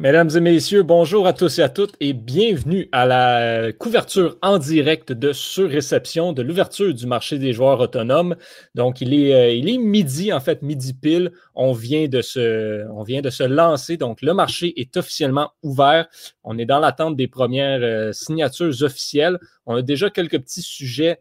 Mesdames et messieurs, bonjour à tous et à toutes et bienvenue à la couverture en direct de surréception de l'ouverture du marché des joueurs autonomes. Donc, il est, euh, midi, en fait, midi pile. On vient, de se, lancer. Donc, le marché est officiellement ouvert. On est dans l'attente des premières euh, signatures officielles. On a déjà quelques petits sujets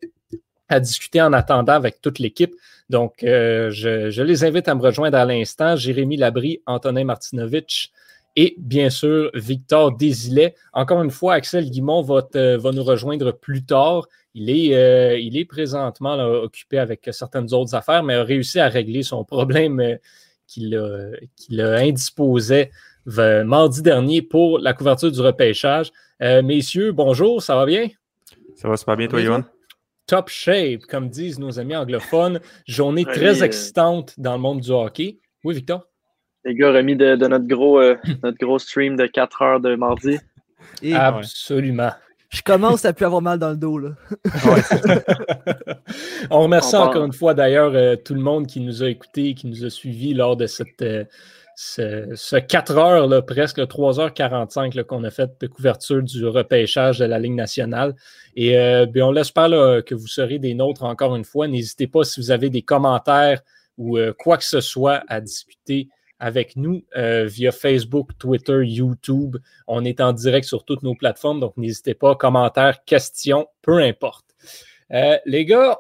à discuter en attendant avec toute l'équipe. Donc, euh, je, je, les invite à me rejoindre à l'instant. Jérémy Labry, Antonin Martinovitch, et bien sûr Victor Désilet. Encore une fois, Axel Guimont va, va nous rejoindre plus tard. Il est, euh, il est présentement occupé avec certaines autres affaires, mais a réussi à régler son problème euh, qu'il a, indisposé mardi dernier pour la couverture du repêchage. Euh, messieurs, bonjour, ça va bien? Ça va super bien, toi, Yohan? Top shape, comme disent nos amis anglophones. Journée très excitante dans le monde du hockey. Oui, Victor? Les gars, remis de, notre, gros, euh, notre gros stream de 4 heures de mardi. Absolument. Je commence à plus avoir mal dans le dos. Là. On remercie encore une fois d'ailleurs euh, tout le monde qui nous a écoutés, qui nous a suivis lors de cette, euh, ce, 4 heures, là, presque 3h45 qu'on a fait de couverture du repêchage de la Ligue nationale. Et bien, on l'espère que vous serez des nôtres encore une fois. N'hésitez pas si vous avez des commentaires ou quoi que ce soit à discuter avec nous euh, via Facebook, Twitter, YouTube. On est en direct sur toutes nos plateformes, donc n'hésitez pas, commentaires, questions, peu importe. Euh, les gars,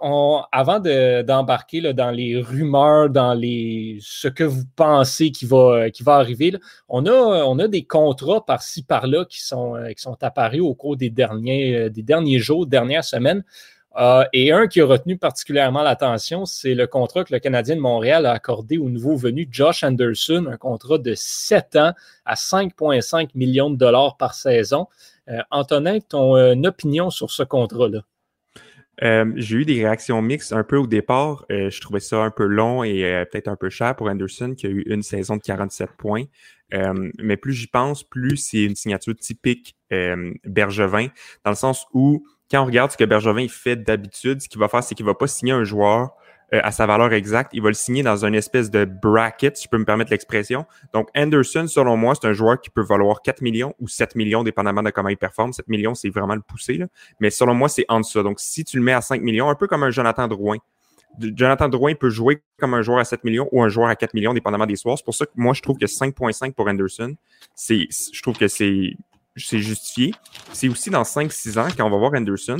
avant d'embarquer dans les rumeurs, dans les, ce que vous pensez qui va, qui va arriver, on, a, on a des contrats par-ci, par-là qui sont, qui sont apparus au cours des derniers, des derniers jours, dernières semaines. Euh, et un qui a retenu particulièrement l'attention, c'est le contrat que le Canadien de Montréal a accordé au nouveau venu Josh Anderson, un contrat de 7 ans à 5,5 millions de dollars par saison. Euh, Antonin, ton euh, opinion sur ce contrat-là? j'ai eu des réactions mixtes un peu au départ. je trouvais ça un peu long et peut-être un peu cher pour Anderson, qui a eu une saison de 47 points. mais plus j'y pense, plus c'est une signature typique Bergevin, dans le sens où quand on regarde ce que Bergevin fait d'habitude, ce qu'il va faire, c'est qu'il va pas signer un joueur euh, à sa valeur exacte. Il va le signer dans une espèce de bracket, si je peux me permettre l'expression. Donc, Anderson, selon moi, c'est un joueur qui peut valoir 4 millions ou 7 millions, dépendamment de comment il performe. 7 millions, c'est vraiment le pousser. Là. Mais selon moi, c'est en ça. Donc, si tu le mets à 5 millions, un peu comme un Jonathan Drouin, Jonathan Drouin peut jouer comme un joueur à 7 millions ou un joueur à 4 millions, dépendamment des soirs. C'est pour ça que moi, je trouve que 5.5 pour Anderson, c'est, je trouve que c'est c'est justifié. C'est aussi dans 5-6 ans, quand on va voir Anderson,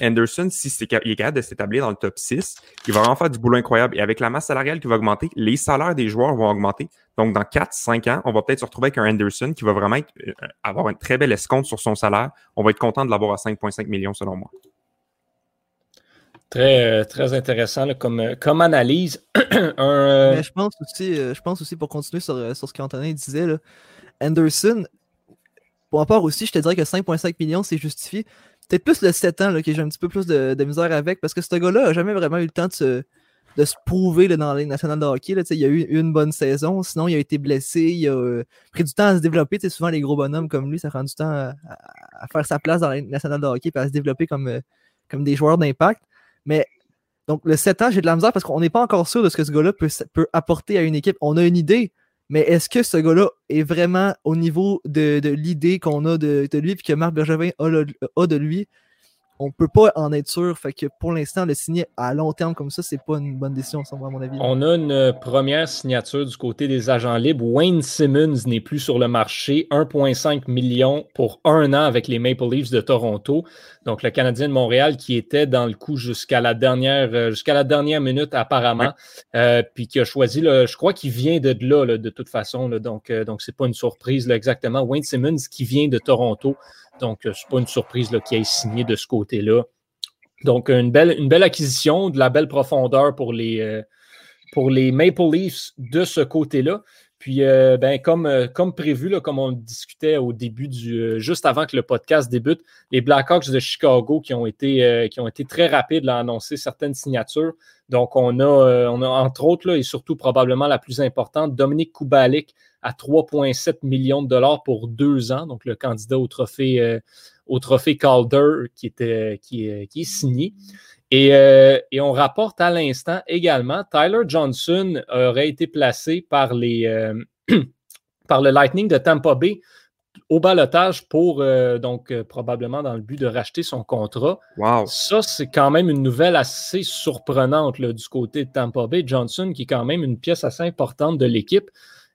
Anderson, si c'est, il est capable de s'établir dans le top 6, il va vraiment faire du boulot incroyable. Et avec la masse salariale qui va augmenter, les salaires des joueurs vont augmenter. Donc, dans 4-5 ans, on va peut-être se retrouver avec un Anderson qui va vraiment euh, avoir un très bel escompte sur son salaire. On va être content de l'avoir à 5,5 millions, selon moi. Très, euh, très intéressant comme, euh, comme analyse. Mais je pense aussi, je pense aussi pour continuer sur, sur ce qu'Antonin disait, là, Anderson, pour ma part aussi, je te dirais que 5,5 millions, c'est justifié. Peut-être plus le 7 ans là, que j'ai un petit peu plus de, misère avec parce que ce gars-là n'a jamais vraiment eu le temps de se, de prouver dans la Ligue nationale de hockey. Là, il a eu une bonne saison, sinon il a été blessé, il a euh, pris du temps à se développer. Souvent, les gros bonhommes comme lui, ça prend du temps à, faire sa place dans la Ligue nationale de hockey et à se développer comme, euh, comme des joueurs d'impact. Mais donc, le 7 ans, j'ai de la misère parce qu'on n'est pas encore sûr de ce que ce gars-là peut, peut apporter à une équipe. On a une idée, mais est-ce que ce gars-là est vraiment au niveau de, l'idée qu'on a de, lui et que Marc Bergevin a, de lui? On peut pas en être sûr. Fait que pour l'instant, le signer à long terme comme ça, c'est pas une bonne décision, à mon avis. On a une première signature du côté des agents libres. Wayne Simmons n'est plus sur le marché. 1,5 million pour un an avec les Maple Leafs de Toronto. Donc, le Canadien de Montréal qui était dans le coup jusqu'à la dernière, euh, jusqu'à la dernière minute, apparemment, euh, puis qui a choisi, je crois qu'il vient de là, de toute façon. donc, euh, donc, c'est pas une surprise exactement. Wayne Simmons qui vient de Toronto. Donc, euh, ce n'est pas une surprise qu'il ait signé de ce côté-là. Donc, une belle, une belle acquisition, de la belle profondeur pour les, euh, pour les Maple Leafs de ce côté-là. Puis, euh, ben, comme, comme prévu, là, comme on discutait au début du. juste avant que le podcast débute, les Blackhawks de Chicago qui ont été, qui ont été très rapides à annoncer certaines signatures. Donc, on a, on a entre autres, là, et surtout probablement la plus importante, Dominique Kubalik à 3,7 millions de dollars pour deux ans, donc le candidat au trophée, euh, au trophée Calder qui, était, qui, euh, qui est signé. Et, euh, et, on rapporte à l'instant également, Tyler Johnson aurait été placé par les, par le Lightning de Tampa Bay au balotage pour, euh, donc, probablement dans le but de racheter son contrat. Wow. Ça, c'est quand même une nouvelle assez surprenante du côté de Tampa Bay. Johnson, qui est quand même une pièce assez importante de l'équipe.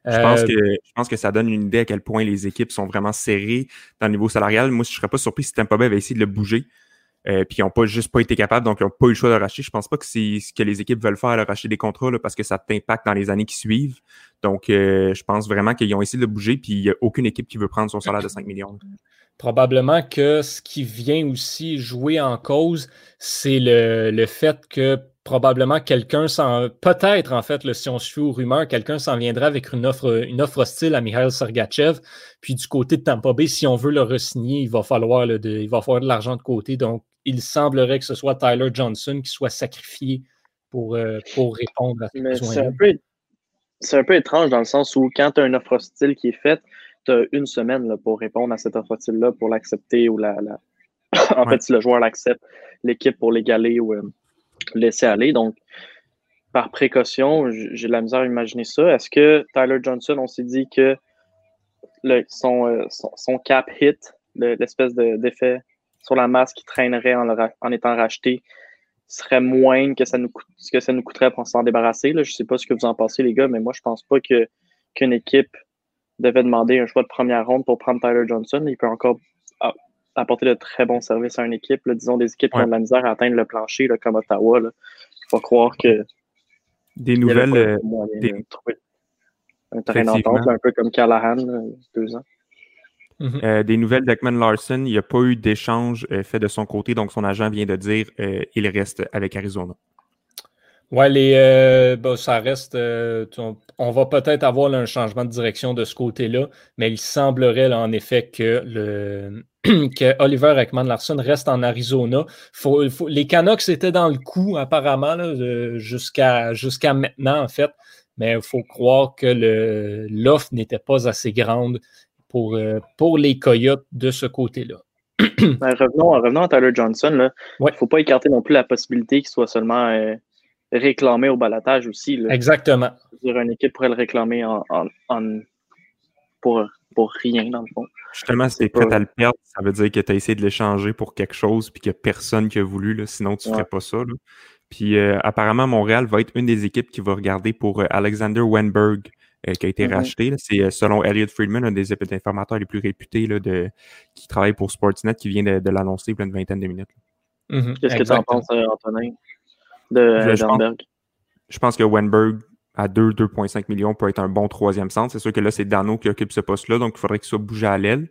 Je, pense que, je pense que ça donne une idée à quel point les équipes sont vraiment serrées dans le niveau salarial. Moi, je ne serais pas surpris si Tampa Bay avait essayé de le bouger. Euh, puis ils n'ont pas juste pas été capables, donc ils n'ont pas eu le choix de racheter. Je pense pas que c'est ce que les équipes veulent faire, de racheter des contrats, parce que ça t'impacte dans les années qui suivent. Donc, euh, je pense vraiment qu'ils ont essayé de bouger, puis il n'y a aucune équipe qui veut prendre son salaire de 5 millions. Probablement que ce qui vient aussi jouer en cause, c'est le, le, fait que probablement quelqu'un s'en. Peut-être, en fait, si on suit aux rumeurs, quelqu'un s'en viendra avec une offre, une offre hostile à Mikhail Sergachev. Puis du côté de Tampa Bay, si on veut le re-signer, il va falloir, de, il va falloir de l'argent de côté. Donc, il semblerait que ce soit Tyler Johnson qui soit sacrifié pour, euh, pour répondre à ce besoin. C'est un, peu étrange dans le sens où quand tu as une offre hostile qui est faite, tu as une semaine là, pour répondre à cette offre hostile-là, pour l'accepter ou la. en fait, si le joueur l'accepte, l'équipe pour l'égaler ou euh, laisser aller. Donc, par précaution, j'ai de la misère à imaginer ça. Est-ce que Tyler Johnson, on s'est dit que le, son, euh, son, cap hit, l'espèce d'effet sur la masse qui traînerait en, étant racheté serait moins que ça nous ce que ça nous coûterait pour s'en débarrasser. Là? Je ne sais pas ce que vous en pensez, les gars, mais moi, je pense pas que qu'une équipe devait demander un choix de première ronde pour prendre Tyler Johnson. Il peut encore apporter de très bons services à une équipe. disons des équipes qui ont de la misère à atteindre le plancher, comme Ottawa. Il faut croire que. Des nouvelles. Euh, un terrain d'entente, un peu comme Callahan, deux ans. Mhm. Euh, des nouvelles d'Ekman Larson, il n'y a pas eu d'échange euh, fait de son côté, donc son agent vient de dire qu'il il reste avec Arizona. Oui, les, ça reste. on, va peut-être avoir un changement de direction de ce côté-là, mais il semblerait en effet que, le, que Oliver Ekman Larson reste en Arizona. les Canucks étaient dans le coup, apparemment, jusqu'à jusqu'à maintenant, en fait, mais il faut croire que l'offre n'était pas assez grande pour, euh, pour les Coyotes de ce côté-là. Ben, revenons, à Tyler Johnson. Il ne faut pas écarter non plus la possibilité qu'il soit seulement euh, réclamé au balatage aussi. Exactement. Dire, une équipe pourrait le réclamer en, pour, pour rien, dans le fond. Justement, si tu es prêt à le perdre, ça veut dire que tu as essayé de l'échanger pour quelque chose puis qu'il n'y a personne qui a voulu, là, sinon tu ne ferais pas ça. Puis euh, apparemment, Montréal va être une des équipes qui va regarder pour Alexander Wenberg, euh, qui a été mm-hmm. racheté. C'est euh, selon Elliot Friedman, un des informateurs les plus réputés là, de, qui travaille pour Sportsnet, qui vient de, l'annoncer il y a une vingtaine de minutes. Mm-hmm. Qu'est-ce que tu en penses, euh, Antonin, de je, pense, je pense que Wenberg à 2, 2,5 millions peut être un bon troisième centre. C'est sûr que là, c'est Dano qui occupe ce poste-là, donc il faudrait qu'il soit bougé à l'aile.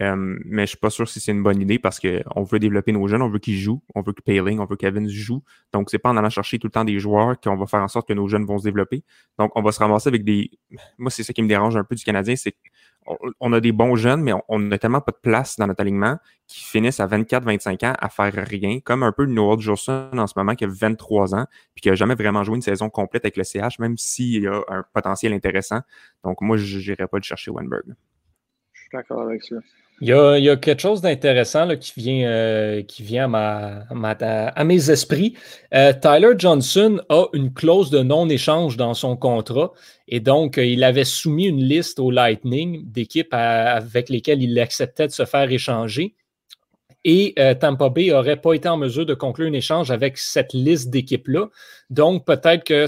Euh, mais je suis pas sûr si c'est une bonne idée parce qu'on veut développer nos jeunes, on veut qu'ils jouent, on veut que Paling, on veut qu'Evans joue. Donc, c'est pas en allant chercher tout le temps des joueurs qu'on va faire en sorte que nos jeunes vont se développer. Donc, on va se ramasser avec des. Moi, c'est ça qui me dérange un peu du Canadien, c'est on a des bons jeunes, mais on n'a tellement pas de place dans notre alignement qui finissent à 24-25 ans à faire rien, comme un peu Noah Jolson en ce moment qui a 23 ans, puis qui n'a jamais vraiment joué une saison complète avec le CH, même s'il a un potentiel intéressant. Donc moi, je n'irai pas le chercher Wenberg. Je suis d'accord avec ça. Il y, a, quelque chose d'intéressant qui vient, euh, qui vient à, à, mes esprits. Euh, Tyler Johnson a une clause de non-échange dans son contrat et donc euh, il avait soumis une liste au Lightning d'équipes avec lesquelles il acceptait de se faire échanger et euh, Tampa Bay n'aurait pas été en mesure de conclure un échange avec cette liste d'équipes-là. Donc, peut-être que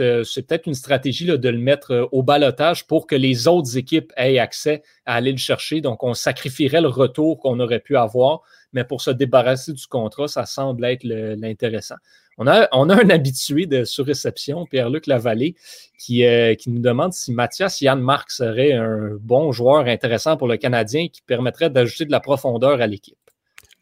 euh, c'est peut-être une stratégie de le mettre euh, au balotage pour que les autres équipes aient accès à aller le chercher. Donc, on sacrifierait le retour qu'on aurait pu avoir, mais pour se débarrasser du contrat, ça semble être l'intéressant. On a, on a un habitué de surréception, Pierre-Luc Lavallée, qui, qui nous demande si Mathias Yann Marc serait un bon joueur intéressant pour le Canadien qui permettrait d'ajouter de la profondeur à l'équipe.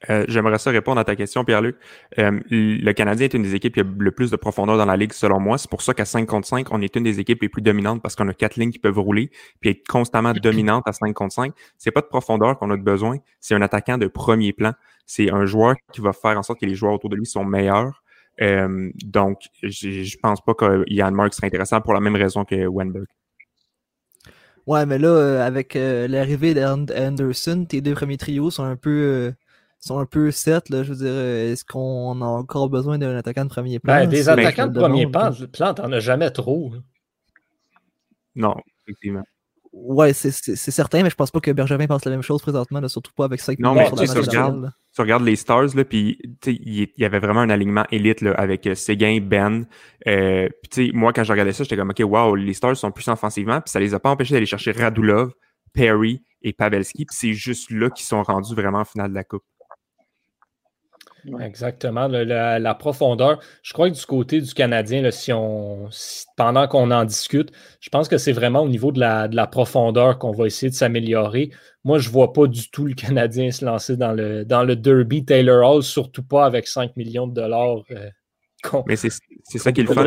Euh, j'aimerais ça répondre à ta question, Pierre-Luc. Euh, le Canadien est une des équipes qui a le plus de profondeur dans la ligue, selon moi. C'est pour ça qu'à 5 contre 5, on est une des équipes les plus dominantes parce qu'on a quatre lignes qui peuvent rouler puis être constamment dominante à 5 contre 5. C'est pas de profondeur qu'on a besoin, c'est un attaquant de premier plan. C'est un joueur qui va faire en sorte que les joueurs autour de lui sont meilleurs. Euh, donc, je pense pas que Yann Mark serait intéressant pour la même raison que Wenberg. Ouais, mais là, avec l'arrivée d'Anderson, tes deux premiers trios sont un peu sont un peu set. Là, je veux dire, euh, est-ce qu'on a encore besoin d'un attaquant de premier plan? Ben, des attaquants de premier plan, plan t'en as jamais trop. Non, effectivement. Ouais, c'est certain, mais je pense pas que Bergevin pense la même chose présentement, surtout pas avec 5 Non, mais tu, regardes, tu regardes les Stars, là, puis il y, avait vraiment un alignement élite là, avec euh, Seguin, Ben. Euh, puis moi, quand je regardais ça, j'étais comme, OK, wow, les Stars sont puissants offensivement, puis ça les a pas empêchés d'aller chercher Radulov, Perry et Pavelski, puis c'est juste là qu'ils sont rendus vraiment en finale de la Coupe. Exactement. la, profondeur. Je crois que du côté du Canadien, si on, pendant qu'on en discute, je pense que c'est vraiment au niveau de la, de la profondeur qu'on va essayer de s'améliorer. Moi, je ne vois pas du tout le Canadien se lancer dans le, dans le Derby Taylor Hall, surtout pas avec 5 millions de dollars. Euh, Mais c'est ça qui est le fun.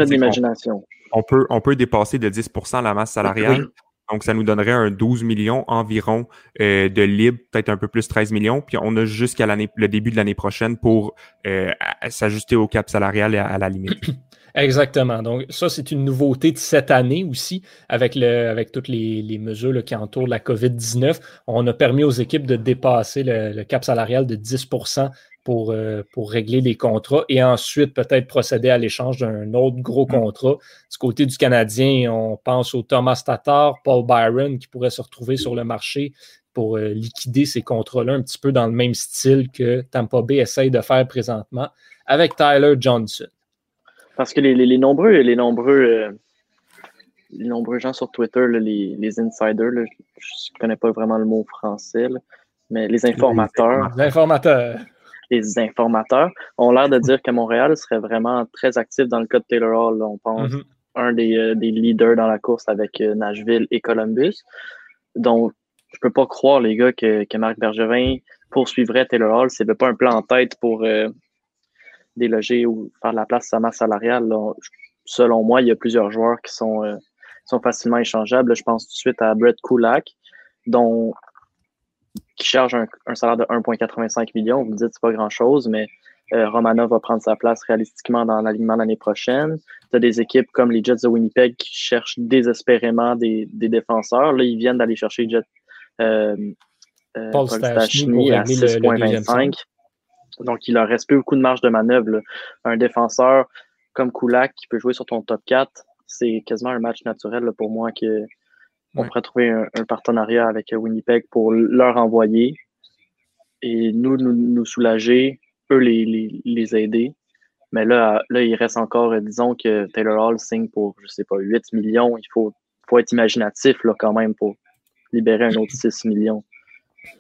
On, peut, on peut dépasser de 10% la masse salariale. Donc, ça nous donnerait un 12 millions environ euh, de libre, peut-être un peu plus 13 millions. Puis on a jusqu'à l'année, le début de l'année prochaine pour euh, s'ajuster au cap salarial à, à la limite. Exactement. Donc, ça, c'est une nouveauté de cette année aussi, avec, le, avec toutes les, mesures qui entourent la COVID-19. On a permis aux équipes de dépasser le cap salarial de 10 pour, euh, pour régler les contrats et ensuite peut-être procéder à l'échange d'un autre gros mm. contrat. Du côté du Canadien, on pense au Thomas Tatar, Paul Byron qui pourrait se retrouver sur le marché pour euh, liquider ces contrats-là un petit peu dans le même style que Tampa Bay essaye de faire présentement avec Tyler Johnson. Parce que les, nombreux, les nombreux, euh, les nombreux gens sur Twitter, les, les, insiders, je ne connais pas vraiment le mot français, mais les informateurs. Les informateurs les informateurs ont l'air de dire que Montréal serait vraiment très actif dans le cas de Taylor Hall. On pense mm-hmm. un euh, des, leaders dans la course avec euh, Nashville et Columbus. Donc, je peux pas croire, les gars, que, Marc Bergevin poursuivrait Taylor Hall s'il n'avait pas un plan en tête pour euh, déloger ou faire de la place à sa masse salariale. Selon moi, il y a plusieurs joueurs qui sont, sont facilement échangeables. Je pense tout de suite à Brett Kulak, dont qui charge un, salaire de 1,85 million. Vous me dites c'est pas grand-chose, mais euh, Romanov va prendre sa place réalistiquement dans l'alignement l'année prochaine. Tu as des équipes comme les Jets de Winnipeg qui cherchent désespérément des, défenseurs. Là, ils viennent d'aller chercher Jet, euh, euh, Paul Stachny à 6,25. Donc, il leur reste plus beaucoup de marge de manœuvre. Un défenseur comme Kulak qui peut jouer sur ton top 4, c'est quasiment un match naturel pour moi que on pourrait trouver un, partenariat avec Winnipeg pour leur envoyer et nous, nous, soulager, eux les, les, aider. Mais là, là, il reste encore, disons que Taylor Hall signe pour, je sais pas, 8 millions. Il faut, faut être imaginatif là, quand même pour libérer un autre 6 millions.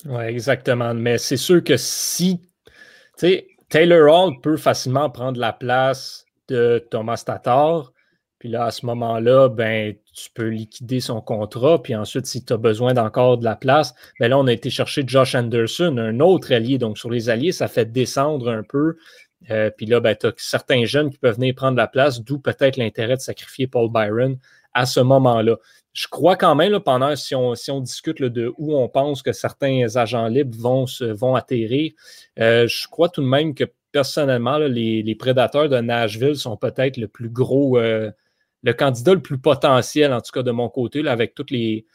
Oui, exactement. Mais c'est sûr que si, tu sais, Taylor Hall peut facilement prendre la place de Thomas Tatar, puis là, à ce moment-là, ben, tu peux liquider son contrat. Puis ensuite, si tu as besoin d'encore de la place, ben là, on a été chercher Josh Anderson, un autre allié. Donc, sur les alliés, ça fait descendre un peu. Euh, puis là, ben, tu as certains jeunes qui peuvent venir prendre la place, d'où peut-être l'intérêt de sacrifier Paul Byron à ce moment-là. Je crois quand même, là, pendant, si on, si on discute de où on pense que certains agents libres vont, se, vont atterrir, euh, je crois tout de même que personnellement, les, les, prédateurs de Nashville sont peut-être le plus gros. Euh, le candidat le plus potentiel, en tout cas de mon côté, avec toutes les.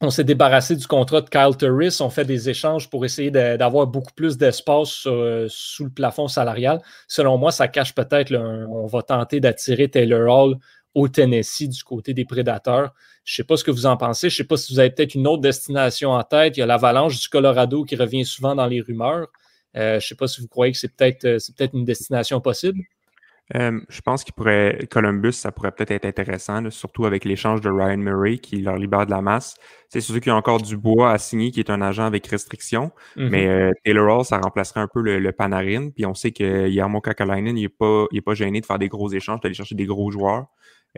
On s'est débarrassé du contrat de Kyle Turris, on fait des échanges pour essayer d'avoir beaucoup plus d'espace euh, sous le plafond salarial. Selon moi, ça cache peut-être, on va tenter d'attirer Taylor Hall au Tennessee du côté des prédateurs. Je ne sais pas ce que vous en pensez. Je ne sais pas si vous avez peut-être une autre destination en tête. Il y a l'avalanche du Colorado qui revient souvent dans les rumeurs. Euh, je ne sais pas si vous croyez que c'est peut-être euh, peut une destination possible. Euh, je pense qu'il pourrait, Columbus, ça pourrait peut-être être intéressant, surtout avec l'échange de Ryan Murray qui leur libère de la masse. C'est sûr qu'il y a encore du bois à signer qui est un agent avec restriction, mm-hmm. mais euh, Taylor Hall, ça remplacerait un peu le, Panarin. Puis on sait que Yarmo Kakalainen, il n'est pas, il est pas gêné de faire des gros échanges, d'aller chercher des gros joueurs.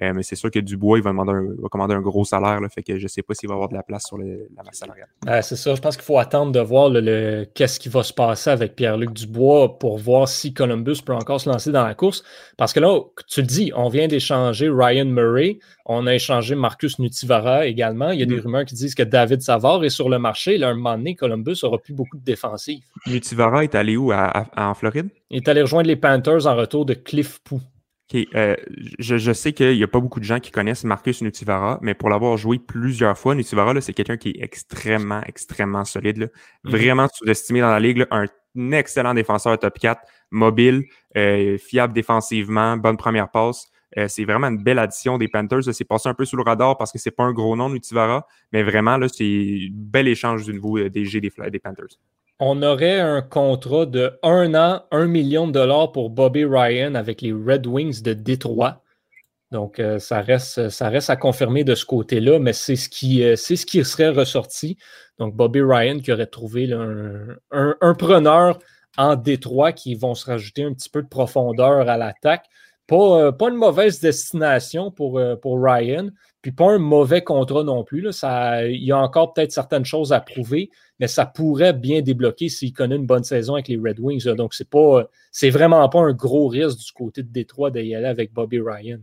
Euh, mais c'est sûr que Dubois, il va, demander un, commander un gros salaire. Là, fait que je ne sais pas s'il va avoir de la place sur la masse salariale. c'est ça. Je pense qu'il faut attendre de voir le, qu'est-ce qui va se passer avec Pierre-Luc Dubois pour voir si Columbus peut encore se lancer dans la course. Parce que là, tu le dis, on vient d'échanger Ryan Murray. On a échangé Marcus Nutivara également. Il y a des mm. rumeurs qui disent que David Savard est sur le marché. Là, un moment donné, Columbus n'aura plus beaucoup de défensifs. Nutivara est allé où? En Floride? Il est allé rejoindre les Panthers en retour de Cliff Pou. Euh, je, sais qu'il n'y a pas beaucoup de gens qui connaissent Marcus Nutivara, mais pour l'avoir joué plusieurs fois, Nutivara, c'est quelqu'un qui est extrêmement, extrêmement solide. Mhm. Vraiment sous-estimé dans la ligue. un excellent défenseur top 4, mobile, euh, fiable défensivement, bonne première passe. c'est vraiment une belle addition des Panthers. C'est passé un peu sous le radar parce que c'est pas un gros nom, Nutivara, mais vraiment, là, c'est un bel échange du nouveau DG des, des Panthers. On aurait un contrat de un an, un million de dollars pour Bobby Ryan avec les Red Wings de Détroit. Donc, ça, reste, ça reste à confirmer de ce côté-là, mais c'est ce, qui, qui serait ressorti. Donc, Bobby Ryan qui aurait trouvé un, preneur en Détroit qui vont se rajouter un petit peu de profondeur à l'attaque. Pas, euh, une mauvaise destination pour, euh, Ryan, puis pas un mauvais contrat non plus. Il y a encore peut-être certaines choses à prouver, mais ça pourrait bien débloquer s'il connaît une bonne saison avec les Red Wings. Donc, c'est pas c'est vraiment pas un gros risque du côté de Détroit d'y aller avec Bobby Ryan.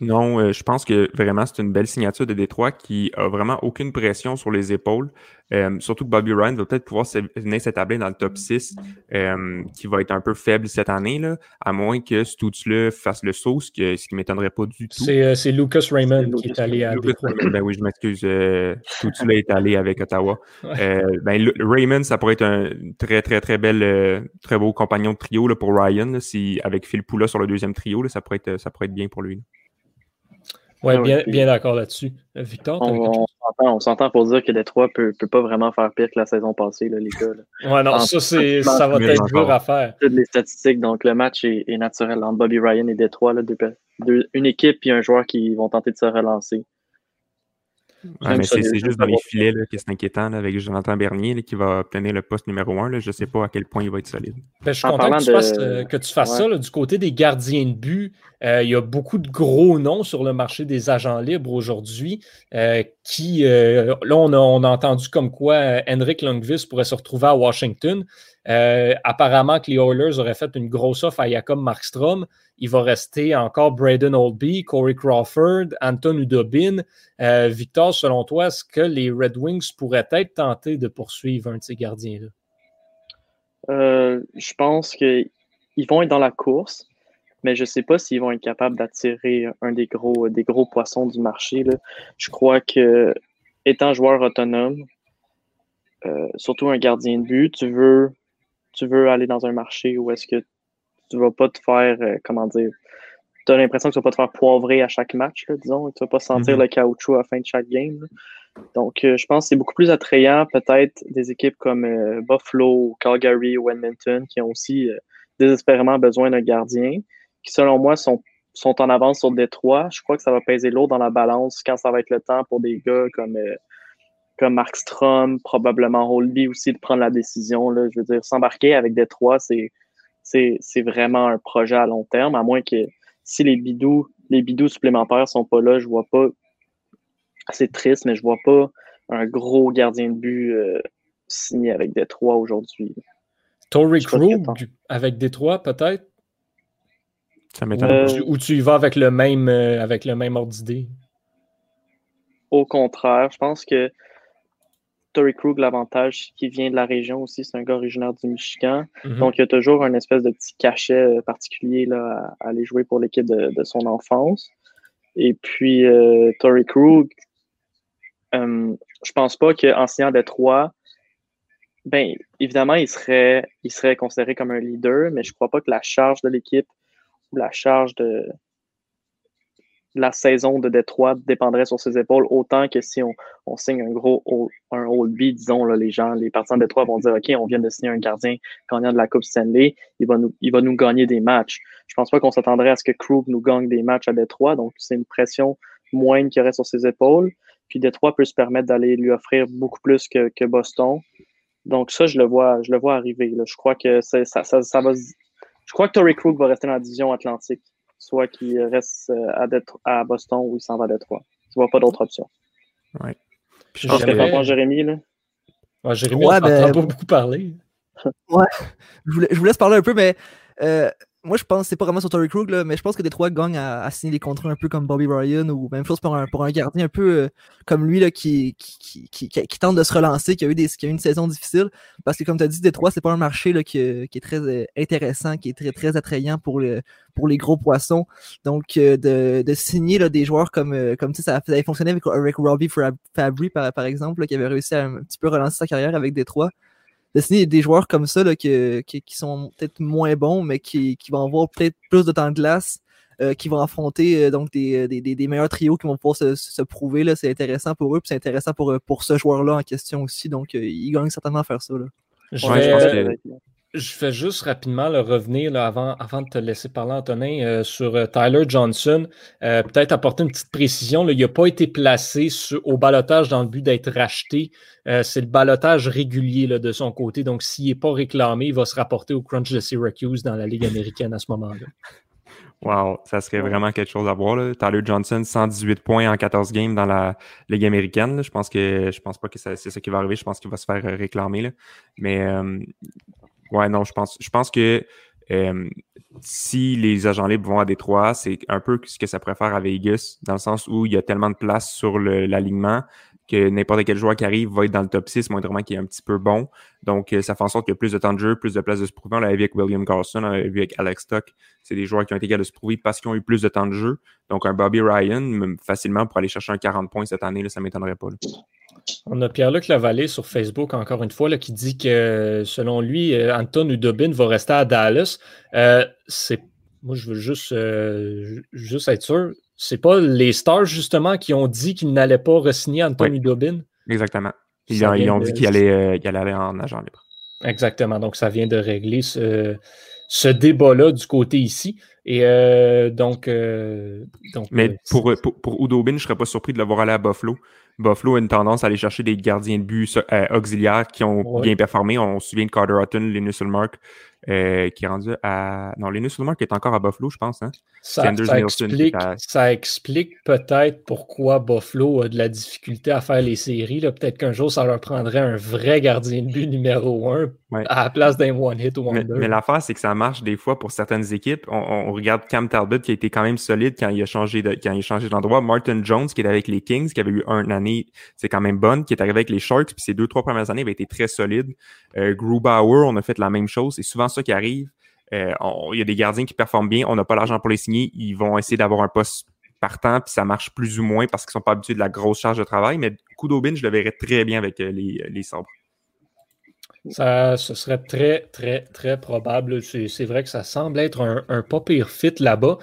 Non, euh, je pense que vraiment c'est une belle signature de Détroit qui a vraiment aucune pression sur les épaules. Euh, surtout que Bobby Ryan va peut-être pouvoir venir s'établir dans le top 6, euh, qui va être un peu faible cette année, là, à moins que Stutzle fasse le saut, ce qui, ce qui m'étonnerait pas du tout. C'est Lucas Raymond qui est allé à Détroit. Ben oui, je m'excuse. Stutzle est allé avec Ottawa. ben, Raymond, ça pourrait être un très, très, très bel, très beau compagnon de trio là, pour Ryan. si, avec Phil Poula sur le deuxième trio, là, ça, pourrait être, ça pourrait être bien pour lui. Ouais, ah bien, bien d'accord là-dessus. Victor, on, s'entend pour dire que Détroit ne peut, peut, pas vraiment faire pire que la saison passée, là, les gars. Ouais, non, ça, ça va être dur à faire. Toutes les statistiques, donc le match est, naturel entre Bobby Ryan et Détroit. Là, une équipe et un joueur qui vont tenter de se relancer c'est juste dans les filets que c'est inquiétant avec Jonathan Bernier qui va obtenir le poste numéro un. Je ne sais pas à quel point il va être solide. Ben, je suis content que tu, fasses, euh, que tu fasses ça. du côté des gardiens de but, euh, il y a beaucoup de gros noms sur le marché des agents libres aujourd'hui euh, qui, là, on a, entendu comme quoi Henrik Lundqvist pourrait se retrouver à Washington. apparemment que les Oilers auraient fait une grosse offre à Jacob Markstrom il va rester encore Braden Oldby, Corey Crawford, Anton Udobin. Euh, Victor, selon toi, est-ce que les Red Wings pourraient être tentés de poursuivre un de ces gardiens-là? Euh, je pense qu'ils vont être dans la course, mais je ne sais pas s'ils vont être capables d'attirer un des gros, des gros poissons du marché. Je crois que, étant joueur autonome, euh, surtout un gardien de but, tu veux, tu veux aller dans un marché où est-ce que tu vas pas te faire, euh, comment dire, tu as l'impression que tu vas pas te faire poivrer à chaque match, disons, et tu vas pas sentir mhm. le caoutchouc à la fin de chaque game. Donc, euh, je pense que c'est beaucoup plus attrayant, peut-être, des équipes comme Buffalo, Calgary ou Edmonton, qui ont aussi désespérément besoin d'un gardien, qui, selon moi, sont, sont en avance sur Détroit. Je crois que ça va peser lourd dans la balance quand ça va être le temps pour des gars comme comme Mark Strom, probablement Holby aussi de prendre la décision. Là. Je veux dire, s'embarquer avec Détroit, c'est c'est vraiment un projet à long terme, à moins que si les bidous, les bidous supplémentaires sont pas là, je vois pas. C'est triste, mais je vois pas un gros gardien de but euh, signé avec Détroit aujourd'hui. Tory Krug avec Détroit, peut-être? Ça euh, Ou tu y vas avec le même, euh, avec le même ordre d'idée? Au contraire, je pense que Tory Krug, l'avantage qui vient de la région aussi, c'est un gars originaire du Michigan. Mhm. Donc, il y a toujours un espèce de petit cachet euh, particulier là, à, aller jouer pour l'équipe de, son enfance. Et puis, euh, Tory Krug, euh, je pense pas qu'en signant Détroit, ben, évidemment, il serait, il serait considéré comme un leader, mais je crois pas que la charge de l'équipe la charge de, la saison de Détroit dépendrait sur ses épaules autant que si on, signe un gros un Old B, disons, là, les gens, les partisans de Détroit vont dire OK, on vient de signer un gardien gagnant de la Coupe Stanley, il va nous, gagner des matchs. Je pense pas qu'on s'attendrait à ce que Krug nous gagne des matchs à Détroit, donc c'est une pression moindre qui aurait sur ses épaules. Puis Détroit peut se permettre d'aller lui offrir beaucoup plus que, Boston. Donc ça, je le vois, je le vois arriver. Je crois que ça, ça, ça, va. Je crois que Tory Krug va rester dans la division Atlantique soit qu'il reste euh, à, à Boston ou il s'en va à Détroit. Tu vois pas d'autre option. Ouais. je pense que Jérémy, là. Ouais, Jérémy, ouais, on ben... pas beaucoup parler. ouais. Je vous, je vous, laisse parler un peu, mais euh, moi, je pense c'est pas vraiment sur Tory Krug, mais je pense que Détroit gagne à, à, signer des contrats un peu comme Bobby Ryan ou même chose pour un, pour un gardien un peu euh, comme lui là, qui, qui, qui, qui, tente de se relancer, qui a eu, des, qui a eu une saison difficile. Parce que, comme tu as dit, Détroit, c'est pas un marché là, qui, qui, est très euh, intéressant, qui est très, très attrayant pour, pour les gros poissons. Donc, euh, de, de, signer là, des joueurs comme, comme tu sais, ça avait fonctionné avec, avec Robbie Fabry, par, par exemple, qui avait réussi à un petit peu relancer sa carrière avec Détroit de des joueurs comme ça là, qui, qui, sont peut-être moins bons, mais qui, qui vont avoir peut-être plus de temps de glace qui vont affronter donc des, des, meilleurs trios qui vont pouvoir se, prouver. C'est intéressant pour eux, puis c'est intéressant pour, pour ce joueur-là en question aussi. Donc, il gagne certainement à faire ça. Je, vais, je vais juste rapidement le revenir avant, de te laisser parler, Antonin, euh, sur euh, Tyler Johnson. Euh, peut-être apporter une petite précision. il n'a pas été placé au balotage dans le but d'être racheté. c'est le balotage régulier de son côté. Donc, s'il n'est pas réclamé, il va se rapporter au crunch de Syracuse dans la Ligue américaine à ce moment-là. Wow, ça serait vraiment quelque chose à voir. Tyler Johnson, 118 points en 14 games dans la Ligue américaine. Je pense que je pense pas que c'est ça qui va arriver. Je pense qu'il va se faire réclamer. Mais Ouais, non, je pense, je pense que euh, si les agents libres vont à Détroit, c'est un peu ce que ça préfère à Vegas, dans le sens où il y a tellement de place sur l'alignement que n'importe quel joueur qui arrive va être dans le top 6, moindrement qui est un petit peu bon. Donc, euh, ça fait en sorte qu'il y a plus de temps de jeu, plus de place de se prouver. On l'a vu avec William Carlson, on l'a vu avec Alex Stock. C'est des joueurs qui ont été capables de se prouver parce qu'ils ont eu plus de temps de jeu. Donc, un Bobby Ryan, facilement pour aller chercher un 40 points cette année, là, ça ne m'étonnerait pas. On a Pierre-Luc Lavallée sur Facebook, encore une fois, là, qui dit que selon lui, euh, Anton Udobin va rester à Dallas. Euh, c'est moi, je veux juste, juste être sûr. C'est pas les Stars, justement, qui ont dit qu'ils n'allaient pas re-signer Anton Udobin? Exactement. Ils, ont, dit qu'il allait, aller en agent libre. Exactement. Donc, ça vient de régler ce, ce débat-là du côté ici. Et donc, donc, Mais pour, pour, pour je ne serais pas surpris de le voir aller à Buffalo. Buffalo a une tendance à aller chercher des gardiens de but euh, auxiliaires qui ont bien performé. On se souvient de Carter Hutton, Linus Ulmark, euh, qui est rendu à. Non, Linus Ulmark est encore à Buffalo, je pense. Hein? Ça, explique, ça, explique, peut-être pourquoi Buffalo a de la difficulté à faire les séries. Peut-être qu'un jour, ça leur prendrait un vrai gardien de but numéro un à la place d'un one-hit ou Mais, mais l'affaire, c'est que ça marche des fois pour certaines équipes. On, regarde Cam Talbot qui a été quand même solide quand il a changé de, quand il a changé d'endroit. Martin Jones qui est avec les Kings, qui avait eu un année, c'est quand même bonne, qui est arrivé avec les Sharks, puis ces deux, trois premières années avaient été très solides. Euh, Grubauer, on a fait la même chose. C'est souvent ça qui arrive. Euh, il y a des gardiens qui performent bien, on n'a pas l'argent pour les signer, ils vont essayer d'avoir un poste partant, puis ça marche plus ou moins parce qu'ils sont pas habitués de la grosse charge de travail. Mais Kudobin, je le verrais très bien avec euh, les, les sabres. Ça, ce serait très, très, très probable. C'est vrai que ça semble être un, un pas pire fit là-bas.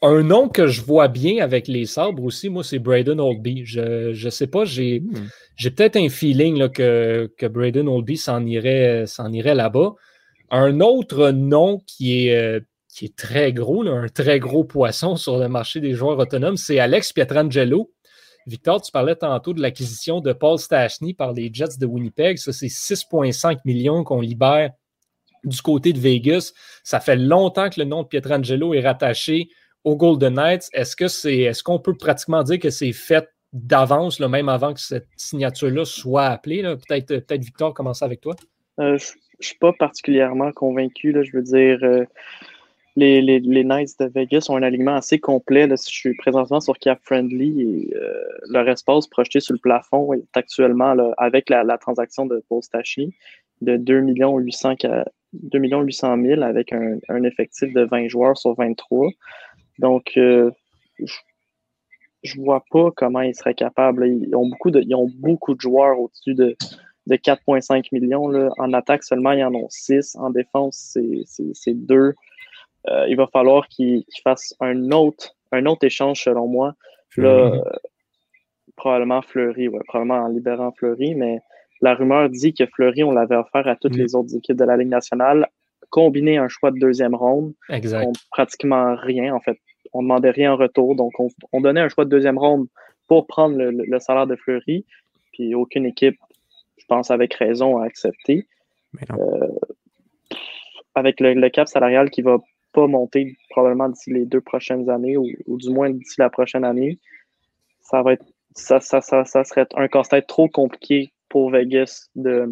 Un nom que je vois bien avec les sabres aussi, moi, c'est Braden Oldby. Je ne sais pas, j'ai hmm. peut-être un feeling là, que, que Braden Oldby s'en irait, irait là-bas. Un autre nom qui est, euh, très gros, un très gros poisson sur le marché des joueurs autonomes, c'est Alex Pietrangelo. Victor, tu parlais tantôt de l'acquisition de Paul Stachny par les Jets de Winnipeg. Ça, c'est 6,5 millions qu'on libère du côté de Vegas. Ça fait longtemps que le nom de Pietrangelo est rattaché aux Golden Knights. Est-ce que c'est, est-ce qu'on peut pratiquement dire que c'est fait d'avance, même avant que cette signature-là soit appelée? Peut-être, peut-être Victor, commencer avec toi. Euh, ne suis pas particulièrement convaincu. Là, je veux dire, euh, les, les, les, Knights de Vegas ont un alignement assez complet. Là, je suis présentement sur Cap Friendly et euh, leur espace projeté sur le plafond est actuellement avec la, transaction de Paul de 2 800 2 800 000 avec un, un, effectif de 20 joueurs sur 23. Donc, euh, je ne vois pas comment ils seraient capables. Ils ont beaucoup de, ils ont beaucoup de joueurs au-dessus de, de 4,5 millions. Là. En attaque seulement, ils en ont 6. En défense, c'est 2. Euh, il va falloir qu'il fasse un autre, un autre échange, selon moi. Là, euh, probablement Fleury, ouais, probablement en libérant Fleury, mais la rumeur dit que Fleury, on l'avait offert à toutes mm. les autres équipes de la Ligue nationale, combiné un choix de deuxième ronde, exact. pratiquement rien, en fait. On ne demandait rien en retour, donc on, donnait un choix de deuxième ronde pour prendre le, salaire de Fleury, puis aucune équipe, je pense avec raison, a accepté. Euh, avec le, cap salarial qui va pas monter probablement d'ici les deux prochaines années ou, du moins d'ici la prochaine année, ça va être ça, ça, ça, ça serait un casse-tête trop compliqué pour Vegas de,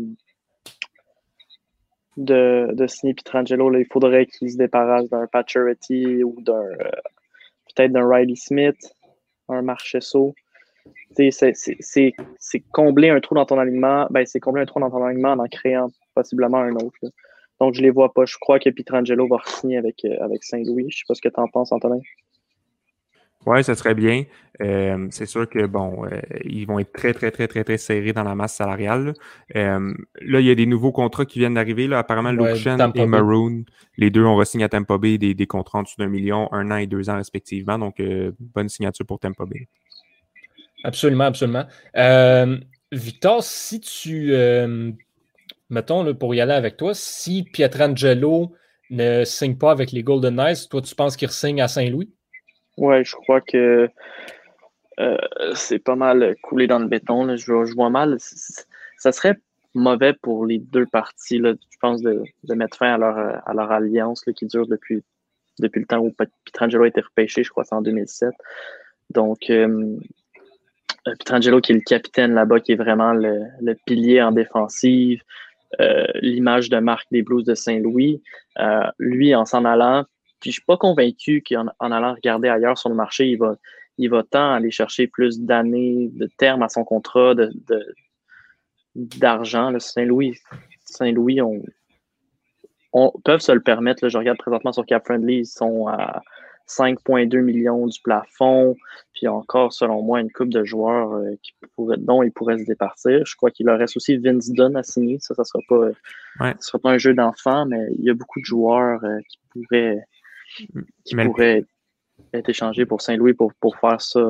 de, de signer Pietrangelo. Là, il faudrait qu'il se débarrasse d'un Paturity ou d'un euh, peut-être d'un Riley Smith, un Marchesso. C'est combler un trou dans ton alignement, ben, c'est combler un trou dans ton alignement en en créant possiblement un autre. Donc, je ne les vois pas. Je crois que Pietrangelo va signer avec, euh, avec Saint-Louis. Je ne sais pas ce que tu en penses, Antonin. Oui, ça serait bien. Euh, c'est sûr que bon, euh, ils vont être très, très, très, très, très serrés dans la masse salariale. Euh, là, il y a des nouveaux contrats qui viennent d'arriver. Là. Apparemment, ouais, et Maroon, les deux ont re-signé à Tampa Bay des, des contrats en dessous d'un million, un an et deux ans respectivement. Donc, bonne signature pour Tampa Bay. Absolument, absolument. Victor, si tu, mettons, pour y aller avec toi, si Pietrangelo ne signe pas avec les Golden Knights, toi, tu penses qu'il signe à Saint-Louis? Ouais, je crois que euh, c'est pas mal coulé dans le béton. Je, vois mal. Ça serait mauvais pour les deux parties, là, je pense, de, mettre fin à leur, à leur alliance qui dure depuis, depuis le temps où Pietrangelo a été repêché, je crois, c'est en 2007. Donc, euh, euh, Pietrangelo qui est le capitaine là-bas, qui est vraiment le, pilier en défensive, l'image de marque des Blues de Saint-Louis. lui, en s'en allant, puis je suis pas convaincu qu'en en allant regarder ailleurs sur le marché, il va, il va tant aller chercher plus d'années, de termes à son contrat, de, d'argent. Saint-Louis, Saint-Louis, on, on peuvent se le permettre. Je regarde présentement sur Cap Friendly, ils sont à 5,2 millions du plafond. Puis encore, selon moi, une coupe de joueurs euh, qui pourrait, dont ils pourraient se départir. Je crois qu'il leur reste aussi Vince Dunn à signer. Ça, ça ne sera, pas, sera pas un jeu d'enfant, mais il y a beaucoup de joueurs euh, qui pourraient qui pourrait être échangé pour Saint-Louis pour, pour faire ça,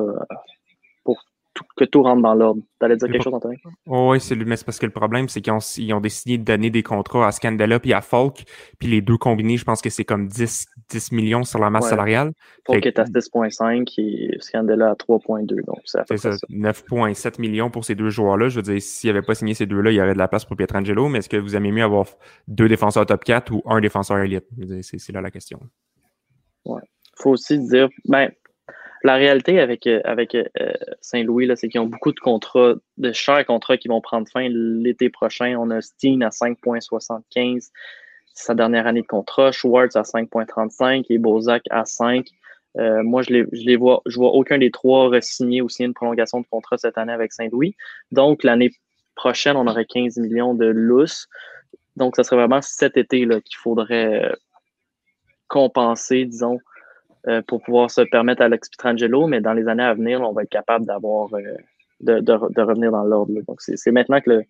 que tout rentre dans l'ordre. Tu allais dire quelque chose, Anthony? oui, c'est mais c'est parce que le problème, c'est qu'ils ont, ils ont, décidé de donner des contrats à Scandella et à Falk, puis les deux combinés, je pense que c'est comme 10, 10 millions sur la masse salariale. Falk est à 10,5 et Scandella à 3,2. Donc, c'est ça. 9,7 millions pour ces deux joueurs-là. Je veux dire, s'il avait pas signé ces deux-là, il y aurait de la place pour Pietrangelo, mais est-ce que vous aimez mieux avoir deux défenseurs top 4 ou un défenseur élite? C'est là la question. Ouais. faut aussi dire, ben, la réalité avec, euh, euh, Saint-Louis, c'est qu'ils ont beaucoup de contrats, de chers contrats qui vont prendre fin l'été prochain. On a Steen à 5,75, sa dernière année de contrat, Schwartz à 5,35 et Bozak à 5. Euh, moi, je les, je vois, je vois aucun des trois signer ou signer une prolongation de contrat cette année avec Saint-Louis. Donc, l'année prochaine, on aurait 15 millions de lousses. Donc, ce serait vraiment cet été qu'il faudrait compenser, disons, pour pouvoir se permettre Alex Pietrangelo, mais dans les années à venir, on va être capable d'avoir euh, de, de, revenir dans l'ordre. Donc, c'est maintenant que,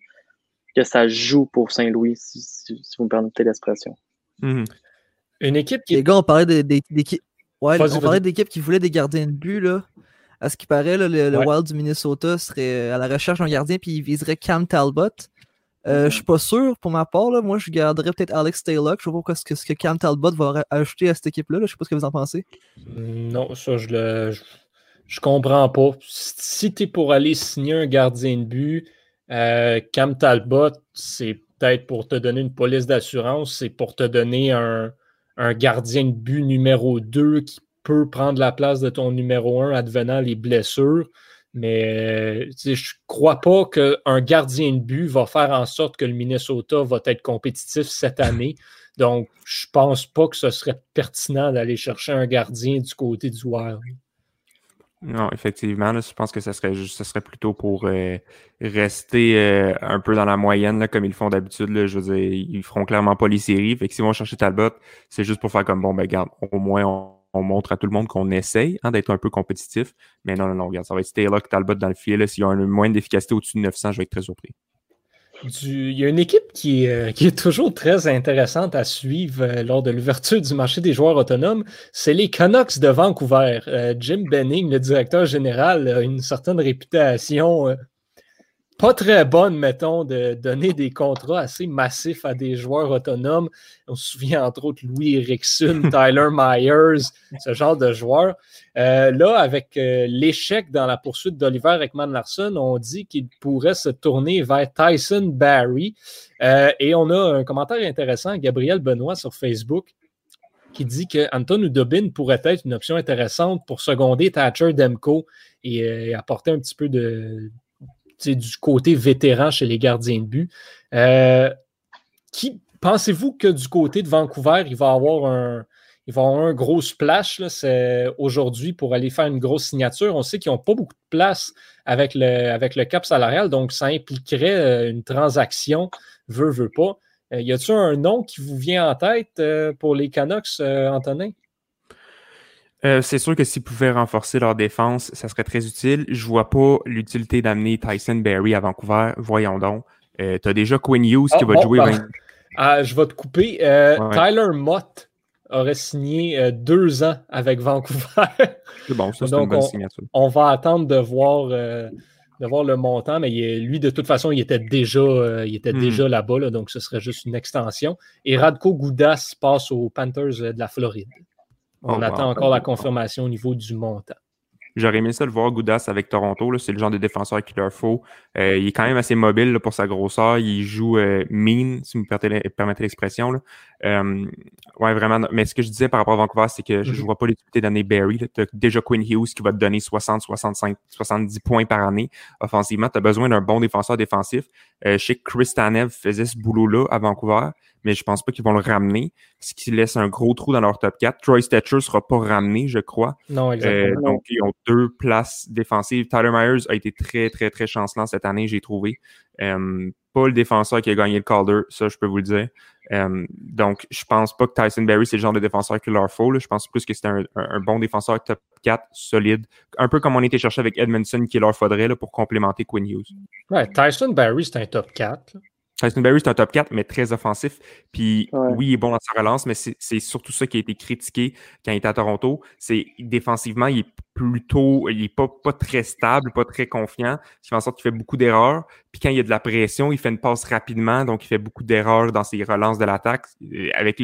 que ça joue pour Saint-Louis, si, vous me permettez l'expression. Mm-hmm. Une équipe qui. Les gars, on parlait d'équipes ouais, on parlait d'équipes qui voulaient des gardiens de but. Là. À ce qui paraît, le, Wild du Minnesota serait à la recherche d'un gardien, puis il viserait Cam Talbot. Euh, je suis pas sûr pour ma part. Là. Moi, je garderais peut-être Alex Taylor. Je vois pas ce que, ce que Cam Talbot va ajouter à cette équipe-là. Je sais pas ce que vous en pensez. Non, ça, je le. Je, comprends pas. Si tu es pour aller signer un gardien de but, euh, Cam Talbot, c'est peut-être pour te donner une police d'assurance, c'est pour te donner un, un, gardien de but numéro 2 qui peut prendre la place de ton numéro 1 advenant les blessures. Mais je ne crois pas qu'un gardien de but va faire en sorte que le Minnesota va être compétitif cette année. Donc, je ne pense pas que ce serait pertinent d'aller chercher un gardien du côté du Wild. Non, effectivement, je pense que ce serait, ce serait plutôt pour euh, rester euh, un peu dans la moyenne, comme ils le font d'habitude. Je veux dire, ils feront clairement pas les séries. Fait que s'ils vont chercher Talbot, c'est juste pour faire comme bon, ben garde, au moins on, on montre à tout le monde qu'on essaye hein, d'être un peu compétitif. Mais non, non, non, regarde, ça va être Taylor Talbot dans le fil. S'il y a un moins d'efficacité au-dessus de 900, je vais être très surpris. il y a une équipe qui, euh, qui, est toujours très intéressante à suivre euh, lors de l'ouverture du marché des joueurs autonomes. C'est les Canucks de Vancouver. Euh, Jim Benning, le directeur général, a une certaine réputation pas très bonne, mettons, de donner des contrats assez massifs à des joueurs autonomes. On se souvient entre autres Louis Erickson, Tyler Myers, ce genre de joueurs. Euh, là, avec euh, l'échec dans la poursuite d'Oliver Ekman-Larson, on dit qu'il pourrait se tourner vers Tyson Barry. Euh, et on a un commentaire intéressant, Gabriel Benoît sur Facebook, qui dit que Anton Udobin pourrait être une option intéressante pour seconder Thatcher Demko et apporter un petit peu de, du côté vétéran chez les gardiens de but. Euh, pensez-vous que du côté de Vancouver, il va avoir un, il va avoir un gros splash aujourd'hui pour aller faire une grosse signature? On sait qu'ils n'ont pas beaucoup de place avec le, avec le cap salarial, donc ça impliquerait euh, une transaction, veut, veut pas. Euh, y a-t-il un nom qui vous vient en tête pour les Canucks, Antonin? Euh, c'est sûr que s'ils pouvaient renforcer leur défense, ça serait très utile. Je vois pas l'utilité d'amener Tyson Berry à Vancouver. Voyons donc. Euh, tu as déjà Quinn Hughes qui ah, va jouer. Ben, ah, je vais te couper. Euh, Tyler Mott aurait signé deux ans avec Vancouver. c'est bon, ça c'est une bonne signature. On va attendre de voir, de voir le montant, mais lui, de toute façon, il était déjà, il était hmm. déjà là-bas, donc ce serait juste une extension. Et Radko Goudas passe aux Panthers de la Floride. On oh, attend encore la confirmation au niveau du montant. J'aurais aimé ça le voir Goudas avec Toronto. C'est le genre de défenseur qu'il leur faut. Euh, il est quand même assez mobile pour sa grosseur. Il joue euh, mean, si vous me permettez l'expression. Euh, ouais, vraiment. Mais ce que je disais par rapport à Vancouver, c'est que je ne mhm. vois pas l'utilité d'année Barry. Tu as déjà Quinn Hughes qui va te donner 60, 65, 70 points par année. Offensivement, tu as besoin d'un bon défenseur défensif. je sais que Chris Tanev faisait ce boulot-là à Vancouver mais je pense pas qu'ils vont le ramener, ce qui laisse un gros trou dans leur top 4. Troy Stetcher sera pas ramené, je crois. Non, exactement. Euh, donc, ils ont deux places défensives. Tyler Myers a été très, très, très chancelant cette année, j'ai trouvé. Euh, pas le défenseur qui a gagné le Calder, ça, je peux vous le dire. Euh, donc, je pense pas que Tyson Berry, c'est le genre de défenseur qu'il leur faut. Je pense plus que c'est un, bon défenseur top 4, solide. Un peu comme on était cherché avec Edmondson, qu'il leur faudrait là, pour complémenter Quinn Hughes. Ouais, Tyson Berry, c'est un top 4. Tyson Berry, c'est un top 4, mais très offensif. Puis oui, il est bon dans sa relance, mais c'est surtout ça qui a été critiqué quand il était à Toronto. C'est défensivement, il est plutôt, il est pas, pas très stable, pas très confiant, ce qui fait en sorte qu'il fait beaucoup d'erreurs. Puis quand il y a de la pression, il fait une passe rapidement, donc il fait beaucoup d'erreurs dans ses relances de l'attaque. Euh, avec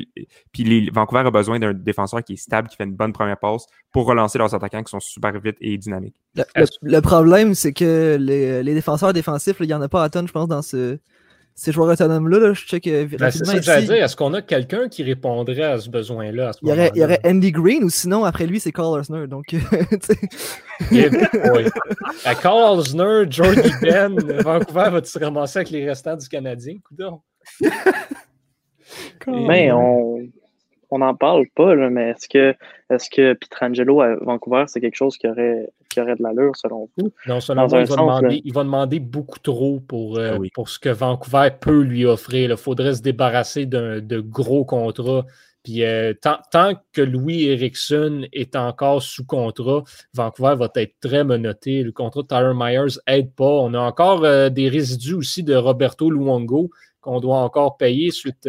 Puis Vancouver a besoin d'un défenseur qui est stable, qui fait une bonne première passe pour relancer leurs attaquants qui sont super vite et dynamiques. Le, problème, c'est que les, les défenseurs défensifs, il n'y en a pas à tonne, je pense, dans ce ces joueurs autonomes-là, je check euh, ben, rapidement. dire, est-ce qu'on a quelqu'un qui répondrait à ce besoin-là? il, y aurait, Andy Green ou sinon, après lui, c'est Carl Osner. Donc, euh, oui. Carl Osner, Georgie Ben, Vancouver va-tu se ramasser avec les restants du Canadien? Mais on, on n'en parle pas, mais est-ce que, est-ce que Pietrangelo à Vancouver, c'est quelque chose qui aurait, qui aurait de l'allure selon vous? Non, selon moi, il, va demander, beaucoup trop pour, euh, ah pour ce que Vancouver peut lui offrir. Il faudrait se débarrasser de gros contrats. Puis euh, tant, que Louis Erickson est encore sous contrat, Vancouver va être très menotté. Le contrat de Tyler Myers n'aide pas. On a encore euh, des résidus aussi de Roberto Luongo qu'on doit encore payer suite,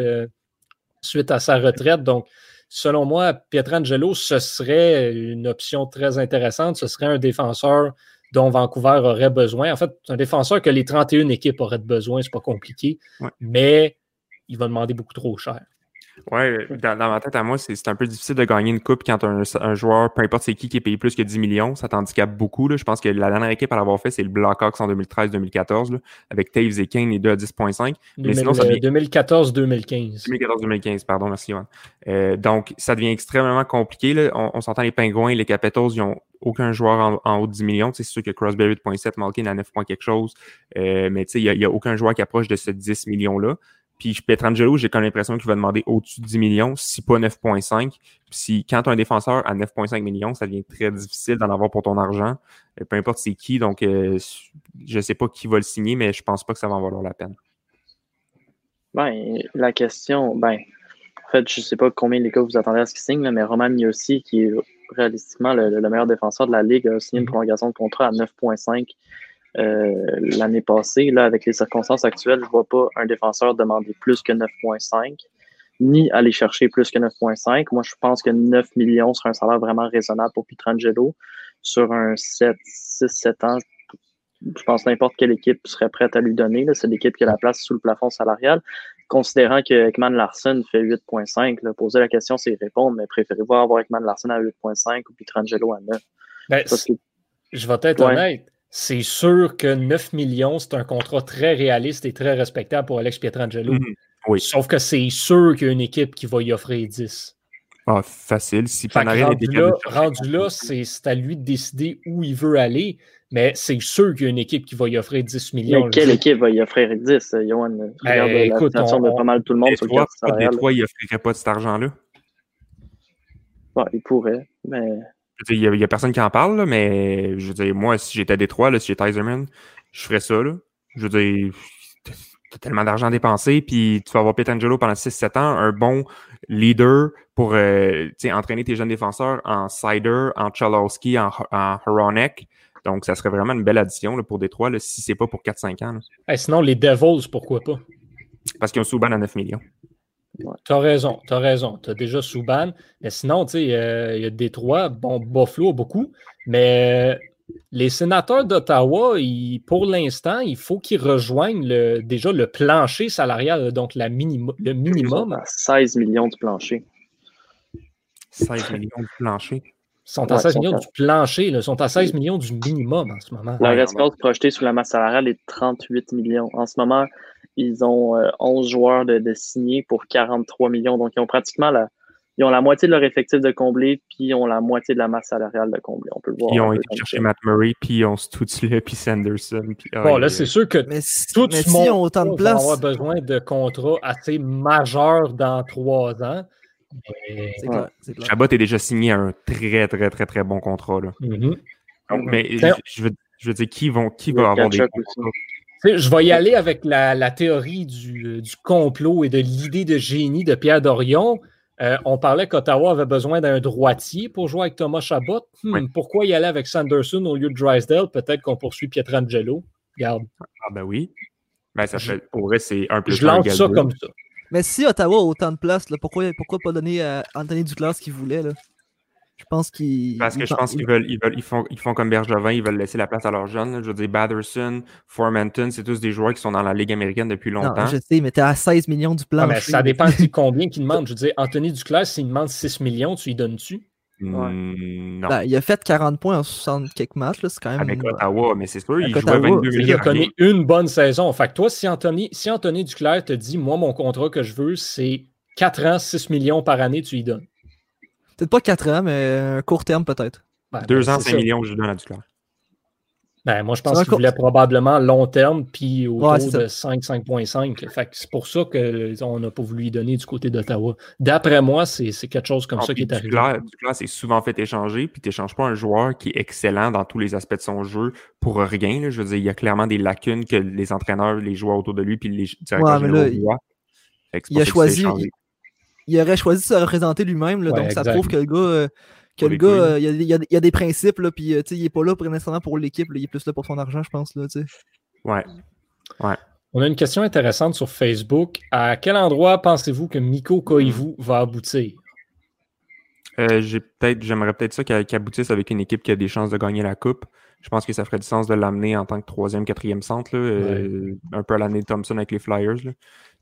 suite à sa retraite. Donc, selon moi, Pietrangelo, ce serait une option très intéressante. Ce serait un défenseur dont Vancouver aurait besoin. En fait, un défenseur que les 31 équipes auraient besoin, c'est pas compliqué, mais il va demander beaucoup trop cher. Oui, dans, ma tête à moi, c'est un peu difficile de gagner une coupe quand un, un joueur, peu importe c'est qui, qui est payé plus que 10 millions, ça t'handicape beaucoup. Là. Je pense que la dernière équipe à l'avoir fait, c'est le Blackhawks en 2013-2014, avec Taves et Kane, les deux à 10.5. Mais sinon, ça 2014-2015. 2014-2015, pardon, merci Yvan. Euh, donc, ça devient extrêmement compliqué. Là. On, s'entend les Pingouins, les Capitals, ils n'ont aucun joueur en, haut de 10 millions. C'est sûr que Crosby 8.7, Malkin à 9 quelque chose. Euh, mais il n'y a, a, aucun joueur qui approche de ce 10 millions-là. Puis Pietrangelo, j'ai comme l'impression qu'il va demander au-dessus de 10 millions, si pas 9,5. Si quand tu as un défenseur à 9,5 millions, ça devient très difficile d'en avoir pour ton argent. Euh, peu importe c'est qui. Donc, euh, je ne sais pas qui va le signer, mais je pense pas que ça va en valoir la peine. Ben, la question, ben, en fait, je ne sais pas combien les gars vous attendez à ce qu'il signe, mais Roman Miossi, qui est réalistiquement le, meilleur défenseur de la Ligue, a signé une mm-hmm. prolongation de contrat à 9,5 euh, l'année passée. Là, avec les circonstances actuelles, je ne vois pas un défenseur demander plus que 9,5 ni aller chercher plus que 9,5. Moi, je pense que 9 millions serait un salaire vraiment raisonnable pour Pietrangelo sur un 7, 6, 7 ans. Je pense que n'importe quelle équipe serait prête à lui donner. C'est l'équipe qui a la place sous le plafond salarial. Considérant que Ekman Larson fait 8,5, poser la question, c'est répondre, mais préférez-vous avoir Ekman Larson à 8,5 ou Pietrangelo à 9? Ben, je vais être honnête c'est sûr que 9 millions, c'est un contrat très réaliste et très respectable pour Alex Pietrangelo. Mhm. oui. Sauf que c'est sûr qu'il y a une équipe qui va y offrir 10. Ah, facile. Si rendu, là, rendu là, c'est à lui de décider où il veut aller, mais c'est sûr qu'il y a une équipe qui va y offrir 10 millions. quelle équipe va y offrir 10, Johan? Ben, regarde la situation de pas mal tout le monde sur le cas Détroit, il n'offrirait pas de cet argent-là? il pourrait, mais il n'y a, personne qui en parle, mais je veux dire, moi, si j'étais à Détroit, là, si j'étais Iserman, je ferais ça. Là. Je veux dire, as tellement d'argent dépensé, puis tu vas avoir Pietangelo pendant 6-7 ans, un bon leader pour euh, entraîner tes jeunes défenseurs en Cider, en Chalowski, en, en Hronek. Donc, ça serait vraiment une belle addition là, pour Détroit, là, si c'est pas pour 4-5 ans. sinon, les Devils, pourquoi pas? Parce qu'ils ont Souban à 9 millions. Tu as raison, tu as raison. Tu as déjà Souban. Mais sinon, tu sais, il y a Détroit, bon, Buffalo, beaucoup. Mais les sénateurs d'Ottawa, pour l'instant, il faut qu'ils rejoignent le, déjà le plancher salarial, donc la le minimum. 16 millions de plancher. 16 millions de plancher. Ils sont à 16 millions du plancher, ils sont à 16 millions du minimum en ce moment. La ressource projetée sous la masse salariale est 38 millions. En ce moment, ils ont 11 euh, joueurs de, de signés pour 43 millions. Donc, ils ont pratiquement la, ils ont la moitié de leur effectif de combler, puis ils ont la moitié de la masse salariale de combler. On peut le voir. Ils ont été chercher Matt Murray, puis ils ont Stutzle, puis Sanderson. bon, là, c'est sûr que mais si, tout mais si ont autant de place. va avoir besoin de contrats assez majeurs dans trois ans. C'est clair, Chabot est déjà signé un très, très, très, très bon contrat. Là. Mm-hmm. mais je, veux, je, veux, dire, qui, vont, qui va avoir des contrats? Je vais y aller avec la, la théorie du, du, complot et de l'idée de génie de Pierre Dorion. Euh, on parlait qu'Ottawa avait besoin d'un droitier pour jouer avec Thomas Chabot. Hmm, pourquoi y aller avec Sanderson au lieu de Drysdale? Peut-être qu'on poursuit Pietrangelo. Regarde. Ah ben oui. Ben, ça fait, pour vrai, c'est un peu Je lance ça comme ça. Mais si Ottawa a autant de place, pourquoi, pourquoi pas donner à Anthony Duclair ce qu'il voulait? Là? Je pense qu'ils. Parce que je pense qu'ils veulent, ils veulent, ils font, ils font comme Bergevin, ils veulent laisser la place à leurs jeunes. Je veux dire, Batherson, Formanton, c'est tous des joueurs qui sont dans la Ligue américaine depuis longtemps. Non, je sais, mais t'es à 16 millions du plan. ça dépend de combien qu'ils demandent. Je veux dire, Anthony Duclair, s'il demande 6 millions, tu lui donnes-tu? Hmm, non. Ben, il a fait 40 points en 60 quelques matchs, c'est quand même. Avec Ottawa, mais c'est sûr, il jouait 22 millions. Il a connu une bonne saison. Fait que toi, si Anthony, si Anthony Duclair te dit, moi, mon contrat que je veux, c'est 4 ans, 6 millions par année, tu lui donnes. Peut-être pas 4 ans, mais un court terme peut-être. 2 ans, 5 millions, je donne à Duclair. Ben, moi, je pense qu'il voulait probablement long terme, puis autour de 5, 5.5. c'est pour ça qu'on n'a pas voulu lui donner du côté d'Ottawa. D'après moi, c'est quelque chose comme ça qui est arrivé. Duclair, c'est souvent fait échanger, puis tu n'échanges pas un joueur qui est excellent dans tous les aspects de son jeu pour rien. Je veux dire, il y a clairement des lacunes que les entraîneurs, les joueurs autour de lui, puis les directeurs voient. Il a choisi, il aurait choisi de se représenter lui-même. donc, ça prouve que le gars, euh, que le gars euh, il, y a, il, a, des principes, là, puis euh, il n'est pas là pour, nécessairement pour l'équipe, il est plus là pour son argent, je pense. Là, ouais. ouais. On a une question intéressante sur Facebook. À quel endroit pensez-vous que Miko Koivu va aboutir? j'ai peut-être, j'aimerais peut-être ça qu'il aboutisse avec une équipe qui a des chances de gagner la coupe. Je pense que ça ferait du sens de l'amener en tant que troisième, quatrième centre, un peu à l'année de Thompson avec les Flyers. Là.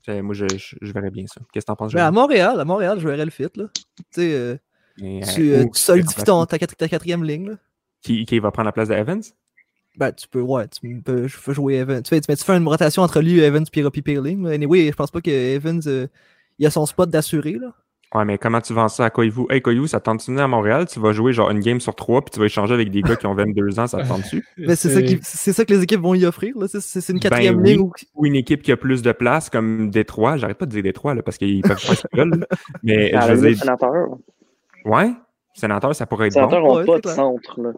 Moi, je, je, verrais bien ça. Qu'est-ce que t'en penses, ben, À Montréal, à Montréal, je verrais le fit. Là. Tu euh, tu, euh, solidifies ta, ta, quatrième ligne. Là. Qui, qui va prendre la place d'Evans? Ben, tu peux, ouais, tu peux, je peux jouer Evans. Tu fais, tu, fais une rotation entre lui et Evans puis Robbie Peeling. Anyway, je pense pas que Evans, euh, il a son spot d'assuré. là. Ouais, mais comment tu vends ça à Koivu? Hey, Koivu, ça tente à Montréal? Tu vas jouer genre une game sur trois, puis tu vas échanger avec des gars qui ont 22 ans, ça te tente dessus? Mais c'est ça, qui, ça que les équipes vont y offrir, là. C'est, une quatrième ben ligne. Ou... une équipe qui a plus de place, comme Détroit. J'arrête pas de dire Détroit, là, parce qu'ils peuvent pas se veulent. Mais je veux dire... Sénateur. Ouais? Sénateur, ça pourrait être sénateur bon. Sénateur n'ont pas de centre, là.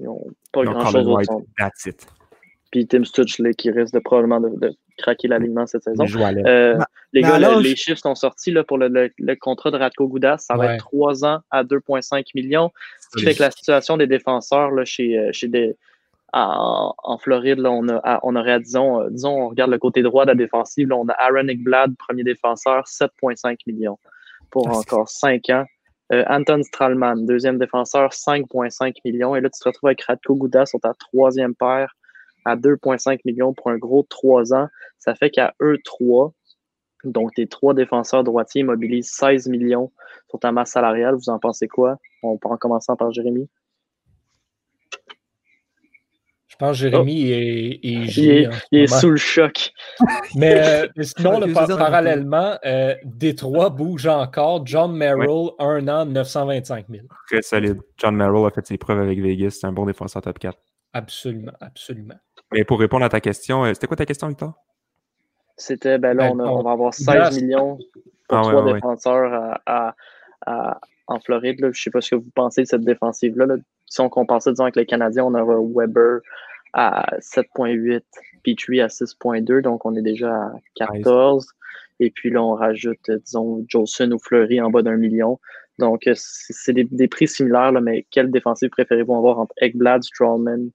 Ils n'ont pas grand-chose au centre. That's it. Puis Tim Stutchley qui risque de, probablement de, craquer l'alignement cette saison. Euh, les gars, les chiffres sont sortis là, pour le, le, contrat de Radko Goudas. Ça va être 3 ans à 2,5 millions. Ce qui fait que la situation des défenseurs là, chez, euh, chez des, en, en, Floride, là, on, a, on aurait, disons, euh, disons, on regarde le côté droit de la défensive. Là, on a Aaron Ekblad, premier défenseur, 7,5 millions pour ah, encore 5 ans. Euh, Anton Stralman, deuxième défenseur, 5,5 millions. Et là, tu te retrouves avec Radko Goudas sur ta troisième paire à 2,5 millions pour un gros 3 ans. Ça fait qu'à eux 3, donc tes trois défenseurs droitiers mobilisent 16 millions sur ta masse salariale. Vous en pensez quoi? On part en commençant par Jérémy. Je pense que Jérémy oh. est, il est, sous le choc. Mais, euh, sinon, parallèlement, euh, Détroit bouge encore. John Merrill, un an, 925 000. Très solide. John Merrill a fait ses preuves avec Vegas. C'est un bon défenseur top 4. Absolument, absolument. Mais pour répondre à ta question, euh, c'était quoi ta question, Victor? C'était, ben là, ben, on, va avoir 16 millions pour ah trois défenseurs en Floride. Je ne sais pas ce que vous pensez de cette défensive-là. Si on compare ça, disons, avec les Canadiens, on aura Weber, à 7.8, Petrie à 6.2, donc on est déjà à 14. Et puis là, on rajoute, disons, Jolson ou Fleury en bas d'un million. Donc, c'est des, prix similaires, mais quel défensif préférez-vous avoir entre Ekblad, Strawman,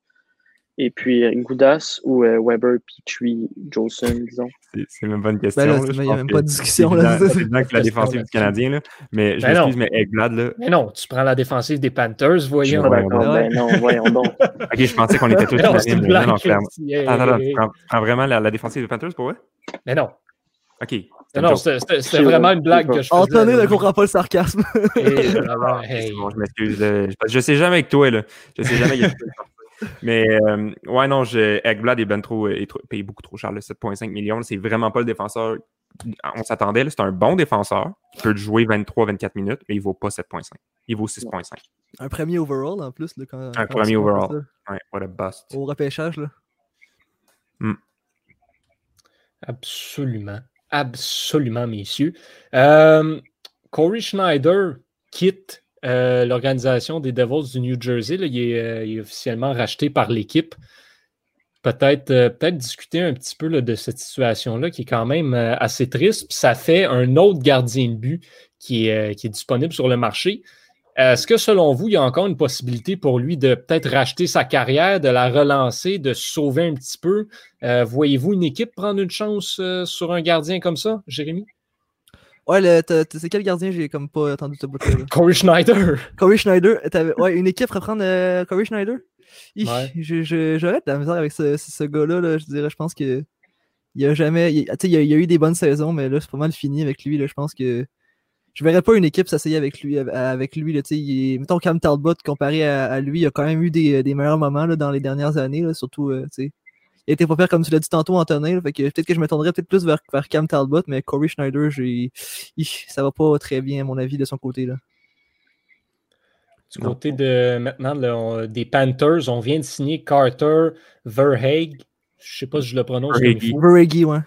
et puis euh, Goudas ou euh, Weber, Petrie, Jolson, disons? C'est même pas une question. Ben il n'y a même pas de discussion. là. C'est bien que la défensive du Canadien, là. mais je ben m'excuse, mais Eggblad, là. Mais non, tu prends la défensive des Panthers, voyons. Ben non, voyons donc. ok, je pensais qu'on était tous non, c'est une blague. Attends, attends, tu prends, vraiment la, défensive des Panthers pour eux? Mais non. Ok. Non, c'était vraiment une blague que je faisais. Anthony ne comprend pas le sarcasme. je m'excuse. Je sais jamais avec toi, là. Je sais jamais avec toi. Mais euh, ouais, non, Eggblad est, ben trop, est paye beaucoup trop cher, 7,5 millions. C'est vraiment pas le défenseur. On s'attendait, c'est un bon défenseur. Il peut jouer 23-24 minutes, mais il vaut pas 7,5. Il vaut 6,5. Un premier overall en plus. Là, quand, un premier overall. Ouais, what a bust. Au repêchage, là. Hmm. Absolument. Absolument, messieurs. Euh, Corey Schneider quitte euh, l'organisation des Devils du New Jersey. Euh, il, est, officiellement racheté par l'équipe. Peut-être euh, peut discuter un petit peu de cette situation-là qui est quand même assez triste. ça fait un autre gardien de but qui est, disponible sur le marché. Est-ce que selon vous, il y a encore une possibilité pour lui de peut-être racheter sa carrière, de la relancer, de sauver un petit peu? Voyez-vous une équipe prendre une chance sur un gardien comme ça, Jérémy? Ouais, c'est quel gardien? J'ai comme pas attendu ce bout là Corey Schneider. Corey Schneider. Ouais, une équipe reprendre euh, Corey Schneider? Ouais. J'aurais de la misère avec ce, ce gars-là. Je dirais, je pense que il y a jamais. Il, il, a, il a eu des bonnes saisons, mais là, c'est pas mal fini avec lui. Là, je pense que je verrais pas une équipe s'essayer avec lui. Avec lui là, il mettons Cam Talbot comparé à, lui, il a quand même eu des, des meilleurs moments là, dans les dernières années, là, surtout. Euh, il était pas pire comme tu l'as dit tantôt, Antonin. Fait que peut-être que je m'attendrais peut-être plus vers, vers, Cam Talbot, mais Corey Schneider, ça va pas très bien, à mon avis, de son côté. Là. Du côté de maintenant des Panthers, on vient de signer Carter Verhaeg. Je sais pas si je le prononce. Verhaeghe, ouais.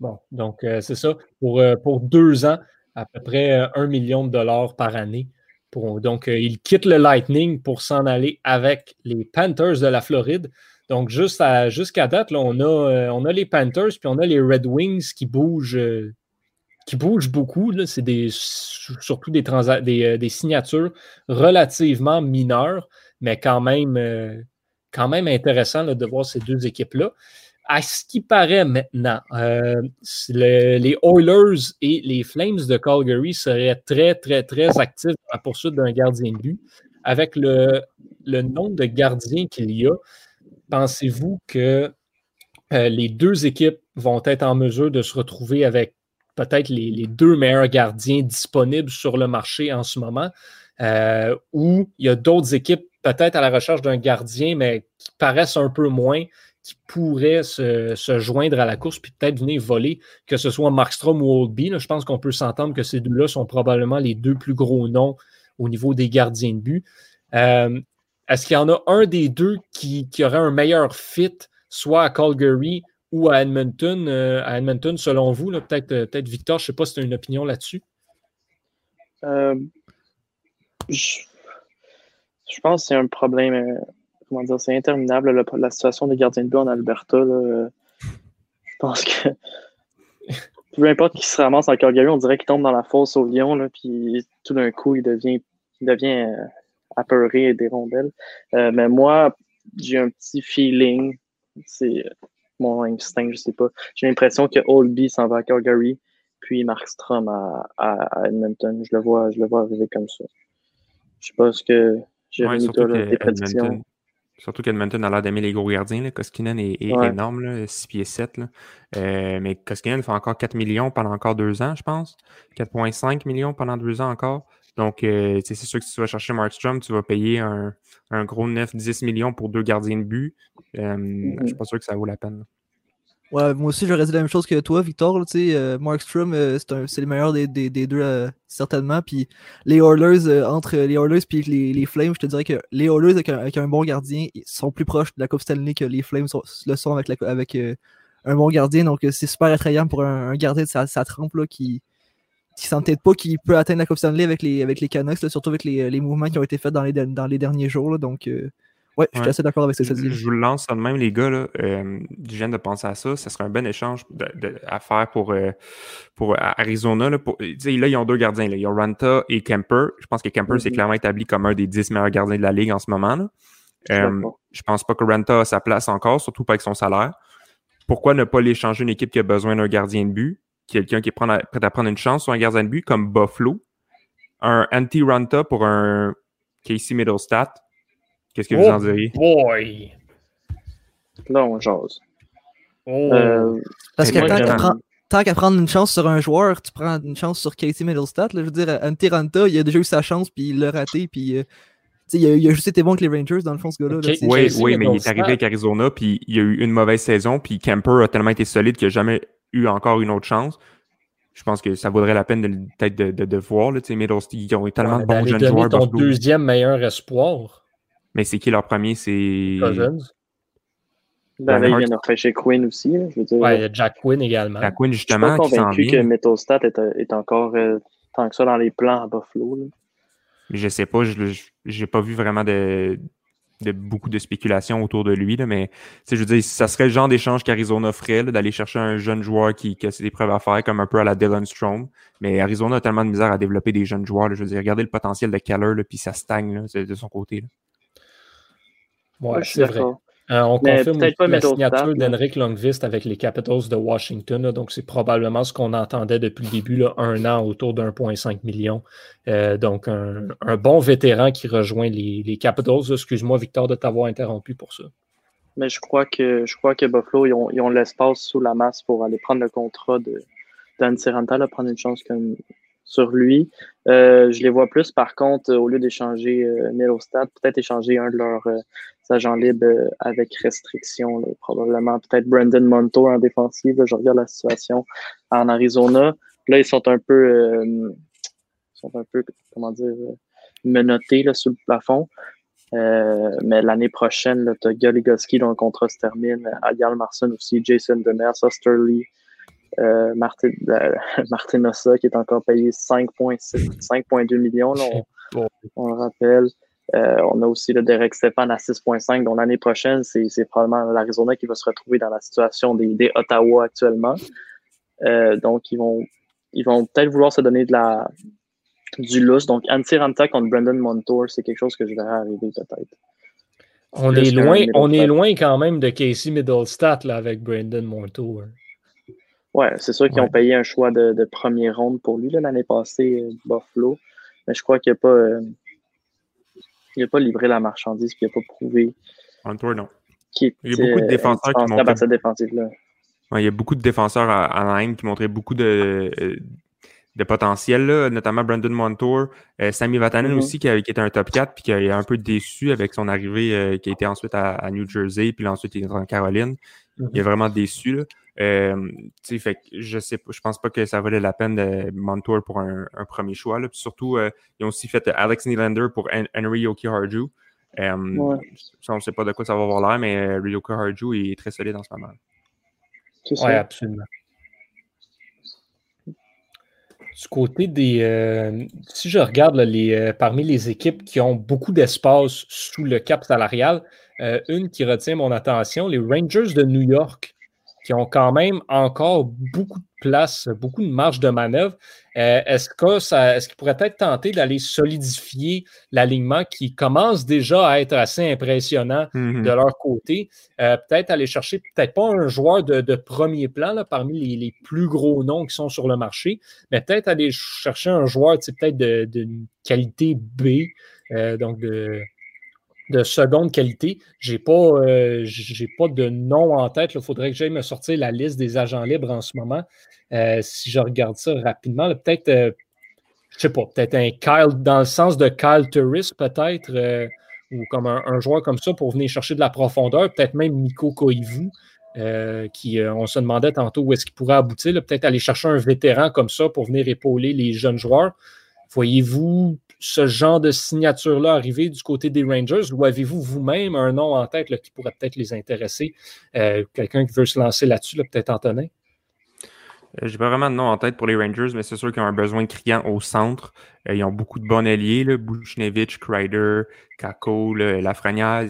Bon, donc euh, c'est ça. Pour, euh, pour deux ans, à peu près euh, un million de dollars par année. Pour, donc, il quitte le Lightning pour s'en aller avec les Panthers de la Floride. Donc, jusqu'à date, là, on, a, euh, on a les Panthers puis on a les Red Wings qui bougent, euh, beaucoup. C'est surtout des, euh, signatures relativement mineures, mais quand même, quand même intéressant de voir ces deux équipes-là. À ce qui paraît maintenant, les Oilers et les Flames de Calgary seraient très, très, très actifs dans la poursuite d'un gardien de but. Avec le, le nombre de gardiens qu'il y a, pensez-vous que euh, les deux équipes vont être en mesure de se retrouver avec peut-être les, deux meilleurs gardiens disponibles sur le marché en ce moment, euh, ou il y a d'autres équipes peut-être à la recherche d'un gardien, mais qui paraissent un peu moins, qui pourraient se, joindre à la course puis peut-être venir voler, que ce soit Markstrom ou Oldby. je pense qu'on peut s'entendre que ces deux-là sont probablement les deux plus gros noms au niveau des gardiens de but. Euh, est-ce qu'il y en a un des deux qui, aurait un meilleur fit, soit à Calgary ou à Edmonton, euh, à Edmonton selon vous? Peut-être euh, peut Victor, je ne sais pas si tu as une opinion là-dessus. Euh, je, pense que c'est un problème, comment dire, c'est interminable, la, situation des gardiens de but en Alberta. je pense que peu importe qui se ramasse en Calgary, on dirait qu'il tombe dans la fosse au lion, puis tout d'un coup, il devient, il devient apeuré et des rondelles. Euh, mais moi, j'ai un petit feeling, c'est mon instinct, je sais pas. J'ai l'impression que Oldby s'en va à Calgary, puis Markstrom à, à, Edmonton. Je le vois, je le vois arriver comme ça. Je sais pas ce que j'ai ouais, des prédictions. Surtout qu'Edmonton a l'air d'aimer les gros gardiens. Koskinen est, énorme, là, 6 pieds 7. Euh, mais Koskinen fait encore 4 millions pendant encore deux ans, je pense. 4,5 millions pendant deux ans encore. Donc, euh, c'est sûr que si tu vas chercher Markstrom, tu vas payer un, gros 9-10 millions pour deux gardiens de but. Euh, Je ne suis pas sûr que ça vaut la peine. Ouais, moi aussi, j'aurais dit la même chose que toi, Victor. Euh, Markstrom, euh, c'est le meilleur des, deux, certainement. Puis les Oilers, entre les Oilers et les, Flames, je te dirais que les Oilers, avec un, bon gardien, sont plus proches de la Coupe Stanley que les Flames le sont avec, avec un bon gardien. Donc, c'est super attrayant pour un, gardien de sa, sa trempe là, qui, qui sent peut-être pas qu'il peut atteindre la Coupe Stanley avec les, avec les Canucks, surtout avec les, les, mouvements qui ont été faits dans les, dans les derniers jours. donc, euh, Ouais, je suis assez d'accord avec ce que tu Je vous lance ça de même, les gars. Là. Euh, je viens de penser à ça. Ce serait un bon échange à faire pour, euh, pour Arizona. Là, pour, là, ils ont deux gardiens. Là. Ils ont Ranta et Kemper. Je pense que Kemper, c'est mm-hmm. clairement établi comme un des dix meilleurs gardiens de la ligue en ce moment. Là. Euh, je pense pas que Ranta a sa place encore, surtout pas avec son salaire. Pourquoi ne pas l'échanger une équipe qui a besoin d'un gardien de but? Quelqu'un qui est prêt à prendre une chance sur un gardien de but comme Buffalo. Un anti-Ranta pour un Casey Middlestat Qu'est-ce que vous en oh diriez? Boy! Là, on jase. Oh. Euh, Parce que tant qu'à prendre une chance sur un joueur, tu prends une chance sur Casey Middlestat. Là, je veux dire, Antiranta, il a déjà eu sa chance, puis il l'a raté, puis euh, il, a, il, a, juste été bon avec les Rangers, dans le fond, ce gars-là. oui, oui, mais il est arrivé avec Arizona, puis il a eu une mauvaise saison, puis Camper a tellement été solide qu'il n'a jamais eu encore une autre chance. Je pense que ça vaudrait la peine de peut-être de, de, de, voir. Là, ils ont eu tellement de bons jeunes joueurs. ton deuxième meilleur espoir. Mais c'est qui leur premier? C'est. Cousins. Ben, là, il vient de repêcher Quinn aussi. je veux dire. Ouais, il y a Jack Quinn également. Jack Quinn, justement. Je suis pas convaincu que Metalstat est, est encore euh, tant que ça dans les plans à Buffalo. Là. Mais je sais pas, je n'ai pas vu vraiment de, de, beaucoup de spéculation autour de lui. Là, mais je veux dire, ça serait le genre d'échange qu'Arizona ferait, d'aller chercher un jeune joueur qui, qui a des preuves à faire, comme un peu à la Dylan Strom. Mais Arizona a tellement de misère à développer des jeunes joueurs. je veux dire, regardez le potentiel de Keller, puis ça stagne là, de son côté. Là. Ouais, c'est vrai. Euh, on confirme la signature d'Henrik Longvist avec les Capitals de Washington. donc, c'est probablement ce qu'on entendait depuis le début, là, un an autour d'1,5 million. Euh, donc, un, bon vétéran qui rejoint les, Capitals. Excuse-moi, Victor, de t'avoir interrompu pour ça. Mais je crois que je crois que Buffalo, ils ont, l'espace sous la masse pour aller prendre le contrat de Dan Serranta, prendre une chance comme sur lui. Euh, je les vois plus, par contre, au lieu d'échanger euh, stade, peut-être échanger un de leurs euh, agents libres euh, avec restriction, probablement. Peut-être Brandon Montour en défensive. je regarde la situation en Arizona. Là, ils sont un peu, sont un peu comment dire, menottés là, sous le plafond. mais l'année prochaine, tu as Goligoski dont le contrat se termine, Ayal Marson aussi, Jason Demers, Osterley, euh, Martin, euh, qui est encore payé 5,2 millions, on, le rappelle. Euh, on a aussi le Derek Stéphane à 6,5, dont l'année prochaine, c'est probablement l'Arizona qui va se retrouver dans la situation des, Ottawa actuellement. donc, ils vont, ils vont peut-être vouloir se donner de la, du lousse. Donc, Antiranta contre Brandon Montour, c'est quelque chose que je verrai arriver peut-être. On est loin, on est loin quand même de Casey Middlestat là, avec Brandon Montour. Ouais, c'est sûr qu'ils ont payé un choix de, de première ronde pour lui l'année passée, euh, Buffalo. Mais je crois qu'il n'a pas, euh, pas livré la marchandise puis il n'a pas prouvé. Hunter, non. il y a beaucoup de défenseurs qui montraient... Ouais, il y a beaucoup de défenseurs à, à qui montraient beaucoup de, euh, de potentiel, là, notamment Brandon Montour, euh, Sammy Vatanen mm-hmm. aussi, qui, qui, était un top 4, puis qui a un peu déçu avec son arrivée, qui a été ensuite à, New Jersey, puis ensuite il est en Caroline. Il est mm-hmm. vraiment déçu. Là. Euh, fait je sais pas, je pense pas que ça valait la peine de Montour pour un, premier choix. Là. Puis surtout, euh, ils ont aussi fait Alex Nylander pour Henry Yoki Harju. Euh, On ne sait pas de quoi ça va avoir l'air, mais euh, Ryoki Harju est très solide en ce moment. Oui, absolument. Du côté des. Euh, si je regarde les, parmi les équipes qui ont beaucoup d'espace sous le cap salarial, une qui retient mon attention, les Rangers de New York qui ont quand même encore beaucoup de place, beaucoup de marge de manœuvre. Euh, est-ce que ça, est-ce qu'ils pourraient être tentés d'aller solidifier l'alignement qui commence déjà à être assez impressionnant mm-hmm. de leur côté? Euh, peut-être aller chercher, peut-être pas un joueur de, premier plan là, parmi les, plus gros noms qui sont sur le marché, mais peut-être aller chercher un joueur peut-être de, de, qualité B, euh, donc de de seconde qualité. Je n'ai pas, euh, pas de nom en tête. Il faudrait que j'aille me sortir la liste des agents libres en ce moment. Euh, si je regarde ça rapidement, peut-être, euh, je ne sais pas, peut-être un Kyle, dans le sens de Kyle Turris, peut-être, ou comme un, joueur comme ça pour venir chercher de la profondeur. Peut-être même Miko Koivu. qui, on se demandait tantôt où est-ce qu'il pourrait aboutir. Peut-être aller chercher un vétéran comme ça pour venir épauler les jeunes joueurs. Voyez-vous ce genre de signature-là arriver du côté des Rangers ou avez-vous vous-même un nom en tête qui pourrait peut-être les intéresser? Euh, quelqu'un qui veut se lancer là-dessus, peut-être Antonin? Euh, j'ai pas vraiment de nom en tête pour les Rangers, mais c'est sûr qu'ils ont un besoin criant au centre. Euh, ils ont beaucoup de bons alliés, là, Buchnevich, Kreider, Kako, Lafrenière,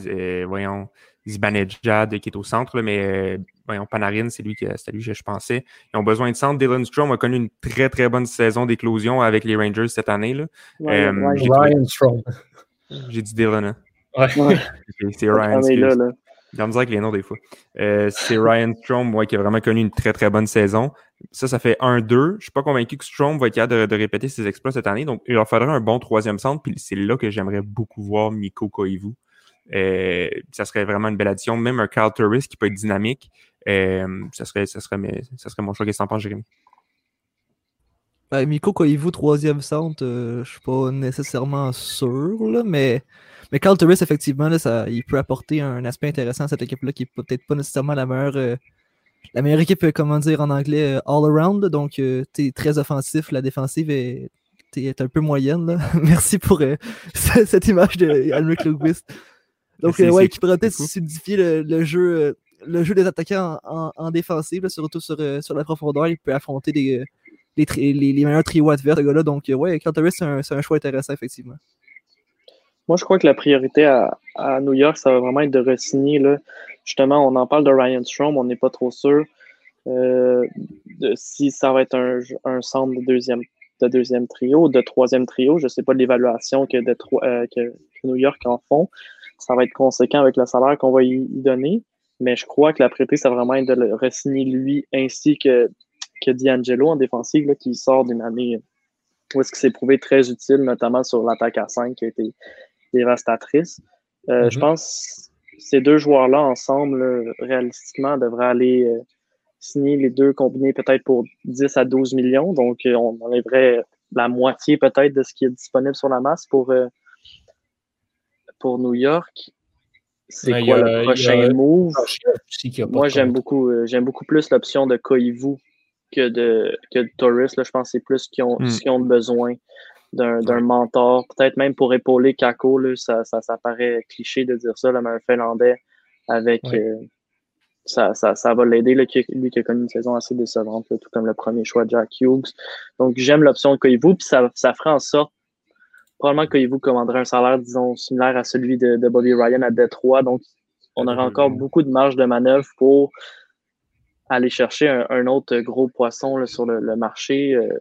voyons, Zibanejad qui est au centre, mais voyons, Panarin, c'est lui, que, lui que je pensais. Ils ont besoin de centre. Dylan Strom a connu une très très bonne saison d'éclosion avec les Rangers cette année. Là. Ryan Strom. J'ai dit Dylan. Hein? Ouais. c'est Ryan. De dire avec les noms des fois. Euh, c'est Ryan Strom qui a vraiment connu une très très bonne saison. Ça, ça fait 1-2. Je ne suis pas convaincu que Strom va être capable de, répéter ses exploits cette année. Donc, il leur faudrait un bon troisième centre. Puis c'est là que j'aimerais beaucoup voir Miko Koivu. Euh, ça serait vraiment une belle addition. Même un Carl Turris qui peut être dynamique. Euh, ça, serait, ça, serait, ça serait mon choix. Qu'est-ce que t'en Jérémy? Ben, Miko Koivu, troisième centre, je ne suis pas nécessairement sûr, là, mais mais Carl Turris, effectivement, là, ça, il peut apporter un aspect intéressant à cette équipe-là qui n'est peut-être pas nécessairement la meilleure, euh, la meilleure équipe, euh, comment dire en anglais, euh, all-around. Donc, tu es très offensif. La défensive est, est un peu moyenne. Merci pour cette image de Lundqvist. Donc, ouais, qui pourrait peut-être solidifier le, jeu, le jeu des attaquants en, défensive, surtout sur, sur la profondeur. Il peut affronter les, les, meilleurs trios adverses, ce gars-là. Donc, ouais, Carl Turris, c'est un, un choix intéressant, effectivement. Moi, je crois que la priorité à, New York, ça va vraiment être de re-signer. Justement, on en parle de Ryan Strom, on n'est pas trop sûr euh, de, si ça va être un, un centre de deuxième, de deuxième trio, de troisième trio. Je ne sais pas l'évaluation que, euh, que, New York en font. Ça va être conséquent avec le salaire qu'on va y, donner. Mais je crois que la priorité, ça va vraiment être de le re-signer lui ainsi que, que D'Angelo en défensive, là, qui sort d'une année où est-ce qu'il s'est prouvé très utile, notamment sur l'attaque à 5 qui a été dévastatrice. Euh, je mhm. pense que ces deux joueurs-là, ensemble, réalistiquement, devraient aller euh, signer les deux combinés peut-être pour 10 à 12 millions. Donc, euh, on enlèverait la moitié peut-être de ce qui est disponible sur la masse pour, pour New York. C'est quoi le prochain move? Moi, j'aime beaucoup, j'aime beaucoup plus l'option de Koivu que de, que de Torres. Là, je pense que c'est plus qu'ils ont, hmm. ont besoin d'un mentor, peut-être même pour épauler Kako, là, ça, ça, ça, paraît cliché de dire ça, là, mais un Finlandais avec. Euh, ça, ça, ça, va l'aider, lui qui a connu une saison assez décevante, tout comme le premier choix de Jack Hughes. Donc j'aime l'option de Koivu, puis ça, ça ferait en sorte, probablement que Koivu commanderait un salaire, disons, similaire à celui de, de Bobby Ryan à Détroit. Donc on aurait encore beaucoup de marge de manœuvre pour aller chercher un, autre gros poisson là, sur le, marché. Euh,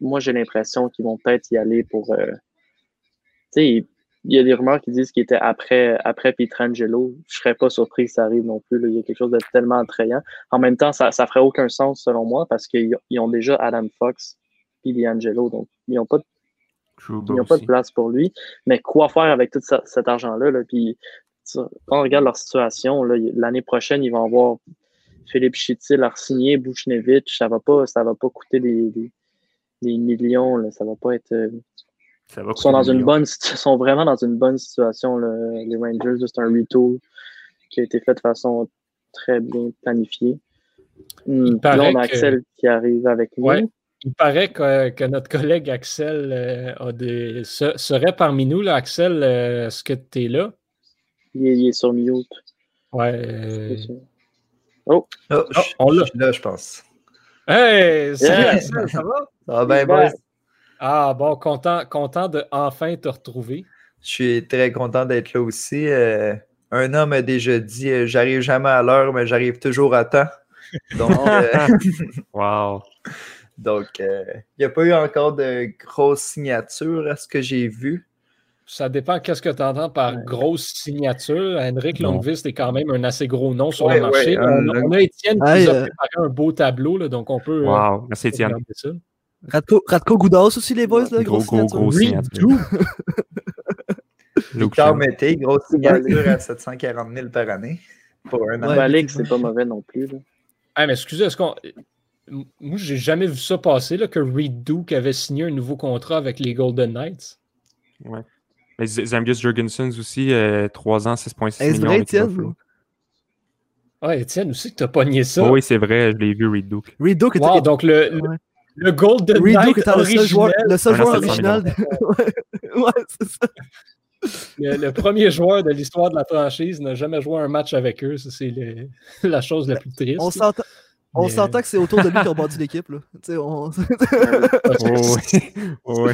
moi, j'ai l'impression qu'ils vont peut-être y aller pour. Euh, tu sais, il y a des rumeurs qui disent qu'il était après, après Pietrangelo. Je serais pas surpris que ça arrive non plus. Il y a quelque chose de tellement attrayant. En même temps, ça, ça ferait aucun sens selon moi parce qu'ils ont déjà Adam Fox et D'Angelo. Donc, ils n'ont pas, de, pas de place pour lui. Mais quoi faire avec tout cet argent-là? Là? Puis, quand on regarde leur situation, l'année prochaine, ils vont avoir Philippe Chittil à signer, Bouchnevich. Ça va pas, ça va pas coûter des des millions. Là, ça va pas être. Euh, ils sont, dans une bonne, sont vraiment dans une bonne situation, les Rangers. C'est un retour qui a été fait de façon très bien planifiée. Hmm, là, on a Axel qui arrive avec nous. Il paraît que, notre collègue Axel euh, a des, serait parmi nous. Là, Axel, euh, est-ce que tu es là? Il est, sur mute. Ouais. Oh, oh, oh on l'a. là, je pense. Hey, salut Axel, ça va? Ah ben, bon. Ah bon, content, content de enfin te retrouver. Je suis très content d'être là aussi. Euh, un homme a déjà dit euh, J'arrive jamais à l'heure, mais j'arrive toujours à temps. Donc, euh, wow. Donc, il n'y a pas eu encore de grosse signature à ce que j'ai vu. Ça dépend qu'est-ce que tu entends par grosse signature. Henrik Lundqvist est quand même un assez gros nom sur le marché. on, a Étienne qui nous a préparé un beau tableau, là, donc on peut. Wow, merci Étienne. Radko, Radko Goudas aussi, les boys, là, gros, gros, gros signature. Victor Mété, grosse signature à 740 000 par année. Pour un an. Ouais, c'est pas mauvais non plus. Là. Ah, mais excusez, est-ce qu'on. Moi, j'ai jamais vu ça passer, là, que Reed Duke avait signé un nouveau contrat avec les Golden Knights. Ouais. Mais Zambius Jurgensen aussi, 3 euh, ans, 6,6 millions. Vrai, Étienne? Ouais, Étienne aussi, tu as pogné ça. oui, c'est vrai, je l'ai vu, Reed Duke. Reed Duke était... donc le, le Golden Knight était le seul joueur, le seul joueur original. ouais, c'est ça. Le, premier joueur de l'histoire de la franchise n'a jamais joué un match avec eux. C'est la chose la plus triste. On s'entend. On s'entend que c'est autour de lui qu'on bâtit l'équipe. Là. On... oh, oui.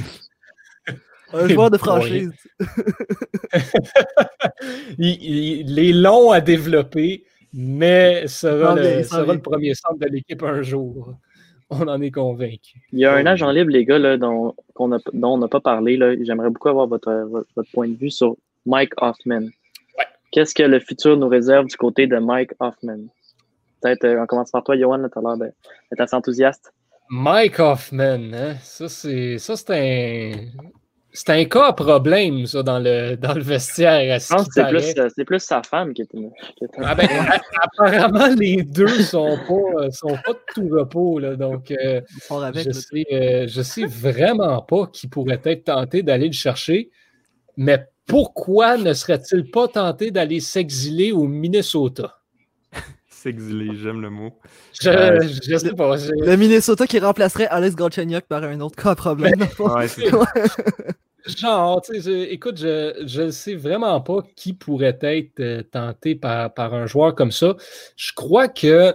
Un joueur de franchise. il, est long à développer, mais sera, le, sera le premier centre de l'équipe un jour. On en est convaincu. Il y a un agent libre, les gars, là, dont, on on n'a pas parlé. J'aimerais beaucoup avoir votre, votre, point de vue sur Mike Hoffman. Qu'est-ce que le futur nous réserve du côté de Mike Hoffman? Peut-être, euh, on commence par toi, Johan, tout à l'heure d'être assez enthousiaste. Mike Hoffman, hein? ça c'est un c'est un cas à problème, ça, dans le, dans le vestiaire. Je pense que c'est plus, euh, plus, sa femme qui est. Ah ben, apparemment, les deux sont pas, euh, sont pas de tout repos. Là, donc, euh, je, sais, je sais vraiment pas qui pourrait être tenté d'aller le chercher. Mais pourquoi ne serait-il pas tenté d'aller s'exiler au Minnesota? S'exiler, j'aime le mot. Je, je sais pas. Le Minnesota qui remplacerait Alex Galchenyuk par un autre cas problème. Genre, tu sais, écoute, je ne sais vraiment pas qui pourrait être euh, tenté par, par un joueur comme ça. Je crois que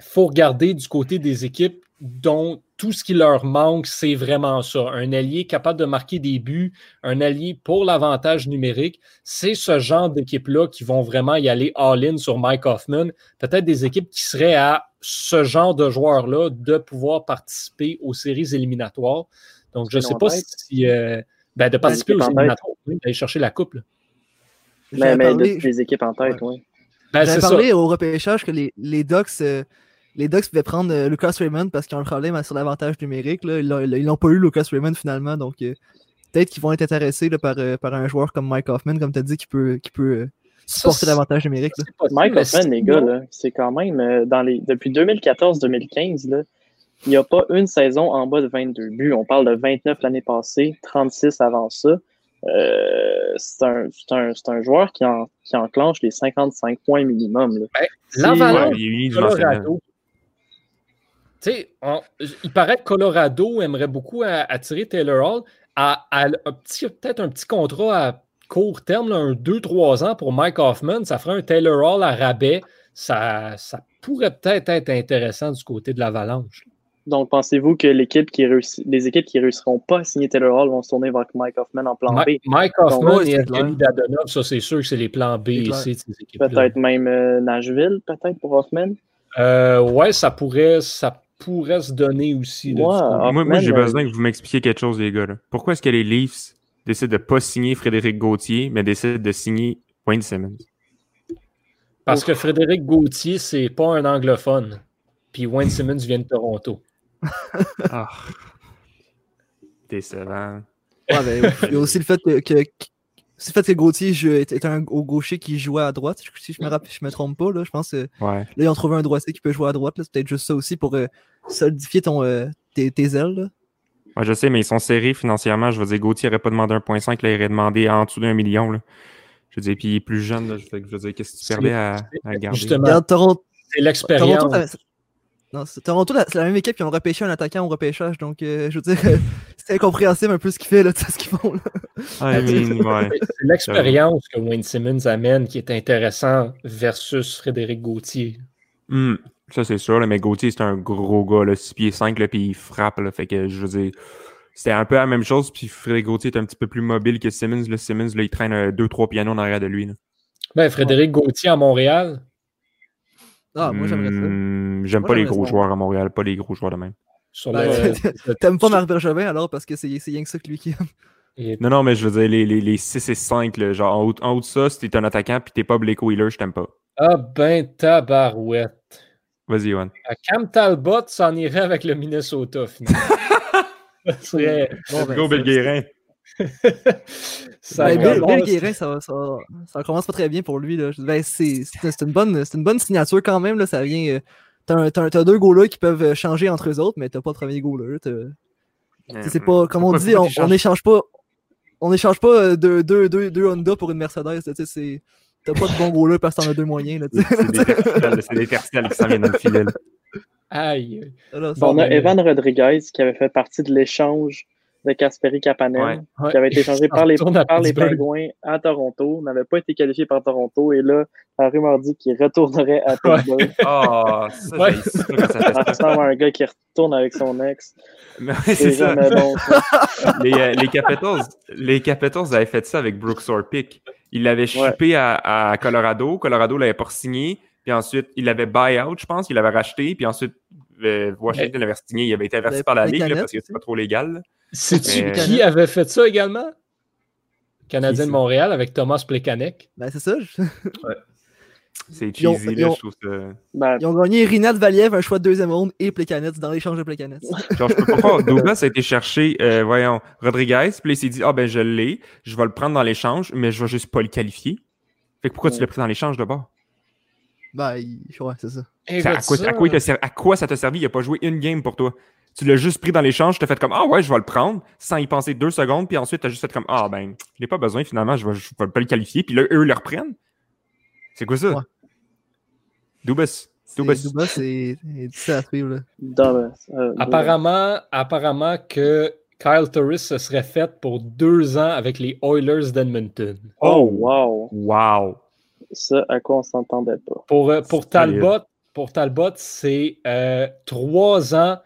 faut regarder du côté des équipes dont tout ce qui leur manque, c'est vraiment ça. Un allié capable de marquer des buts, un allié pour l'avantage numérique. C'est ce genre d'équipe-là qui vont vraiment y aller all-in sur Mike Hoffman. Peut-être des équipes qui seraient à ce genre de joueurs-là de pouvoir participer aux séries éliminatoires. Donc, je ne sais pas si. Euh, ben, de participer aux éliminatoires, d'aller chercher la coupe. Mais, mais des équipes en tête, oui. Ben, J'ai parlé au repêchage que les, les Ducks. Euh, les Ducks pouvaient prendre euh, Lucas Raymond parce qu'ils ont un problème sur l'avantage numérique. Là. Ils n'ont pas eu Lucas Raymond finalement, donc euh, peut-être qu'ils vont être intéressés par, euh, par, un joueur comme Mike Hoffman, comme tu as dit, qui peut, qui peut supporter l'avantage numérique. Mike Hoffman, les gars, c'est quand même dans les depuis 2014-2015, il n'y a pas une saison en bas de 22 buts. On parle de 29 l'année passée, 36 avant ça. c'est un, un, un, joueur qui, en, qui, enclenche les 55 points minimum. Ben, L'Avalanche, sais, il paraît que Colorado aimerait beaucoup attirer Taylor Hall à, peut-être un petit contrat à court terme, un 2-3 ans pour Mike Hoffman. Ça ferait un Taylor Hall à rabais. Ça, ça pourrait peut-être être intéressant du côté de l'Avalanche. Donc, pensez-vous que l'équipe qui les équipes qui ne réussiront pas à signer Taylor Hall vont se tourner vers Mike Hoffman en plan B? Mike Hoffman et Anthony Dadonov, ça c'est sûr que c'est les plans B et C de ces équipes. Peut-être même euh, Nashville, peut-être pour Hoffman? Euh, ouais, ça pourrait, ça pourrait se donner aussi. moi, moi j'ai besoin que vous m'expliquiez quelque chose, les gars. Pourquoi est-ce que les Leafs décident de ne pas signer Frédéric Gauthier, mais décident de signer Wayne Simmons? Parce que Frédéric Gauthier, c'est pas un anglophone. Puis Wayne Simmons vient de Toronto. ah. Décevant. Ouais, ben, il y a aussi le fait que, que, c'est le fait que Gauthier est un au gaucher qui jouait à droite, si je me, je me trompe pas. Là, je pense que là, ils ont trouvé un droitier qui peut jouer à droite. C'est peut-être juste ça aussi pour euh, solidifier ton, euh, tes, ailes. Ouais, je sais, mais ils sont serrés financièrement. Je veux dire, Gauthier n'aurait pas demandé 1,5, là, il aurait demandé en dessous d'un million. Là. Je veux dire, puis il est plus jeune. Là, je veux dire, qu'est-ce que tu perdais à, à garder? Justement, c'est l'expérience. Non, Toronto, c'est la même équipe qui ont repêché un attaquant au repêchage, donc euh, je veux dire, c'est incompréhensible un peu ce qu'il fait, là, ce qu'ils font. C'est l'expérience que Wayne Simmons amène qui est intéressant versus Frédéric Gauthier. Hmm, ça, c'est sûr, mais Gauthier, c'est un gros gars, là, 6 pieds 5, là, puis il frappe, là, fait que je veux dire. C'était un peu la même chose, puis Frédéric Gauthier est un petit peu plus mobile que Simmons. Là. Simmons, là, il traîne 2-3 pianos en arrière de lui. Là. Ben, Frédéric Gauthier à Montréal, ah, moi j'aimerais ça. Hmm, j'aime pas les gros joueurs à Montréal, pas les gros joueurs de même. Ben, t'aimes pas Marc Bergevin alors parce que c'est rien que ça que lui qui aime. Non, non, mais je veux dire, les, les, les 6 et 5, là, genre en haut, en haut, de ça, si t'es un attaquant puis t'es pas Blake Wheeler, je t'aime pas. Ah ben tabarouette. Vas-y, Yohan. Cam Talbot s'en irait avec le Minnesota, finalement. serait... bon, ben, go, Bill ça, ben, Bill, Guérin, ça, ça, ça, commence pas très bien pour lui. Ben, c'est une, bonne, une bonne signature quand même. Là. Ça vient. Euh, t'as deux goalers qui peuvent euh, changer entre eux autres, mais t'as pas de premier goaler. C'est pas, comme on dit, on n'échange pas. On n'échange pas deux, deux, deux, deux, Honda pour une Mercedes. T'as pas de bon goaler parce que t'en as deux moyens. C'est des tertiales qui s'en viennent dans le. Aïe. on a Evan Rodriguez qui avait fait partie de l'échange de Kasperi Kapanen, qui avait été échangé par les, par les Pingouins à Toronto, n'avait pas été qualifié par Toronto, et là, la rumeur dit qu'il retournerait à Pittsburgh. Ah, ça, ouais. ça, ça un gars qui retourne avec son ex. c'est ça. Bon, les, euh, les, Capitals, les Capitals avaient fait ça avec Brooks Orpik. Il l'avait shippé à, à, Colorado. Colorado l'avait pas signé. Puis ensuite, il l'avait buy out, je pense. Il l'avait racheté. Puis ensuite, euh, Washington l'avait signé. Il avait été averti par la Ligue parce que c'est pas trop légal. C'est-tu qui avait fait ça également? Canadien de Montréal avec Thomas Plekanec. Ben, c'est ça. ouais. C'est cheesy, ils là, je trouve ça. Ben, ils ont gagné Rinat Valiev, un choix de deuxième ronde et Plekanec dans l'échange de Plekanec. Genre, je peux pas croire. Douglas a été chercher, euh, voyons, Rodriguez, puis il s'est dit, ah ben je l'ai, je vais le prendre dans l'échange, mais je vais juste pas le qualifier. Fait que pourquoi tu l'as pris dans l'échange de bord? Ben, ouais, c'est ça. À quoi, ça... À, quoi à, quoi ça t'a servi? Il a pas joué une game pour toi. Tu l'as juste pris dans l'échange, tu t'as fait comme Ah ouais, je vais le prendre, sans y penser deux secondes, puis ensuite tu as juste fait comme Ah ben, je n'ai pas besoin finalement, je vais, je vais pas le qualifier, puis là, eux le reprennent. C'est quoi ça? Ouais. Dubas. Dubas. Dubas, c'est difficile à suivre. Euh, apparemment, apparemment que Kyle Turris se serait fait pour deux ans avec les Oilers d'Edmonton. Oh, wow! Wow! Ça, à quoi on s'entendait pas. Pour, euh, pour Talbot, pour Talbot, c'est euh, trois ans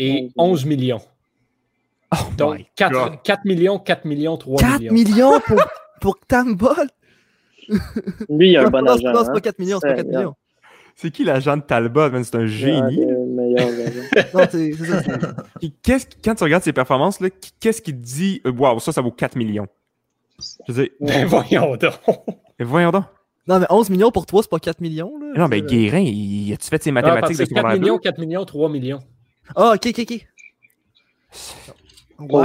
et 11 millions. Oh Donc, 4, 4, millions, 4 millions, 3 4 millions. 4 millions pour, pour Talbot? Lui, il a un bon agent. Non, c'est pas 4 millions, c'est pas 4 millions. C'est qui l'agent de Talbot, C'est un génie. non, c'est ça. Qu'est-ce, quand tu regardes ses performances, là, qu'est-ce qu'il dit euh, Waouh, ça, ça vaut 4 millions. Je veux dire, ben, voyons donc. Ben, voyons donc. Non, mais 11 millions pour toi, c'est pas 4 millions. Là. Non, mais Guérin, il a-tu fait ses mathématiques non, de 4 millions, 4 millions, 3 millions. Ah, ok, ok, ok. Wow.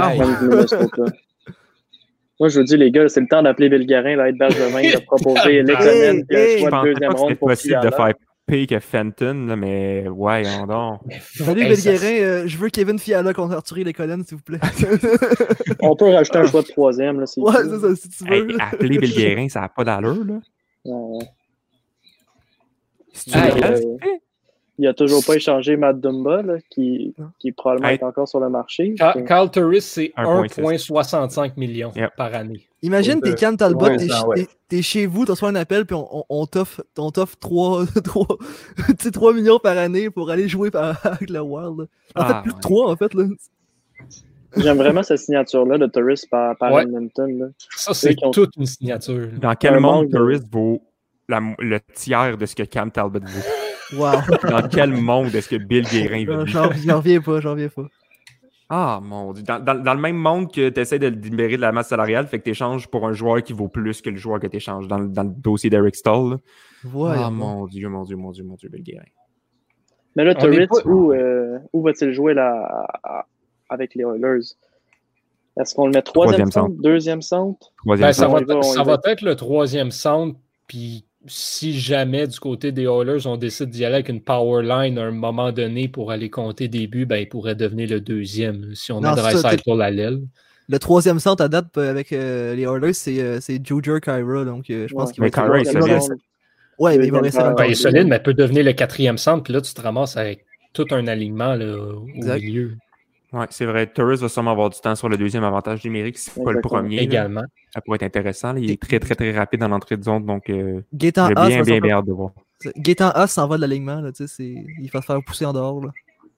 Moi, je vous dis, les gars, c'est le temps d'appeler Belgarin, là, être Bergevin, de proposer Lexonen, puis un choix de deuxième ronde pour possible de faire pire que Fenton, là, mais ouais, on donc. Salut Belgarin, euh, je veux Kevin Fiala contre Arthur Leconen, s'il vous plaît. on peut rajouter un choix de troisième, là, si Ouais, c'est ça, si tu veux. Hey, appeler Belgarin, ça n'a pas d'allure, là. Ouais, ouais. Si tu hey, il n'a toujours pas échangé Matt Dumba, là, qui, qui probablement est encore sur le marché. Carl Turris, c'est 1,65 millions par année. Imagine, t'es Cam Talbot, t'es ouais. es chez vous, tu reçois un appel, puis on, on, t'offre 3, 3, 3, millions par année pour aller jouer avec le Wild. En fait, ah, plus de 3, en fait. J'aime vraiment cette signature-là de Turris par, par ouais. Edmonton. Là. Ça, c'est toute une signature. Dans quel monde Turris vaut la, le tiers de ce que Cam Talbot vaut? Wow. Dans quel monde est-ce que Bill Guérin veut J'en reviens pas, j'en reviens pas. Ah, mon Dieu. Dans, dans, dans le même monde que tu essaies de libérer de la masse salariale, fait que tu échanges pour un joueur qui vaut plus que le joueur que tu échanges dans, dans, le dossier d'Eric Stall. Ah, mon Dieu, mon Dieu, mon Dieu, mon Dieu, Bill Guérin. Mais là, pas... où, euh, où va-t-il jouer là, avec les Oilers? Est-ce qu'on le met troisième, troisième centre, centre, deuxième centre? Troisième ben, centre. Ça, va, ça va être le troisième centre, puis si jamais du côté des Oilers, on décide d'y aller avec une power line à un moment donné pour aller compter des buts, ben, il pourrait devenir le deuxième si on a Dreisaitl à l'aile. Le troisième centre à date euh, avec euh, les Oilers, c'est euh, Juger Kyra. Donc, euh, je pense qu'il va Kyra est solide. Ouais, mais il va rester ben, Il est solide, mais peut devenir le quatrième centre. Puis là, tu te ramasses avec tout un alignement là, au milieu. Oui, c'est vrai. Torres va sûrement avoir du temps sur le deuxième avantage numérique, si c'est pas le premier. Également. Ça pourrait être intéressant. Il est très, très, très rapide dans l'entrée de zone, donc euh, j'ai bien, bien, bien, bien hâte de voir. Gaétan A s'en va de l'alignement, il va se faire pousser en dehors. Là.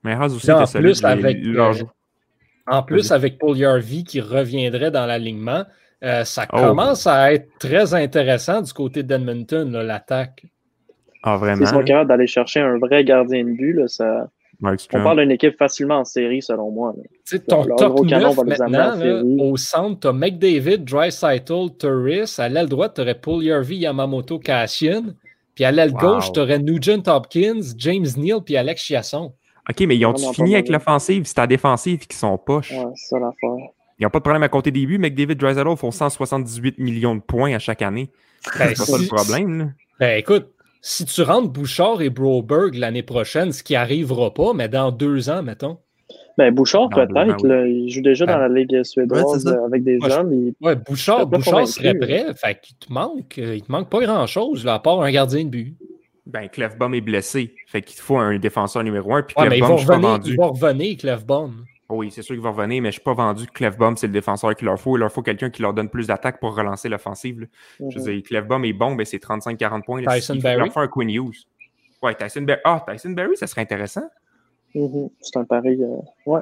Mais Haas aussi, en plus, avec, euh, en plus, avec Paul Yarvey qui reviendrait dans l'alignement, euh, ça oh. commence à être très intéressant du côté d'Edmonton, l'attaque. Ah, vraiment? Ils sont capables d'aller chercher un vrai gardien de but, là, ça on parle d'une équipe facilement en série, selon moi. Ton top 9 maintenant, au centre, tu as McDavid, Dreisaitl, Turris. À l'aile droite, tu aurais Paul Yarvey, Yamamoto, Cassian. Puis à l'aile gauche, tu aurais Nugent Hopkins, James Neal, puis Alex Chiasson. OK, mais ils ont fini avec l'offensive? C'est la défensive qui sont poches. Ouais, c'est ça l'affaire. Ils n'ont pas de problème à compter des buts. McDavid, Dreisaitl font 178 millions de points à chaque année. Ben, c'est pas ça le problème. Là. Ben écoute, si tu rentres Bouchard et Broberg l'année prochaine, ce qui n'arrivera pas, mais dans deux ans, mettons. Ben, Bouchard, peut-être. Il joue déjà dans la Ligue suédoise avec des jeunes. Ouais, Bouchard, Bouchard serait prêt. Fait qu'il te manque, il te manque pas grand-chose, à part un gardien de but. Ben, Clefbaum est blessé. Fait qu'il te faut un défenseur numéro un. Puis ouais, mais il va, revenir, il va revenir, Clefbaum. Oui, c'est sûr qu'il va revenir, mais je ne suis pas vendu que Clefbaum, c'est le défenseur qu'il leur faut. Il leur faut quelqu'un qui leur donne plus d'attaques pour relancer l'offensive. Je veux Mhm. dire, Clefbaum est bon, mais c'est 35-40 points. là. Tyson Il faut leur Barry? faire un Quinn Hughes. Ouais, Tyson Barry. Ah, Tyson Barry, ça serait intéressant. Mhm. C'est un pari. euh, Ouais.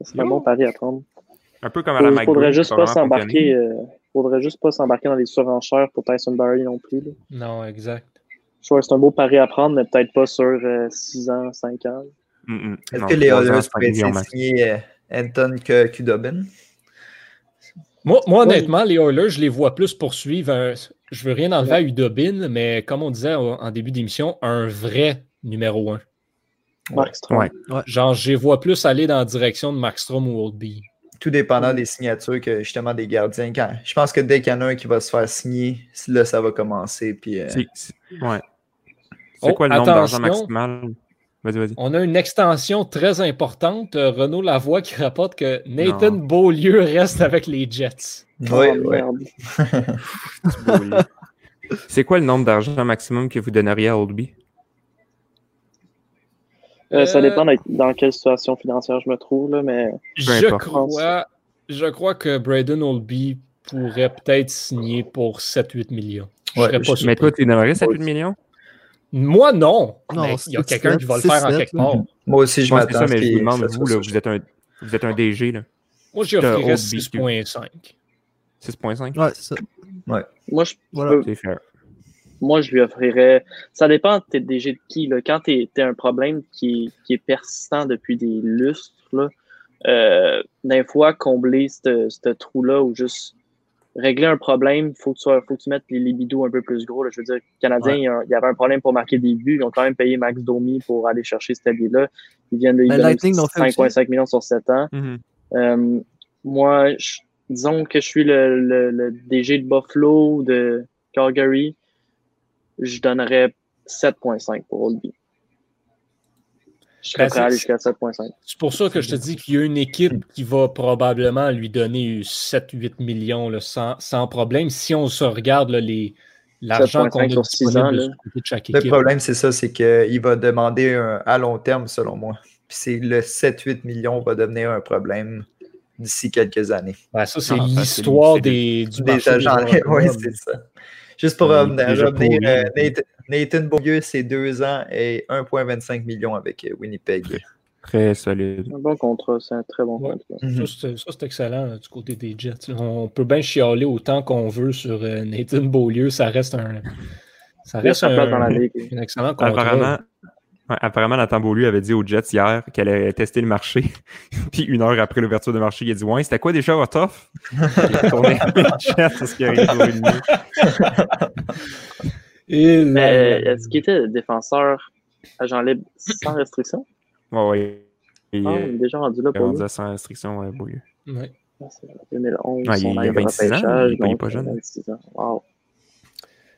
C'est un bon pari à prendre. Un peu comme à la Il Mike faudrait Green, juste pas s'embarquer. euh, faudrait juste pas s'embarquer dans les surenchères pour Tyson Barry non plus. là. Non, exact. Je vois, c'est un beau pari à prendre, mais peut-être pas sur 6 ans, 5 ans. Mm, mm. Est-ce Non, que les Oilers pourraient signer Anton K- Kudobin? Moi, moi, honnêtement, les Oilers, je les vois plus poursuivre. un- Je veux rien enlever à Udobin, mais comme on disait en début d'émission, un vrai numéro un. Mark Strom. Ouais. Genre, je les vois plus aller dans la direction de Markstrom ou Oldby. Tout dépendant des signatures que justement des gardiens. Quand... Je pense que dès qu'il y en a un qui va se faire signer, là, ça va commencer. Puis, euh, C'est c'est- ouais. C'est Oh, quoi le nombre d'argent maximal? Vas-y, vas-y. On a une extension très importante. euh, Renaud Lavoie qui rapporte que Nathan Non. Beaulieu reste avec les Jets. ouais, Oh, ouais. merde. C'est quoi le nombre d'argent maximum que vous donneriez à Oldby? Euh, ça Euh, dépend de- dans quelle situation financière je me trouve, là, mais Je crois, je crois que Braden Oldby pourrait peut-être signer pour 7-8 millions. Je Ouais, serais pas je- Mais toi, tu donnerais 7-8 millions? Moi, non. Non, il y a quelqu'un qui va le faire en quelque part. Moi aussi, je Ouais, m'attends mais je vous demande, vous, là, vous êtes un, vous êtes un DG, là. Moi, j'y T'as offrirais Oldby, 6.5. 6.5? Ouais, c'est ça. moi, je Voilà. fair. moi, je lui offrirais. Ça dépend, t'es DG de qui. Là. Quand t'es es un problème qui est, qui est persistant depuis des lustres, là, euh, des fois, combler ce ce trou-là ou juste régler un problème, il faut, que tu sois- faut que tu mettes les libidos un peu plus gros. Là. Je veux dire, les Canadiens, Ouais. il y avait un problème pour marquer des buts. Ils ont quand même payé Max Domi pour aller chercher cet allié-là. Ils viennent de lui Ben, donner Lightning l'ont fait aussi. 5,5 millions sur 7 ans. Mhm. Euh, moi, je- disons que je suis le, le, le DG de Buffalo de Calgary, je donnerais 7.5 pour Oldby. Je serais Ben, prêt à aller c'est- jusqu'à 7.5. C'est pour ça que je te dis qu'il y a une équipe qui va probablement lui donner 7-8 millions là, sans, sans problème. Si on se regarde là, les, l'argent qu'on a 7,5 sur six disponible ans, de là. chaque Le équipe. problème, c'est ça, c'est qu'il va demander un- à long terme, selon moi. Puis c'est le 7-8 millions va devenir un problème d'ici quelques années. Ben, ça, c'est Non, ça, c'est- l'histoire c'est des, du Des marché des agents, joueurs oui, c'est ça. Juste pour revenir, euh, Nathan, Beaulieu, c'est deux ans et 1,25 millions avec euh, Winnipeg. Très solide. Un bon contrat, c'est un très bon Ouais. contrat. Mhm. Ça, c'est- ça, c'est excellent là, du côté des Jets. On peut bien chialer autant qu'on veut sur euh, Nathan Beaulieu. Ça reste un. Ça reste un, dans la ligue. un excellent contrat. Apparemment, ouais, apparemment, Nathan Beaulieu avait dit aux Jets hier qu'elle allait tester le marché. Puis une heure après l'ouverture du marché, il a dit Ouais, c'était quoi déjà votre offre? Il a retourné les Jets parce qu'il a Et Mais là, est-ce qu'il était défenseur agent libre sans restriction? Ouais, ouais. Et, Ah, euh, est déjà rendu là il pour rendu lui. sans restriction, ouais, Beaulieu. ouais. Ah, c'est 2011, Ouais, il- son il a année de 26 ans, il est pas- il jeune. 26 ans. Wow.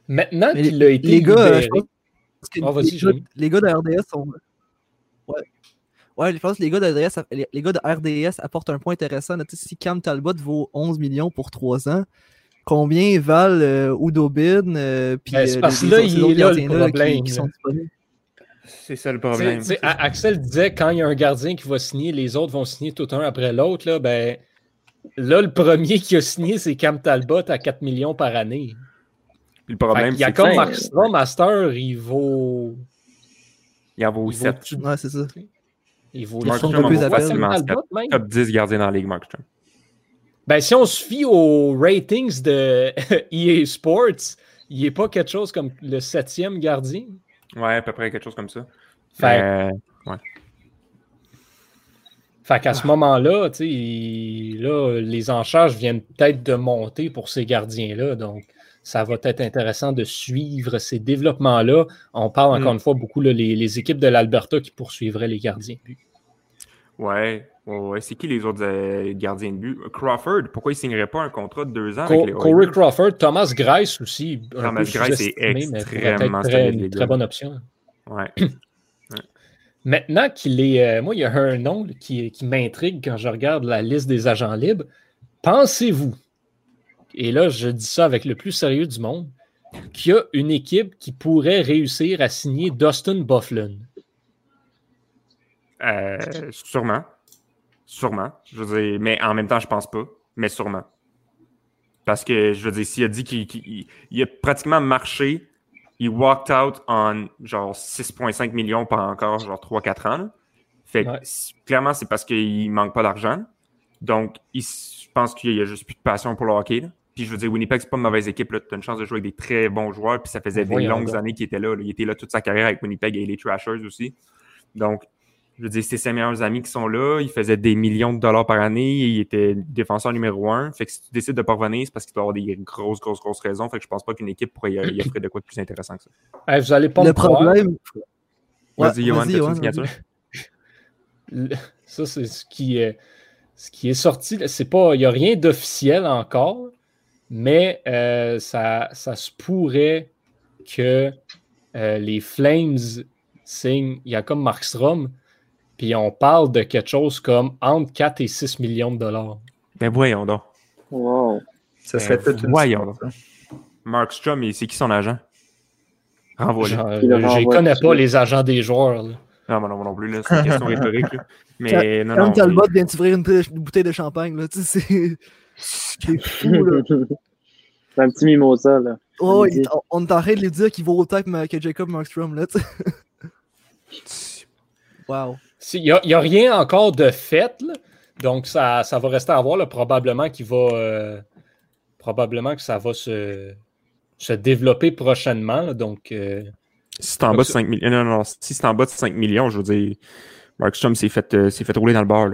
Maintenant qu'il a été les gars, euh, libéré- je pense que vas-y, les, gars, les gars de RDS sont. Ouais. Ouais, je pense que les gars de RDS, les, gars de RDS apportent un point intéressant. Si Cam Talbot vaut 11 millions pour 3 ans, combien valent euh, Udobin euh, puis Ben, c'est euh, parce les- que là, il autres est là, le problème? C'est ça le problème. Axel disait quand il y a un gardien qui va signer, les autres vont signer tout un après l'autre. Là, ben, là, le premier qui a signé, c'est Cam Talbot à 4 millions par année. Puis le problème, il y a c'est comme que- Markstrom Master, il vaut. qu'il en vaut Il vaut, 7. Ouais, c'est ça. il vaut Markstrom vaut facilement top 10 gardiens dans la ligue, Markstrom. Ben, si on se fie aux ratings de EA Sports, il n'est pas quelque chose comme le septième gardien. Ouais, à peu près quelque chose comme ça. Fait, Euh, fait qu'à ce moment-là, tu sais, il- là, les enchères viennent peut-être de monter pour ces gardiens-là. Donc, ça va être intéressant de suivre ces développements-là. On parle encore Mm. une fois beaucoup là, les, les équipes de l'Alberta qui poursuivraient les gardiens. de but. ouais. C'est qui les autres euh, gardiens de but? Crawford, pourquoi il signerait pas un contrat de deux ans Co- avec les Corey? Crawford, Thomas Grice aussi. Thomas Greiss est extrêmement très- solide, très bonne option. Ouais. Maintenant qu'il est. euh, moi, il y a un nom qui m'intrigue quand je regarde la liste des agents libres. Pensez-vous, et là, je dis ça avec le plus sérieux du monde, qu'il y a une équipe qui pourrait réussir à signer Dustin Bufflin? Euh, sûrement. Sûrement. Je veux dire, mais en même temps, je pense pas. Mais sûrement. Parce que, je veux dire, s'il a dit qu'il a pratiquement marché, il walked out en genre 6,5 millions par encore genre 3-4 ans. Fait que, clairement, c'est parce qu'il manque pas d'argent. Donc, je pense qu'il y a juste plus de passion pour le hockey. Puis je veux dire, Winnipeg, c'est pas une mauvaise équipe. Tu as une chance de jouer avec des très bons joueurs. Puis ça faisait des longues années qu'il était là, Il était là toute sa carrière avec Winnipeg et les Trashers aussi. Donc, je veux dire, c'est ses meilleurs amis qui sont là. Il faisait des millions de dollars par année. Il était défenseur numéro un. Fait que si tu décides de pas revenir, c'est parce qu'il doit avoir des grosses, grosses, grosses raisons. Fait que je pense pas qu'une équipe pourrait y, offrir de quoi de plus intéressant que ça. vous allez pas le problème. Vas-y, Yohan, vas une signature? Ça, c'est ce qui est, ce qui est sorti. C'est pas, il n'y a rien d'officiel encore, mais euh, ça, ça se pourrait que euh, les Flames signent. Il y a comme Markstrom puis on parle de quelque chose comme entre 4 et 6 millions de dollars. Ben voyons donc. Wow. Ça serait ben, peut-être Voyons donc. Mark Strom, c'est qui son agent? Renvoie-le. Je ne connais pas les agents des joueurs. Là. Non, mais non, non plus, c'est une question rhétorique. Mais non, Comme Talbot vient d'ouvrir une, une, bouteille de champagne, là, tu sais, c'est fou, là. C'est un petit mimosa, là. Oh, on est en train de lui dire qu'il vaut autant que, Jacob Markstrom, là, tu sais. wow. Il n'y a, rien encore de fait, donc ça, ça, va rester à voir. probablement qu'il va. Euh, probablement que ça va se, se développer prochainement. donc. Euh, si c'est en bas de 5 millions. Non, non, si c'est en bas de 5 millions, je veux dire, Markstrom s'est fait, euh, fait rouler dans le bar.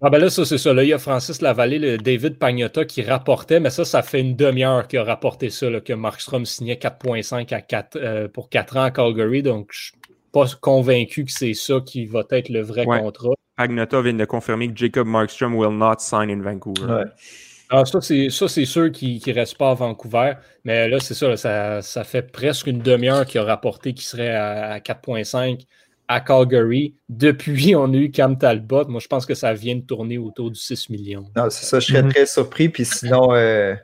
Ah ben là, ça, c'est ça. Là, il y a Francis Lavallée, le David Pagnotta qui rapportait, mais ça, ça fait une demi-heure qu'il a rapporté ça, là, que Markstrom signait 4,5 à 4, pour 4 ans à Calgary. Donc, je pas convaincu que c'est ça qui va être le vrai contrat. Agnata vient de confirmer que Jacob Markstrom will not sign in Vancouver. Ah, ça, c'est sûr qu'il ne reste pas à Vancouver. Mais là, c'est ça, ça, fait presque une demi-heure qu'il a rapporté qu'il serait à, 4.5 à Calgary. Depuis, on a eu Cam Talbot. Moi, je pense que ça vient de tourner autour du 6 millions. Non, c'est ça, je serais mhm. très surpris. Puis sinon, euh,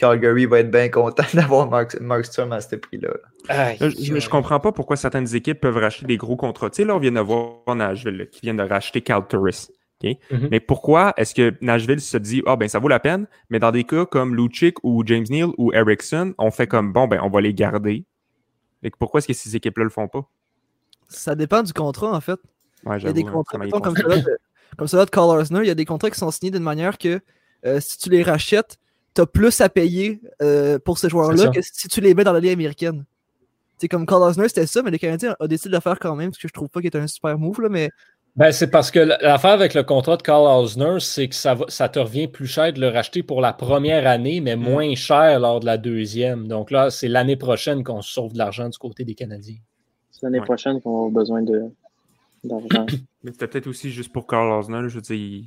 Calgary va être bien content d'avoir Markstrom à ce prix-là. Je, ne comprends pas pourquoi certaines équipes peuvent racheter des gros contrats. Tu sais, là, on vient de voir Nashville qui vient de racheter Cal Turris. Mhm. Mais pourquoi est-ce que Nashville se dit Ah ben ça vaut la peine, mais dans des cas comme Lucic ou James Neal ou Erickson, on fait comme bon ben on va les garder. Et pourquoi est-ce que ces équipes-là le font pas? Ça dépend du contrat, en fait. il y a des hein, contrats comme, celui de Carl Arsner, il y a des contrats qui sont signés d'une manière que euh, si tu les rachètes, tu as plus à payer euh, pour ces joueurs-là que si tu les mets dans la Ligue américaine. C'est comme Carl Osner, c'était ça, mais les Canadiens ont décidé de le faire quand même, parce que je trouve pas qu'il est un super move, là, mais. Ben, c'est parce que l'affaire avec le contrat de Carl Osner, c'est que ça, ça te revient plus cher de le racheter pour la première année, mais mm. moins cher lors de la deuxième. Donc là, c'est l'année prochaine qu'on sauve de l'argent du côté des Canadiens. C'est l'année prochaine qu'on a besoin d'argent. mais c'était peut-être aussi juste pour Carl Osner, je veux dire,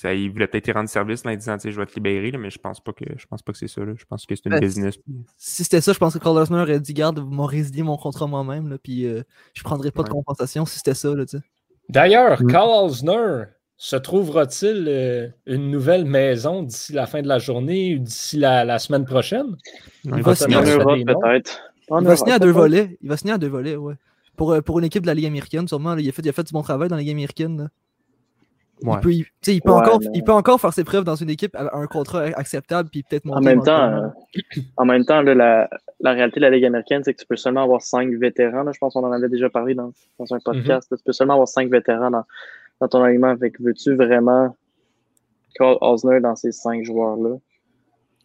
ça, il voulait peut-être rendre service en disant je vais te libérer, mais je pense pas que je pense pas que c'est ça. Je pense que c'est une ben, business. Si c'était ça, je pense que Carl Osner aurait dit garde, m'a résilié mon contrat moi-même, puis euh, je prendrais pas de compensation si c'était ça. D'ailleurs, mm. Carl Osner, se trouvera-t-il euh, une nouvelle maison d'ici la fin de la journée ou d'ici la, semaine prochaine? Il, va signer peut-être. Il va signer à deux volets. Il va signer à deux volets, ouais. Pour, euh, pour une équipe de la Ligue américaine, sûrement. il, a fait, il a fait du bon travail dans la Ligue américaine. Il, peut, encore, il peut encore faire ses preuves dans une équipe à un contrat acceptable puis peut-être En même temps, euh, en même temps la, réalité de la Ligue américaine, c'est que tu peux seulement avoir cinq vétérans. je pense qu'on en avait déjà parlé dans, un mhm. podcast. Tu peux seulement avoir cinq vétérans dans, ton alignement. veux-tu vraiment Carl Osner dans ces cinq joueurs-là?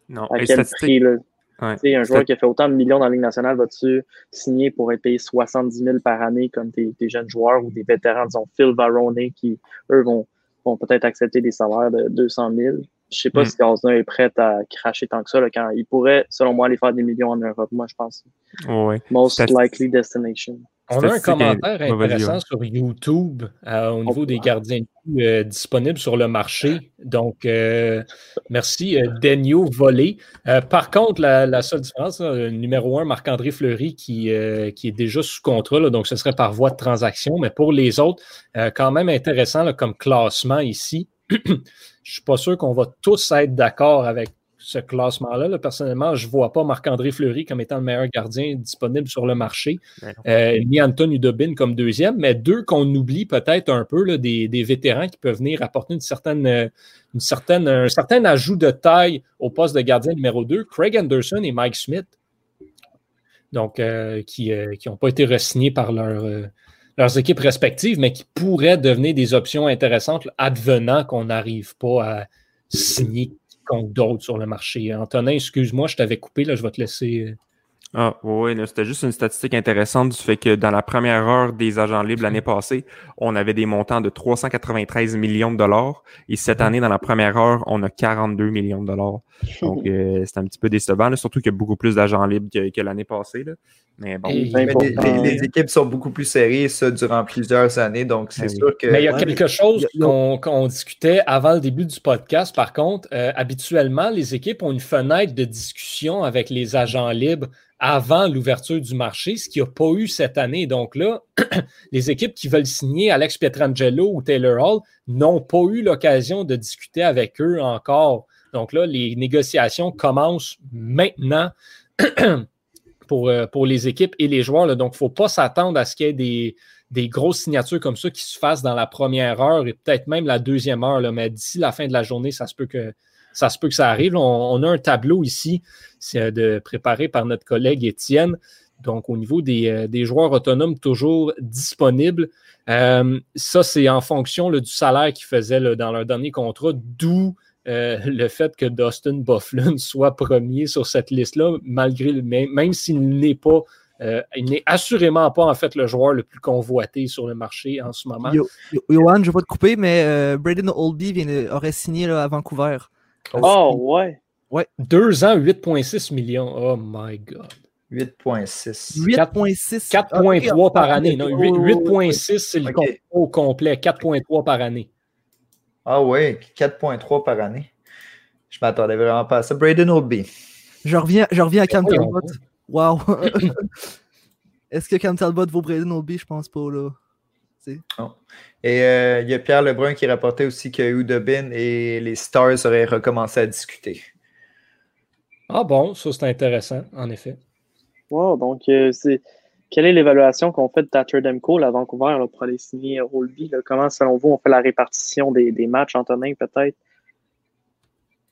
Non. À quel prix, là? un joueur qui a fait autant de millions dans la Ligue nationale, vas-tu signer pour être payé 70 000 par année comme tes, jeunes joueurs ou des vétérans, disons Phil Varone, qui, eux, vont, vont peut-être accepter des salaires de 200 000. Je sais pas mm. si Gazner est prêt à cracher tant que ça. quand il pourrait, selon moi, aller faire des millions en Europe, moi, je pense. Most likely destination. On a un commentaire intéressant sur YouTube euh, au niveau des gardiens de but euh, disponibles sur le marché. Donc, euh, merci, Denio Volé. par contre, la, seule différence, numéro un, Marc-André Fleury, qui, qui est déjà sous contrat, donc ce serait par voie de transaction. Mais pour les autres, quand même intéressant comme classement ici. Je ne suis pas sûr qu'on va tous être d'accord avec ce classement-là. Personnellement, je ne vois pas Marc-André Fleury comme étant le meilleur gardien disponible sur le marché, euh, ni Anton Udobin comme deuxième, mais deux qu'on oublie peut-être un peu, des, vétérans qui peuvent venir apporter une certaine, une certaine, un certain ajout de taille au poste de gardien numéro 2, Craig Anderson et Mike Smith. Donc, qui n'ont pas été re par leur leurs équipes respectives, mais qui pourraient devenir des options intéressantes advenant qu'on n'arrive pas à signer contre d'autres sur le marché. Antonin, excuse-moi, je t'avais coupé, là, je vais te laisser. Ah oui, c'était juste une statistique intéressante du fait que dans la première heure des agents libres l'année passée, on avait des montants de 393 millions de dollars et cette année, dans la première heure, on a 42 millions de dollars. Donc, euh, c'est un petit peu décevant, surtout qu'il y a beaucoup plus d'agents libres que, l'année passée. Mais bon, les, équipes sont beaucoup plus serrées, ça, durant plusieurs années, donc c'est ben sûr que... Mais il y a quelque chose qu'on discutait avant le début du podcast, par contre. Euh, habituellement, les équipes ont une fenêtre de discussion avec les agents libres avant l'ouverture du marché, ce qu'il n'y a pas eu cette année. Donc là, les équipes qui veulent signer Alex Pietrangelo ou Taylor Hall n'ont pas eu l'occasion de discuter avec eux encore. Donc là, les négociations commencent maintenant pour, euh, pour les équipes et les joueurs. Donc, il ne faut pas s'attendre à ce qu'il y ait des, des grosses signatures comme ça qui se fassent dans la première heure et peut-être même la deuxième heure. Mais d'ici la fin de la journée, ça se peut que ça se peut que ça arrive. On, a un tableau ici, c'est de préparé par notre collègue Étienne. Donc, au niveau des, euh, joueurs autonomes toujours disponibles, euh, ça, c'est en fonction du salaire qu'ils faisaient dans leur dernier contrat, d'où euh, le fait que Dustin Bufflin soit premier sur cette liste-là, malgré même s'il n'est pas il n'est assurément pas en fait le joueur le plus convoité sur le marché en ce moment. Johan, je ne vais pas te couper, mais Braden Oldby aurait signé à Vancouver. Oh, ouais. Ouais. Deux ans, 8,6 millions. Oh my God. 8,6. 8,6. 4,3 par année. 8,6, c'est le au complet. 4,3 par année. Ah ouais, 4,3 par année. Je m'attendais vraiment pas à ça. Braden Oldby. Je reviens, je reviens à Cam Talbot. Wow. Est-ce que Cam Talbot vaut Braden Oldby? Je pense pas, là. Et euh, il y a Pierre Lebrun qui rapportait aussi que Udobin et les Stars auraient recommencé à discuter. Ah bon, ça c'est intéressant, en effet. Wow, donc euh, c'est quelle est l'évaluation qu'on fait de Thatcher Demko à Vancouver pour aller signer Rolby? Comment, selon vous, on fait la répartition des, matchs, Antonin, peut-être?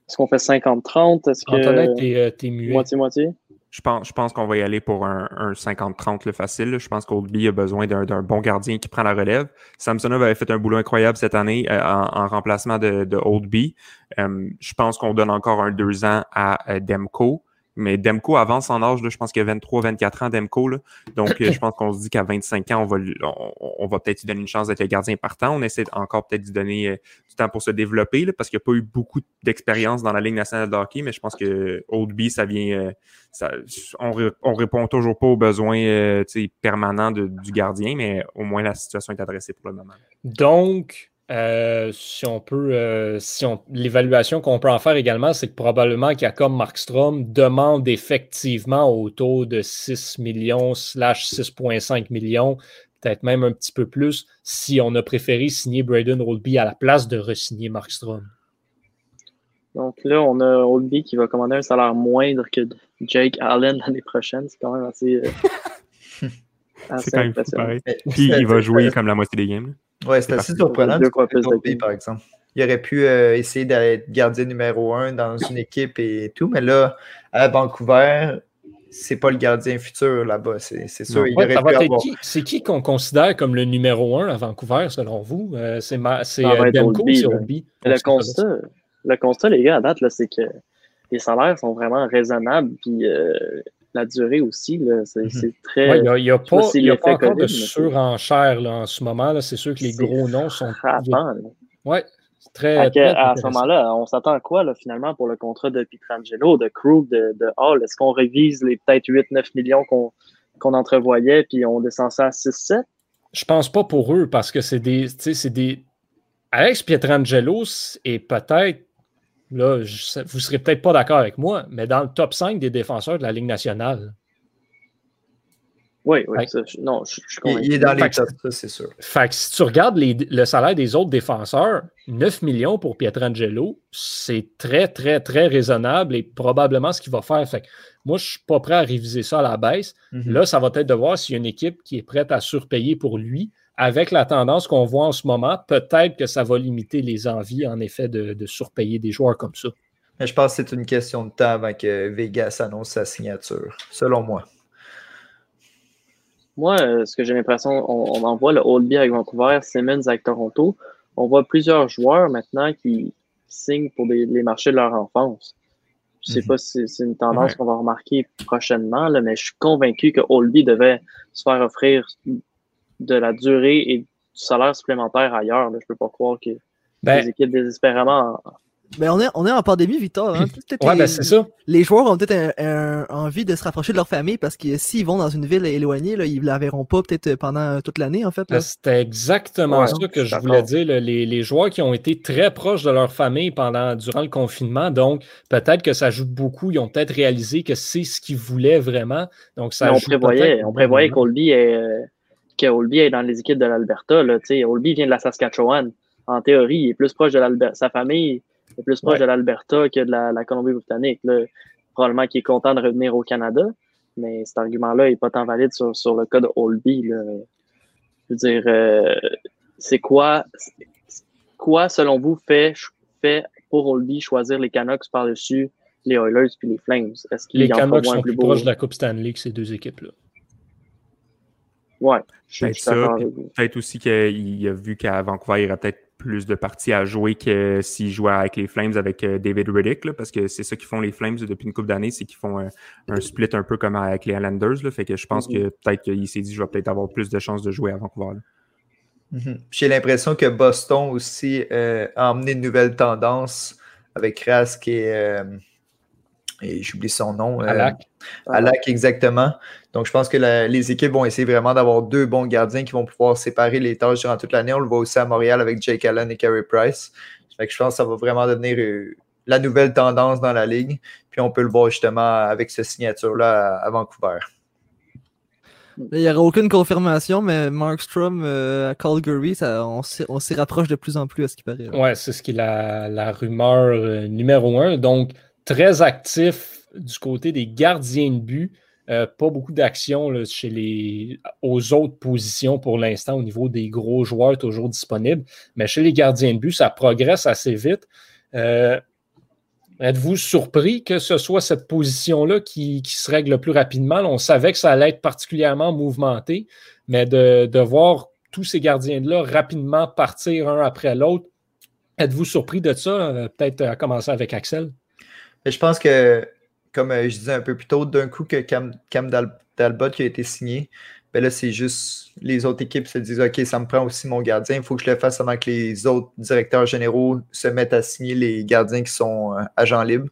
Est-ce qu'on fait 50-30? Antonin, t'es euh, muet. Moitié-moitié? Je pense, je pense qu'on va y aller pour un, 50-30 le facile. Je pense qu'Oldby a besoin d'un bon gardien qui prend la relève. Samsonov avait fait un boulot incroyable cette année euh, en, remplacement de, de Oldby. Euh, je pense qu'on donne encore un deux ans à euh, Demko. Mais Demko avance en âge, je pense qu'il a 23, 24 ans, Demko. Donc, je pense qu'on se dit qu'à 25 ans, on va, on, va peut-être lui donner une chance d'être le gardien partant. On essaie encore peut-être de donner euh, du temps pour se développer, parce qu'il n'y a pas eu beaucoup d'expérience dans la Ligue nationale de hockey, mais je pense que Oldby, ça vient. Euh, ça, on, on répond toujours pas aux besoins euh, permanents du gardien, mais au moins la situation est adressée pour le moment. Donc, euh, si on peut, euh, si on, l'évaluation qu'on peut en faire également, c'est que probablement qu'Acom Markstrom demande effectivement autour de 6 millions slash 6,5 millions, peut-être même un petit peu plus, si on a préféré signer Braden Oldby à la place de re-signer Markstrom. Donc là, on a Oldby qui va commander un salaire moindre que Jake Allen l'année prochaine. C'est quand même assez. Euh, c'est quand même pareil. Puis il va jouer comme la moitié des games. Ouais, c'est assez surprenant. De par exemple. Il aurait pu euh, essayer d'être gardien numéro un dans une équipe et tout, mais là, à Vancouver, c'est pas le gardien futur là-bas, c'est sûr. C'est qui qu'on considère comme le numéro un à Vancouver, selon vous? Euh, c'est euh, Demko ou c'est Obi? Le constat, le constat, les gars, à date, c'est que les salaires sont vraiment raisonnables, puis la durée aussi, c'est mhm. très. Il n'y a, pas, encore de surenchère en ce moment. C'est sûr que les gros noms sont. Oui, très. À, ce moment-là, on s'attend à quoi là, finalement pour le contrat de Pietrangelo, de Crew, de, Hall? Est-ce qu'on révise les peut-être 8-9 millions qu'on entrevoyait puis on descend ça à 6-7 Je pense pas pour eux parce que c'est des. C'est des. Alex Pietrangelo est peut-être là, vous ne serez peut-être pas d'accord avec moi, mais dans le top 5 des défenseurs de la Ligue nationale. Oui, oui, non, je, suis Il, est dans les top, ça, c'est sûr. Fait que si tu regardes le salaire des autres défenseurs, 9 millions pour Pietrangelo, c'est très, très, très raisonnable et probablement ce qu'il va faire. Fait que moi, je ne suis pas prêt à réviser ça à la baisse. Mhm. Là, ça va être de voir s'il y a une équipe qui est prête à surpayer pour lui. Avec la tendance qu'on voit en ce moment, peut-être que ça va limiter les envies, en effet, de, de surpayer des joueurs comme ça. Mais je pense que c'est une question de temps avant que Vegas annonce sa signature, selon moi. Moi, euh, ce que j'ai l'impression, on, on, en voit le Oldby avec Vancouver, Simmons avec Toronto. On voit plusieurs joueurs maintenant qui signent pour les marchés de leur enfance. Je ne sais mhm. pas si c'est une tendance qu'on va remarquer prochainement, là, mais je suis convaincu que Oldby devait se faire offrir de la durée et du salaire supplémentaire ailleurs. Je ne peux pas croire que ben les équipes désespérément ben, on, est, on est en pandémie, Victor. Hein? ouais, ben, c'est ça. Les joueurs ont peut-être envie de se rapprocher de leur famille parce que s'ils vont dans une ville éloignée, là, ils ne la verront pas peut-être pendant toute l'année, en fait. Ben, c'était exactement ça que je voulais dire. Les, les, joueurs qui ont été très proches de leur famille pendant, durant le confinement, donc peut-être que ça joue beaucoup. Ils ont peut-être réalisé que c'est ce qu'ils voulaient vraiment. Donc, ça on prévoyait, on prévoyait qu'Olby est, est, dans les équipes de l'Alberta. Olby vient de la Saskatchewan. En théorie, il est plus proche de sa famille c'est plus proche de l'Alberta que de la, Colombie-Britannique. Probablement qu'il est content de revenir au Canada, mais cet argument-là n'est pas tant valide sur, le cas de Holby. Je veux dire, euh, c'est quoi, quoi, selon vous, fait, fait pour Holby choisir les Canucks par-dessus les Oilers puis les Flames? Est-ce les Canucks sont plus proches de la Coupe Stanley que ces deux équipes-là. Je suis Peut-être aussi qu'il a vu qu'à Vancouver, il y aurait peut-être plus de parties à jouer que s'il jouait avec les Flames avec euh, David Riddick, parce que c'est ça qu'ils font les Flames depuis une couple d'années, c'est qu'ils font un, split un peu comme avec les Islanders. Là, fait que je pense que peut-être qu'il s'est dit je vais peut-être avoir plus de chances de jouer à Vancouver. Mm-hmm. J'ai l'impression que Boston aussi euh, a emmené une nouvelle tendance avec Rask et euh, et j'oublie son nom. Euh, Alak. Alak, exactement. Donc, je pense que les équipes vont essayer vraiment d'avoir deux bons gardiens qui vont pouvoir séparer les tâches durant toute l'année. On le voit aussi à Montréal avec Jake Allen et Carey Price. Fait que je pense que ça va vraiment devenir euh, la nouvelle tendance dans la ligue. Puis on peut le voir justement avec cette signature-là à, Vancouver. Il n'y aura aucune confirmation, mais Markstrom euh, à Calgary, ça, on s'y rapproche de plus en plus à ce qui paraît. Ouais, c'est ce qui est la, la rumeur numéro un. Donc, très actif du côté des gardiens de but. Euh, pas beaucoup d'action chez les aux autres positions pour l'instant au niveau des gros joueurs toujours disponibles. Mais chez les gardiens de but, ça progresse assez vite. Euh, êtes-vous surpris que ce soit cette position-là qui, se règle le plus rapidement? on savait que ça allait être particulièrement mouvementé, mais de, de voir tous ces gardiens-là rapidement partir un après l'autre, êtes-vous surpris de ça? Euh, peut-être à commencer avec Axel? Je pense que, comme euh, je disais un peu plus tôt, d'un coup que Cam, Cam Dalbot qui a été signé, ben là, c'est juste les autres équipes se disent OK, ça me prend aussi mon gardien, il faut que je le fasse avant que les autres directeurs généraux se mettent à signer les gardiens qui sont euh, agents libres.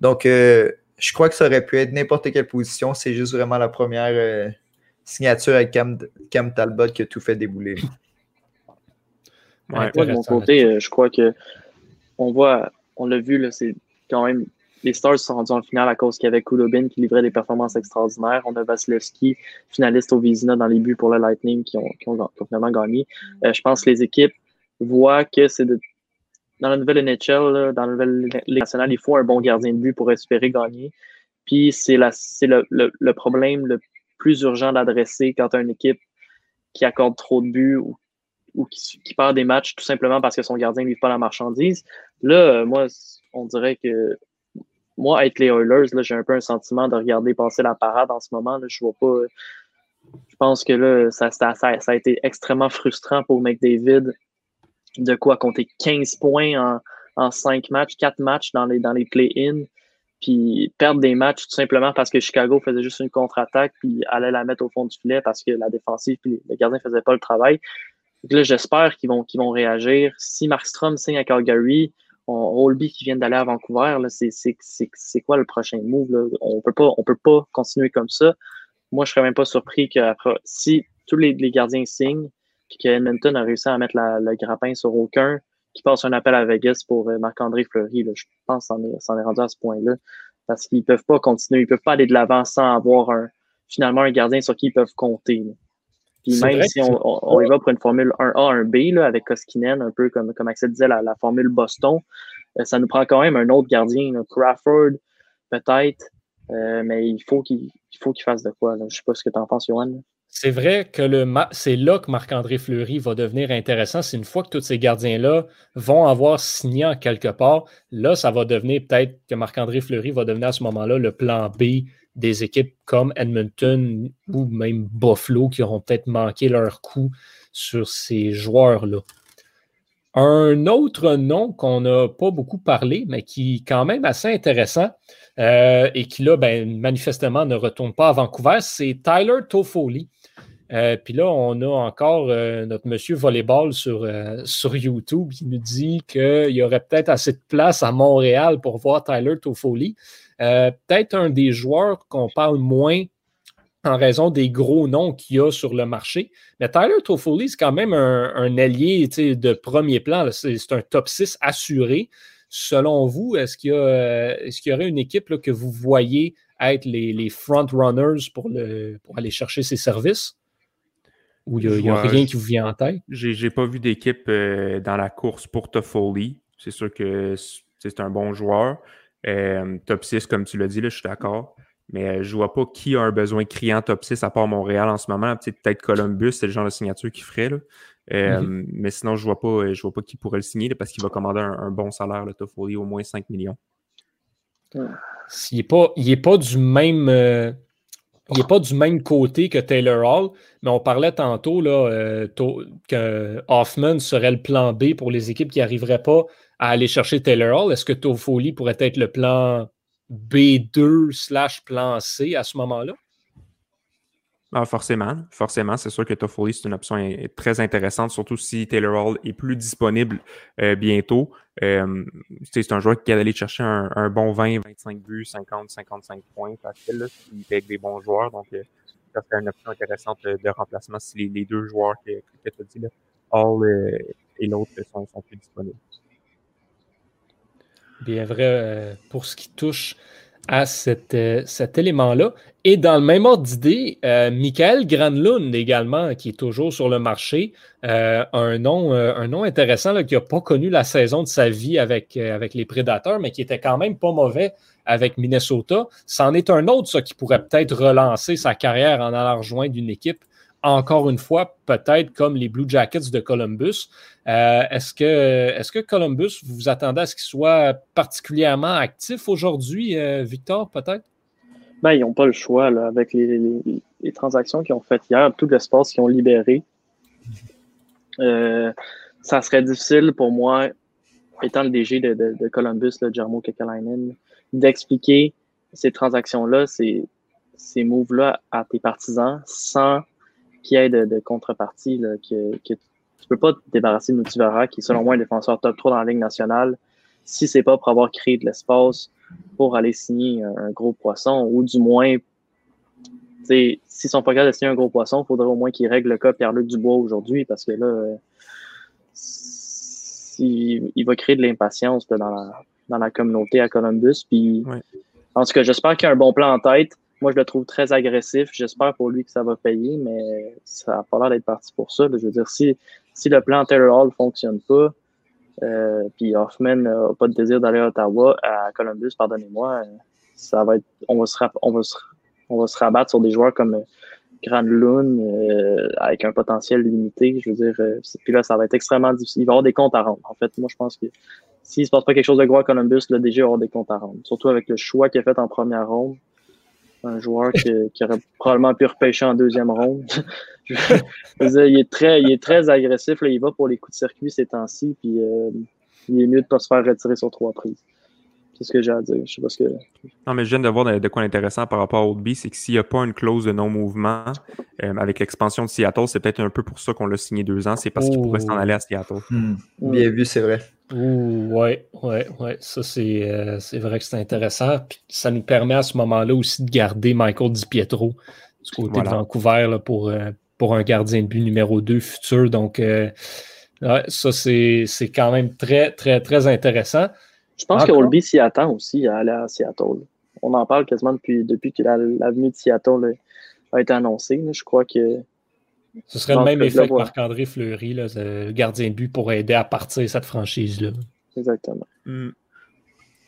Donc, euh, je crois que ça aurait pu être n'importe quelle position. C'est juste vraiment la première signature avec Cam, Cam, Talbot qui a tout fait débouler. Ouais, de mon côté, je crois que on voit, on l'a vu, c'est quand même les Stars sont rendus en finale à cause qu'il y avait Kulobin qui livrait des performances extraordinaires. On a Vasilevski, finaliste au Vizina dans les buts pour le Lightning, qui ont, finalement gagné. Euh, je pense que les équipes voient que c'est dans la nouvelle NHL, dans la nouvelle Ligue il faut un bon gardien de but pour espérer gagner. Puis c'est le, le, problème le plus urgent d'adresser quand tu une équipe qui accorde trop de buts ou, qui, perd des matchs tout simplement parce que son gardien ne livre pas la marchandise. Là, euh, moi, on dirait que moi, avec les Oilers, j'ai un peu un sentiment de regarder passer la parade en ce moment. Là, je vois pas. Je pense que là, ça, a été extrêmement frustrant pour McDavid de quoi compter 15 points en, en 5 matchs, 4 matchs dans les, dans les play-in, puis perdre des matchs tout simplement parce que Chicago faisait juste une contre-attaque, puis allait la mettre au fond du filet parce que la défensive puis le gardien ne faisait pas le travail. Donc là, j'espère qu'ils vont, qu'ils vont réagir. Si Markstrom signe à Calgary, Holby qui vient d'aller à Vancouver, c'est quoi le prochain move? Là? On peut pas, on peut pas continuer comme ça. Moi, je serais même pas surpris que si tous les, gardiens signent, que Edmonton a réussi à mettre le grappin sur aucun, qui passe un appel à Vegas pour euh, Marc-André Fleury, je pense qu'on est, est rendu à ce point-là. Parce qu'ils peuvent pas continuer, ils peuvent pas aller de l'avant sans avoir un finalement un gardien sur qui ils peuvent compter. Puis même si on, y va pour une formule 1A, 1B, là, avec Koskinen, un peu comme, comme Axel disait, la, formule Boston, euh, ça nous prend quand même un autre gardien, Crawford, peut-être, euh, mais il faut qu'il fasse de quoi. Je ne sais pas ce que tu en penses, Johan. C'est vrai que le c'est là que Marc-André Fleury va devenir intéressant. C'est une fois que tous ces gardiens-là vont avoir signé en quelque part, là, ça va devenir peut-être que Marc-André Fleury va devenir à ce moment-là le plan B des équipes comme Edmonton ou même Buffalo qui auront peut-être manqué leur coup sur ces joueurs-là. Un autre nom qu'on n'a pas beaucoup parlé, mais qui est quand même assez intéressant euh, et qui là, ben, manifestement ne retourne pas à Vancouver, c'est Tyler Toffoli. Euh, puis là, on a encore euh, notre monsieur volleyball sur, sur YouTube qui nous dit qu'il y aurait peut-être assez de place à Montréal pour voir Tyler Toffoli. Peut-être un des joueurs qu'on parle moins en raison des gros noms qu'il y a sur le marché. Mais Tyler Toffoli, c'est quand même un, allié de premier plan. C'est un top 6 assuré. Selon vous, est-ce qu'il y, est y, aurait une équipe que vous voyez être les, front-runners pour, pour aller chercher ses services? Ou il n'y a, rien qui vous vient en tête? J'ai pas vu d'équipe euh, dans la course pour Toffoli. C'est sûr que c'est un bon joueur. Euh, top 6, comme tu l'as dit, là, je suis d'accord. Mais euh, je ne vois pas qui a un besoin criant top 6 à part Montréal en ce moment. Peut-être Columbus, c'est le genre de signature qu'il ferait. Là. Euh, mhm. Mais sinon, je ne vois, pas, je vois pas qui pourrait le signer parce qu'il va commander un, bon salaire, le Toffoli, au moins 5 millions. Il n'est pas, pas du même. Euh, il n'est pas du même côté que Taylor Hall, mais on parlait tantôt là, que Hoffman serait le plan B pour les équipes qui n'arriveraient pas à aller chercher Taylor Hall. Est-ce que Toffoli pourrait être le plan B2 slash plan C à ce moment-là? Ah, forcément, forcément. C'est sûr que Toffoli, c'est une option très intéressante, surtout si Taylor Hall est plus disponible euh, bientôt. Euh, c'est un joueur qui a aller chercher un, bon 20, 25 buts, 50, 55 points facile, là, il fait avec des bons joueurs. Donc, euh, ça serait une option intéressante de remplacement si les, deux joueurs que, tu as dit, Hall et l'autre, sont, sont plus disponibles. Bien vrai, pour ce qui touche à euh, cet élément-là. Et dans le même ordre d'idée, euh, Michael Granlund également, qui est toujours sur le marché, un, nom, un nom intéressant qui n'a pas connu la saison de sa vie avec, avec les Prédateurs, mais qui était quand même pas mauvais avec Minnesota. C'en est un autre, ça, qui pourrait peut-être relancer sa carrière en allant rejoindre une équipe encore une fois, peut-être comme les Blue Jackets de Columbus. Euh, est-ce, que, est que Columbus, vous vous attendez à ce qu'il soit particulièrement actif aujourd'hui, euh, Victor, peut-être? Ben, ils n'ont pas le choix avec les, transactions qu'ils ont faites hier, tout l'espace qu'ils ont libéré. Euh, ça serait difficile pour moi, étant le DG de, Columbus, le Jarmo Kekalainen, d'expliquer ces transactions-là, ces, ces moves-là à tes partisans sans qu'il y ait de, contrepartie, là, que, que tu peux pas te débarrasser de Mutivara, qui est selon moi un défenseur top 3 dans la Ligue nationale, si c'est pas pour avoir créé de l'espace pour aller signer un, gros poisson, ou du moins, s'ils sont pas capables de signer un gros poisson, il faudrait au moins qu'ils règlent le cas Pierre-Luc Dubois aujourd'hui, parce que là, euh, il, va créer de l'impatience dans la, dans la communauté à Columbus. Puis, En tout cas, j'espère qu'il y a un bon plan en tête. Moi, je le trouve très agressif. J'espère pour lui que ça va payer, mais ça n'a pas l'air d'être parti pour ça. Je veux dire, si, si le plan Taylor Hall ne fonctionne pas, euh, puis Hoffman n'a pas de désir d'aller à Ottawa, à Columbus, pardonnez-moi, ça va être, on va se, on va on va se rabattre sur des joueurs comme Grand Lune euh, avec un potentiel limité. Je veux dire, euh, puis là, ça va être extrêmement difficile. Il va y avoir des comptes à rendre. En fait, moi, je pense que s'il ne se passe pas quelque chose de gros à Columbus, va y avoir des comptes à rendre. Surtout avec le choix qu'il a fait en première ronde un joueur qui, aurait probablement pu repêcher en deuxième ronde. il, est très, il est très agressif. Là. Il va pour les coups de circuit ces temps-ci. Puis euh, il est mieux de ne pas se faire retirer sur trois prises. C'est ce que j'ai à dire. Je sais pas ce que. Non, mais je viens de voir de, quoi intéressant par rapport à Oldby, c'est que s'il n'y a pas une clause de non-mouvement euh, avec l'expansion de Seattle, c'est peut-être un peu pour ça qu'on l'a signé deux ans. C'est parce qu'il pourrait s'en aller à Seattle. Hmm. Bien vu, c'est vrai. Oui, ouais, ouais, ouais. Ça, euh, c'est vrai que c'est intéressant. Puis ça nous permet à ce moment-là aussi de garder Michael DiPietro du côté de Vancouver pour, euh, pour un gardien de but numéro 2 futur. Donc, euh, ça, c'est quand même très, très, très intéressant. Je pense que Olby s'y attend aussi à aller à Seattle. On en parle quasiment depuis, depuis que l'avenue de Seattle a été annoncé. je crois que. Ce serait le même effet que Marc-André Fleury, le gardien de but, pour aider à partir cette franchise-là. Exactement. Hmm.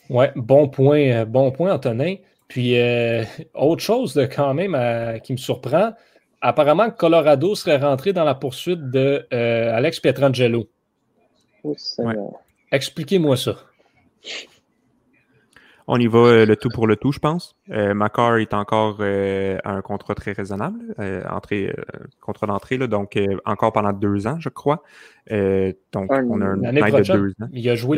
Ouais, bon point, euh, bon point, Antonin. Puis, euh, autre chose quand même qui me surprend, apparemment Colorado serait rentré dans la poursuite de Alex Pietrangelo. Expliquez-moi ça. On y va euh, le tout pour le tout, je pense. Euh, Macar est encore euh, à un contrat très raisonnable, entrée, contrat d'entrée, donc encore pendant deux ans, je crois. donc, on a un année de deux ans. Il a joué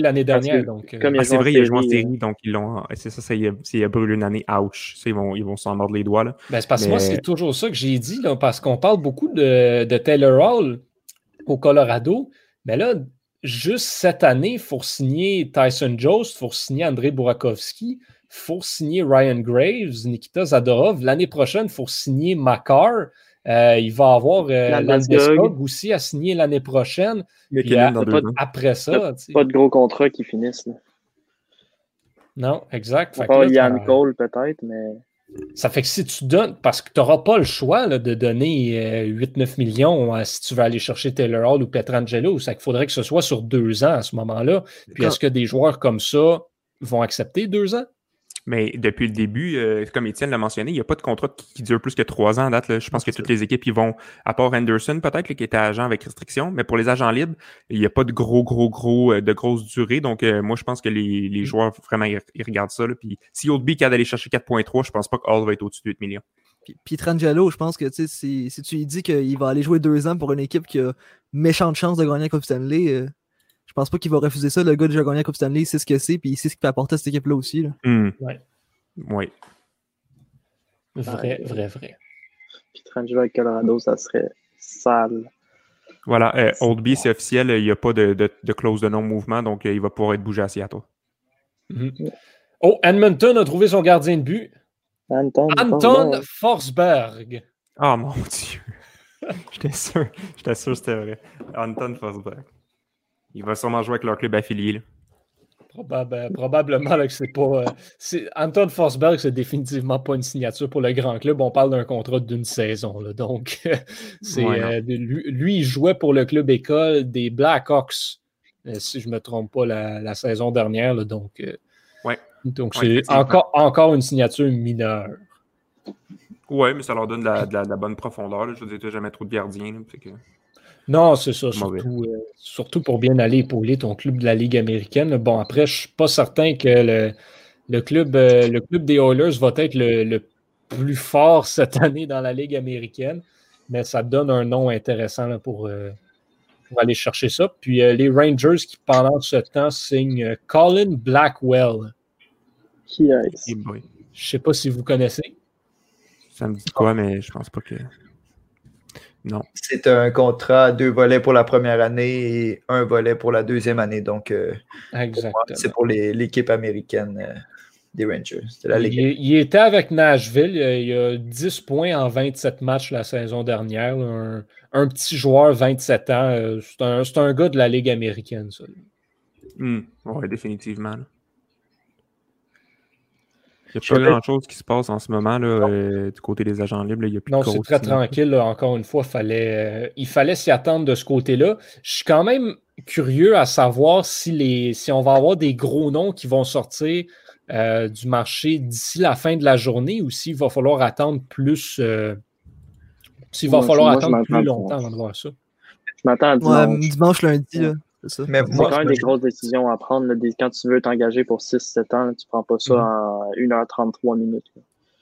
l'année dernière. Donc, ah, c'est vrai, il a joué en série, donc ils l'ont. C'est ça, ça, il a, brûlé une année, ouch. ils vont ils vont s'en mordre les doigts. Là. Ben, c'est parce que moi, c'est toujours ça que j'ai dit, là, parce qu'on parle beaucoup de, de Taylor Hall au Colorado. Mais là, juste cette année, il faut signer Tyson Jost, il faut signer André Burakovsky, il faut signer Ryan Graves, Nikita Zadorov. L'année prochaine, il faut signer Makar. Euh, il va avoir euh, aussi à signer l'année prochaine. après ça. Pas de gros contrats qui finissent. Non, exact. Pas Yann Cole peut-être, mais. Ça fait que si tu donnes, parce que tu n'auras pas le choix de donner 8-9 euh, millions euh, si tu veux aller chercher Taylor Hall ou Petrangelo, ça qu'il faudrait que ce soit sur deux ans à ce moment-là. Puis est-ce que des joueurs comme ça vont accepter deux ans? Mais depuis le début, euh, comme Étienne l'a mentionné, il n'y a pas de contrat qui, dure plus que trois ans date. Je pense que toutes les équipes, ils vont, à part Anderson peut-être, qui était agent avec restriction, mais pour les agents libres, il n'y a pas de gros, gros, gros, euh, de grosses durées. Donc, euh, moi, je pense que les, les joueurs, vraiment, ils, regardent ça. Là. Puis, si Oldby a d'aller chercher 4.3, je pense pas que Hall va être au-dessus de 8 millions. Puis, puis Trangelo, je pense que si, si tu lui dis qu'il va aller jouer deux ans pour une équipe qui a méchante chance de gagner la Coupe Stanley, je pense pas qu'il va refuser ça. Le gars de gagné la Coupe Stanley, il sait ce que c'est, puis il sait ce qu'il peut apporter à cette équipe-là aussi. Là. Mm. Ouais. Oui. Vrai, vrai, vrai. Puis Trangelo avec Colorado, ça serait sale. Voilà, euh, Oldby, c'est officiel, il n'y a pas de, de, clause de non-mouvement, donc euh, il va pouvoir être bougé à Seattle. Mhm. Oh, Edmonton a trouvé son gardien de but. Anton, Anton Forsberg. Ah, mon Dieu. J'étais sûr, j'étais sûr que c'était vrai. Anton Forsberg. Il va sûrement jouer avec leur club affilié. Là probablement que c'est pas. Euh, Anton Forsberg, c'est définitivement pas une signature pour le grand club. On parle d'un contrat d'une saison. donc, c'est, euh, lui, il jouait pour le club école des Blackhawks, euh, si je ne me trompe pas, la, saison dernière. donc, ouais. donc c'est encore, encore une signature mineure. Oui, mais ça leur donne de la, bonne profondeur. Je ne dis jamais trop de gardiens. que... Non, c'est ça. Surtout, euh, surtout, pour bien aller épauler ton club de la Ligue américaine. Bon, après, je ne suis pas certain que le, club, euh, le club des Oilers va être le, plus fort cette année dans la Ligue américaine, mais ça donne un nom intéressant pour, euh, pour, aller chercher ça. Puis les Rangers qui, pendant ce temps, signent Colin Blackwell. Qui est Je ne sais pas si vous connaissez. Ça me dit quoi, mais je pense pas que. Non. C'est un contrat, deux volets pour la première année et un volet pour la deuxième année. Donc, euh, c'est pour l'équipe américaine euh, des Rangers. il, était avec Nashville. Il, a 10 points en 27 matchs la saison dernière. Un, petit joueur, 27 ans. Euh, c'est un, gars de la Ligue américaine, ça. Hmm. oui, définitivement. Il n'y a pas grand-chose qui se passe en ce moment là, euh, du côté des agents libres. Il y a plus non, c'est très tranquille. Encore une fois, fallait, euh, il fallait s'y attendre de ce côté-là. Je suis quand même curieux à savoir si, les, si on va avoir des gros noms qui vont sortir euh, du marché d'ici la fin de la journée ou s'il va falloir attendre plus. s'il va falloir attendre plus longtemps avant de voir ça. Je m'attends à dimanche. Lundi. C'est quand même des grosses décisions à prendre. Quand tu veux t'engager pour 6-7 ans, tu prends pas ça mm-hmm. en 1h33 minutes.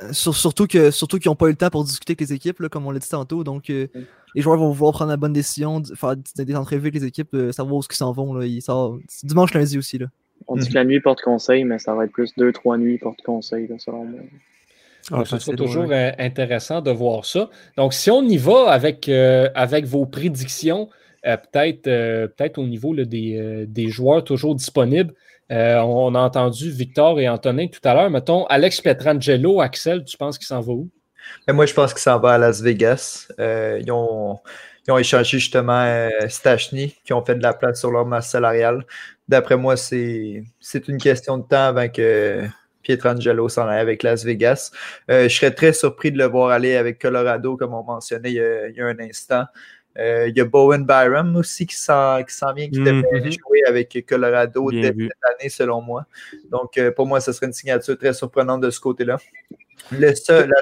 Euh, surtout qu'ils surtout qu'ils n'ont pas eu le temps pour discuter avec les équipes, comme on l'a dit tantôt. Donc, euh, mm. les joueurs vont vouloir prendre la bonne décision, faire des entrevues avec les équipes, euh, savoir où ils s'en vont. Là. dimanche, lundi aussi. Là. On dit que la nuit porte conseil, mais ça va être plus 2-3 nuits porte conseil, selon moi. Ah, c'est toujours intéressant de voir ça. Donc, si on y va avec, avec vos prédictions, euh, peut-être euh, peut au niveau euh, des, joueurs toujours disponibles. On, a entendu Victor et Antonin tout à l'heure. Mettons, Alex Petrangelo, Axel, tu penses qu'il s'en va où? moi, je pense qu'il s'en va à Las Vegas. ils, ont, échangé justement Stachny, qui ont fait de la place sur leur masse salariale. D'après moi, c'est une question de temps avant que Pietrangelo s'en est avec Las Vegas. je serais très surpris de le voir aller avec Colorado, comme on mentionnait il y a, un instant. Il y a Bowen Byram aussi qui s'en vient, qui mm-hmm. jouer avec Colorado dès cette année, selon moi. Donc, pour moi, ce serait une signature très surprenante de ce côté-là la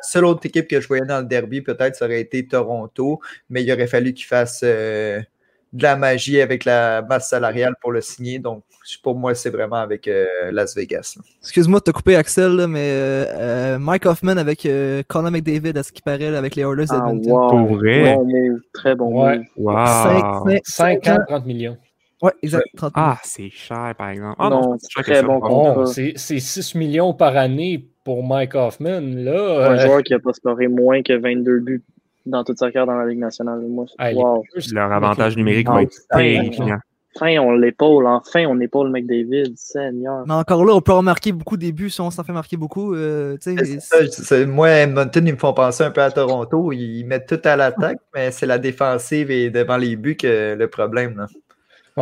seule autre équipe que je voyais dans le derby, peut-être, ça aurait été Toronto, mais il aurait fallu qu'il fasse euh, de la magie avec la masse salariale pour le signer. Donc, pour moi, c'est vraiment avec euh, Las Vegas. Excuse-moi de te couper, Axel, mais euh, Mike Hoffman avec Conor McDavid, à ce qui paraît, avec les Oilers ah, Wow. vrai? très bon ouais. Wow. 50 millions. Ouais, exact. ah, c'est cher, par exemple. Ah, non, c'est très bon. c'est 6 millions par année pour Mike Hoffman. Là, un euh, joueur qui n'a pas scoré moins que 22 buts dans toute sa carrière dans la Ligue nationale. Moi, Leur avantage numérique va être terrifiant. Enfin, on l'épaule. Enfin, on épaule McDavid. Seigneur. Mais encore là, on peut remarquer beaucoup des buts si on s'en fait marquer beaucoup. Euh, moi, Edmonton, ils me font penser un peu à Toronto. Ils mettent tout à l'attaque, mais c'est la défensive et devant les buts que le problème. Là.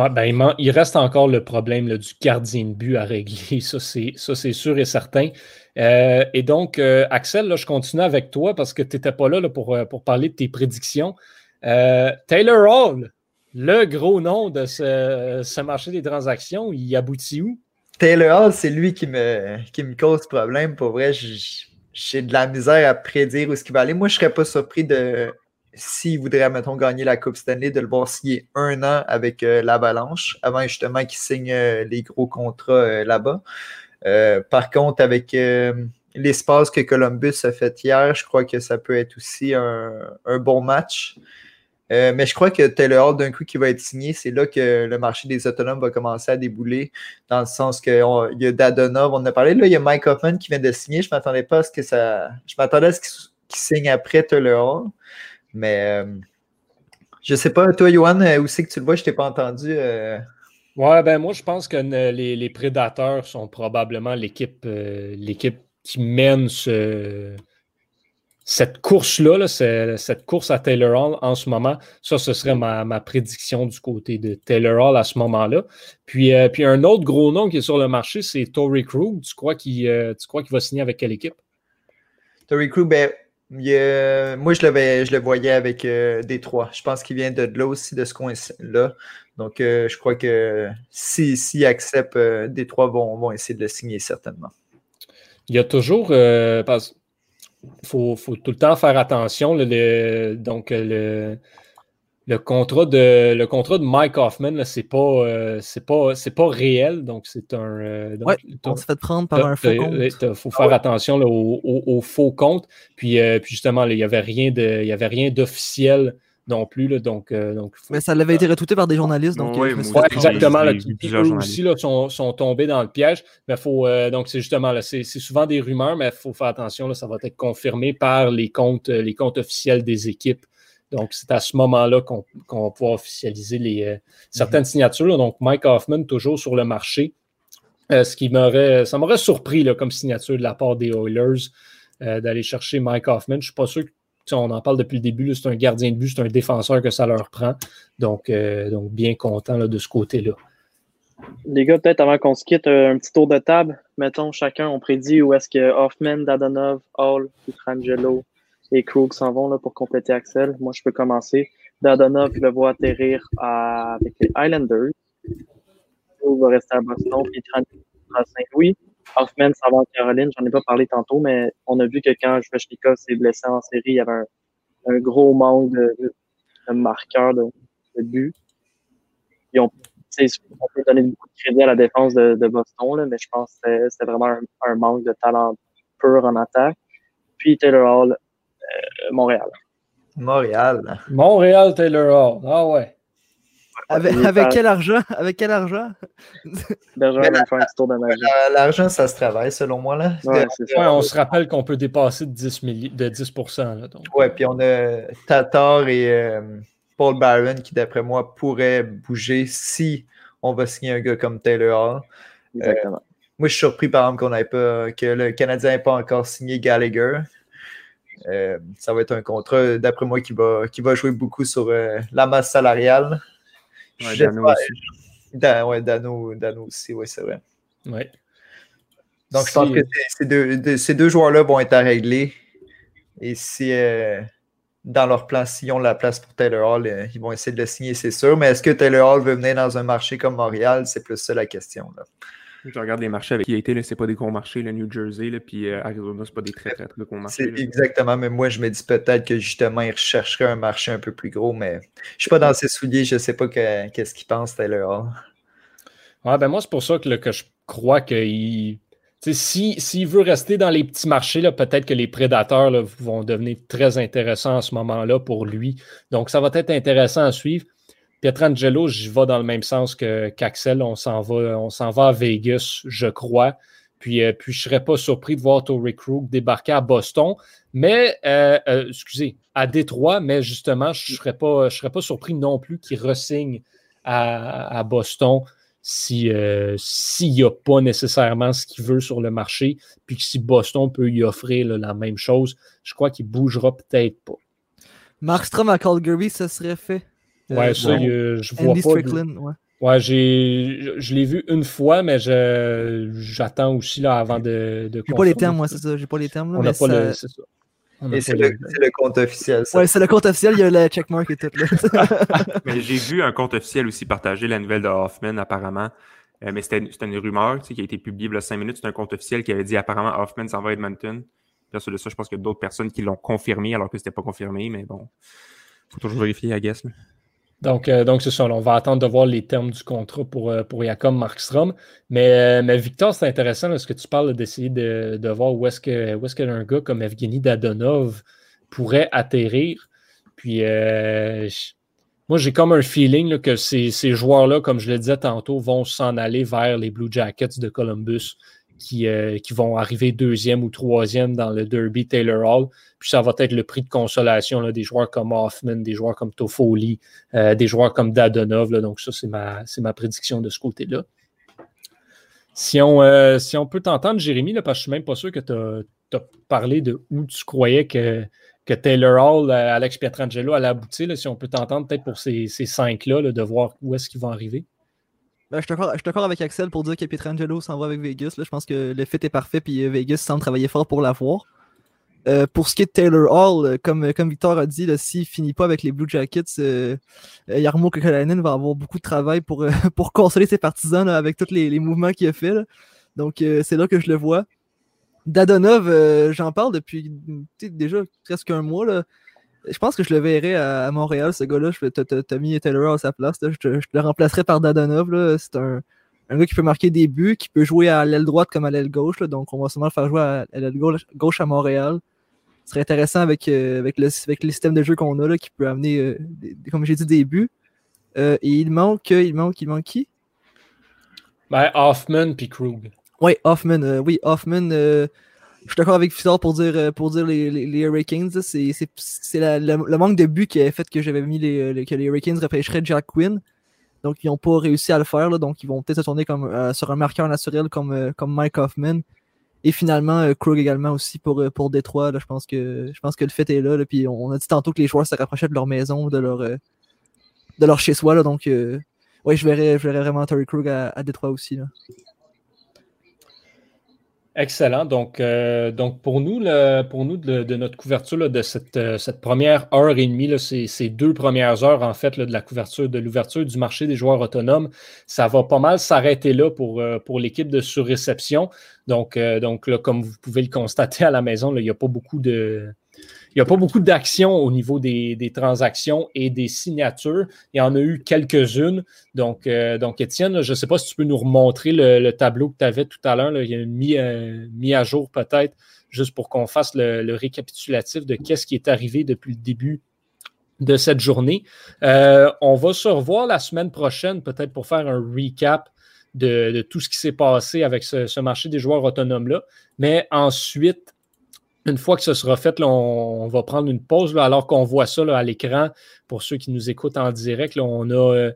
Ben, il, reste encore le problème du gardien de but à régler. Ça, c'est sûr et certain. Euh, et donc, euh, Axel, là, je continue avec toi parce que tu n'étais pas là, pour, euh, pour, parler de tes prédictions. Taylor Hall, le gros nom de ce, marché des transactions, il aboutit où? Taylor Hall, c'est lui qui me, qui me cause problème. Pour vrai, j'ai de la misère à prédire où ce qu'il va aller. Moi, je ne serais pas surpris de s'il voudrait, mettons, gagner la Coupe Stanley, de le voir signer un an avec l'Avalanche avant justement qu'il signe les gros contrats là-bas. Euh, par contre, avec euh, l'espace que Columbus a fait hier, je crois que ça peut être aussi un, bon match. Euh, mais je crois que Taylor Hall, d'un coup, qui va être signé, c'est là que le marché des autonomes va commencer à débouler, dans le sens qu'il y a Dadonov, on en a parlé, là, il y a Mike Hoffman qui vient de signer. Je m'attendais pas à ce que ça. Je m'attendais à ce qu'il signe après Taylor Hall. Mais je sais pas, toi, Johan, où c'est que tu le vois? Je t'ai pas entendu. Ouais, ben moi, je pense que les, prédateurs sont probablement l'équipe euh, l'équipe qui mène cette course-là, cette course à Taylor Hall en ce moment. Ça, ce serait ma, prédiction du côté de Taylor Hall à ce moment-là. Puis, euh, puis un autre gros nom qui est sur le marché, c'est Tory Krug. Tu crois qu'il euh, va signer avec quelle équipe? Tory Krug, ben, moi, je le, voyais avec Détroit. Je pense qu'il vient de là aussi, de ce coin-là. Donc, euh, je crois que s'ils si, acceptent, euh, des trois vont, essayer de le signer certainement. Il y a toujours. Euh, il faut, tout le temps faire attention. donc, le, le, contrat de, le contrat de Mike Hoffman, ce n'est pas, c'est pas, pas réel. Donc, c'est un. on se fait prendre par un faux compte. Il faut faire attention au, faux compte. Puis, puis justement, il n'y avait rien d'officiel non plus. Là, donc, euh, donc, Mais ça l'avait été retweeté par des journalistes. Donc, oui, euh, exactement. Là, eux aussi là, sont, sont, tombés dans le piège. Mais faut, euh, donc, c'est justement, là, c'est, souvent des rumeurs, mais il faut faire attention. Là, ça va être confirmé par les comptes, les comptes officiels des équipes. Donc, c'est à ce moment-là qu'on, va pouvoir officialiser les, certaines mhm. signatures. Donc, Mike Hoffman, toujours sur le marché. ce qui m'aurait, ça m'aurait surpris là, comme signature de la part des Oilers d'aller chercher Mike Hoffman. Je ne suis pas sûr que on en parle depuis le début, c'est un gardien de but, c'est un défenseur que ça leur prend. Donc, euh, donc bien content de ce côté-là. Les gars, peut-être avant qu'on se quitte, euh, un petit tour de table. Mettons, chacun, on prédit où est-ce que Hoffman, Dadonov, Hall, Pietrangelo et Krug s'en vont là, pour compléter Axel. Moi, je peux commencer. Dadonov, le vois atterrir avec les Islanders. Krug va rester à Boston. Pietrangelo à Saint-Louis. Hoffman ça va en Caroline, j'en ai pas parlé tantôt, mais on a vu que quand Svechnikov s'est blessé en série, il y avait un, gros manque de, marqueurs de, de but. on peut donner beaucoup de crédit à la défense de, Boston, là, mais je pense que c'était vraiment un, manque de talent pur en attaque. Puis Taylor Hall, Montréal. Montréal. Montréal, Taylor Hall. Ah ouais. Avec, quel argent? Avec quel argent? L'argent, ça se travaille, selon moi. Là. on se rappelle qu'on peut dépasser de 10, de 10 Oui, puis on a Tatar et euh, Paul Barron qui, d'après moi, pourraient bouger si on va signer un gars comme Taylor Hall. Euh, moi, je suis surpris, par exemple, qu'on pas, que le Canadien n'ait pas encore signé Gallagher. Euh, ça va être un contrat, d'après moi, qui va, qui va jouer beaucoup sur la masse salariale. Dano aussi. Dan, ouais, Dano, Dano aussi, oui, c'est vrai. Ouais. Donc, je pense que ces deux, ces deux joueurs-là vont être à régler. Et si euh, dans leur plan, s'ils ont la place pour Taylor Hall, euh, ils vont essayer de le signer, c'est sûr. Mais est-ce que Taylor Hall veut venir dans un marché comme Montréal? C'est plus ça la question. Là. Je regarde les marchés avec qui il a été, c'est pas des gros marchés, le New Jersey, là, puis euh, Arizona, c'est pas des très, très, très gros marchés. exactement, mais moi, je me dis peut-être que justement, il rechercherait un marché un peu plus gros, mais je suis pas dans ses souliers, je sais pas qu'est-ce qu'il pense, Taylor Hall. Ouais, ben moi, c'est pour ça que, que je crois qu'il s'il si, veut rester dans les petits marchés, peut-être que les prédateurs vont devenir très intéressants à ce moment-là pour lui. Donc, ça va être intéressant à suivre. Pietrangelo, j'y vais dans le même sens qu'Axel. on s'en va, à Vegas, je crois. Puis, euh, je ne serais pas surpris de voir Torrey Krug débarquer à Boston. Mais, euh, euh, excusez, à Détroit, mais justement, je ne serais, pas, serais pas surpris non plus qu'il ressigne à, Boston s'il n'y a pas nécessairement ce qu'il veut sur le marché, puis si Boston peut y offrir la même chose, je crois qu'il bougera peut-être pas. Markstrom à Calgary, ça serait fait. Ouais, ça, je vois pas. ouais. j'ai, je l'ai vu une fois, mais j'attends aussi là, avant de. de j'ai pas les termes, moi, c'est ça. J'ai pas les termes. Là, On n'a pas le. C'est ça. Et c'est le, le, compte officiel. Ça. Ouais, c'est le compte officiel, il y a le checkmark et tout. Là. mais j'ai vu un compte officiel aussi partager la nouvelle de Hoffman, apparemment. Euh, mais c'était une rumeur qui a été publiée il y a cinq minutes. C'est un compte officiel qui avait dit apparemment Hoffman s'en va à Edmonton. Bien sûr de ça, je pense qu'il y a d'autres personnes qui l'ont confirmé alors que c'était pas confirmé, mais bon. Faut toujours vérifier, I guess. Donc, euh, donc c'est ça. on va attendre de voir les termes du contrat pour, euh, pour Jacob Markstrom. Mais, euh, mais Victor, c'est intéressant parce que tu parles d'essayer de, de, voir où est-ce qu'un gars comme Evgeny Dadonov pourrait atterrir. Puis moi, j'ai comme un feeling que ces, ces joueurs-là, comme je le disais tantôt, vont s'en aller vers les Blue Jackets de Columbus qui, qui vont arriver deuxième ou troisième dans le Derby Taylor Hall. Puis ça va être le prix de consolation là, des joueurs comme Hoffman, des joueurs comme Toffoli, euh, des joueurs comme Dadonov. donc ça, c'est ma, ma prédiction de ce côté-là. Si on, euh, si on peut t'entendre, Jérémy, là, parce que je ne suis même pas sûr que tu as, parlé de où tu croyais que, que Taylor Hall, euh, Alex Pietrangelo allait aboutir. si on peut t'entendre peut-être pour ces, ces cinq-là, de voir où est-ce qu'ils vont arriver. Ben, je suis d'accord avec Axel pour dire que Pietrangelo s'en va avec Vegas. Je pense que le fit est parfait, puis Vegas semble travailler fort pour l'avoir. Euh, pour ce qui est de Taylor Hall, euh, comme, comme Victor a dit, s'il ne finit pas avec les Blue Jackets, euh, Yarmo va avoir beaucoup de travail pour, pour consoler ses partisans avec tous les, mouvements qu'il a fait. Donc, c'est là que je le vois. Dadonov, j'en parle depuis déjà presque un mois. Je pense que je le verrai à, Montréal, ce gars-là. Mis Taylor à sa place. Je, le remplacerai par Dadonov. C'est un, gars qui peut marquer des buts, qui peut jouer à l'aile droite comme à l'aile gauche. donc, on va sûrement le faire jouer à, l'aile gauche à Montréal ce serait intéressant avec, euh, avec, le, avec le système de jeu qu'on a là, qui peut amener, euh, comme j'ai dit, des buts. Euh, et il manque, il manque, il manque qui? Ben, Hoffman puis Krug. Oui, Hoffman. oui, Hoffman. Je suis d'accord avec Fissard pour dire, pour dire les, les, Hurricanes. C'est le, manque de buts qui a fait que j'avais mis les, que les Hurricanes repêcheraient Jack Quinn. Donc, ils n'ont pas réussi à le faire. Là, donc, ils vont peut-être se tourner comme, sur un marqueur naturel comme, comme Mike Hoffman. Et finalement, euh, Krug également aussi pour, euh, pour Détroit. je, pense que, je pense que le fait est là. puis on, a dit tantôt que les joueurs se rapprochaient de leur maison, de leur, euh, de leur chez-soi. Donc, oui, je verrais, je vraiment Terry Krug à, à Détroit aussi. Là. Excellent. Donc, euh, donc pour nous, pour nous de, notre couverture de cette, euh, cette, première heure et demie, ces, deux premières heures en fait de la couverture, de l'ouverture du marché des joueurs autonomes, ça va pas mal s'arrêter là pour, euh, pour l'équipe de surréception. Donc, donc là, comme vous pouvez le constater à la maison, il n'y a pas beaucoup de, n'y a pas beaucoup d'action au niveau des, transactions et des signatures. Il y en a eu quelques-unes. Donc, euh, donc Étienne, je ne sais pas si tu peux nous remontrer le, tableau que tu avais tout à l'heure. Il y a mis, euh, mis à jour peut-être, juste pour qu'on fasse le, récapitulatif de qu'est-ce qui est arrivé depuis le début de cette journée. Euh, on va se revoir la semaine prochaine, peut-être pour faire un recap de, tout ce qui s'est passé avec ce marché des joueurs autonomes-là. Mais ensuite, une fois que ce sera fait, on, va prendre une pause alors qu'on voit ça à l'écran. Pour ceux qui nous écoutent en direct, on, a, euh,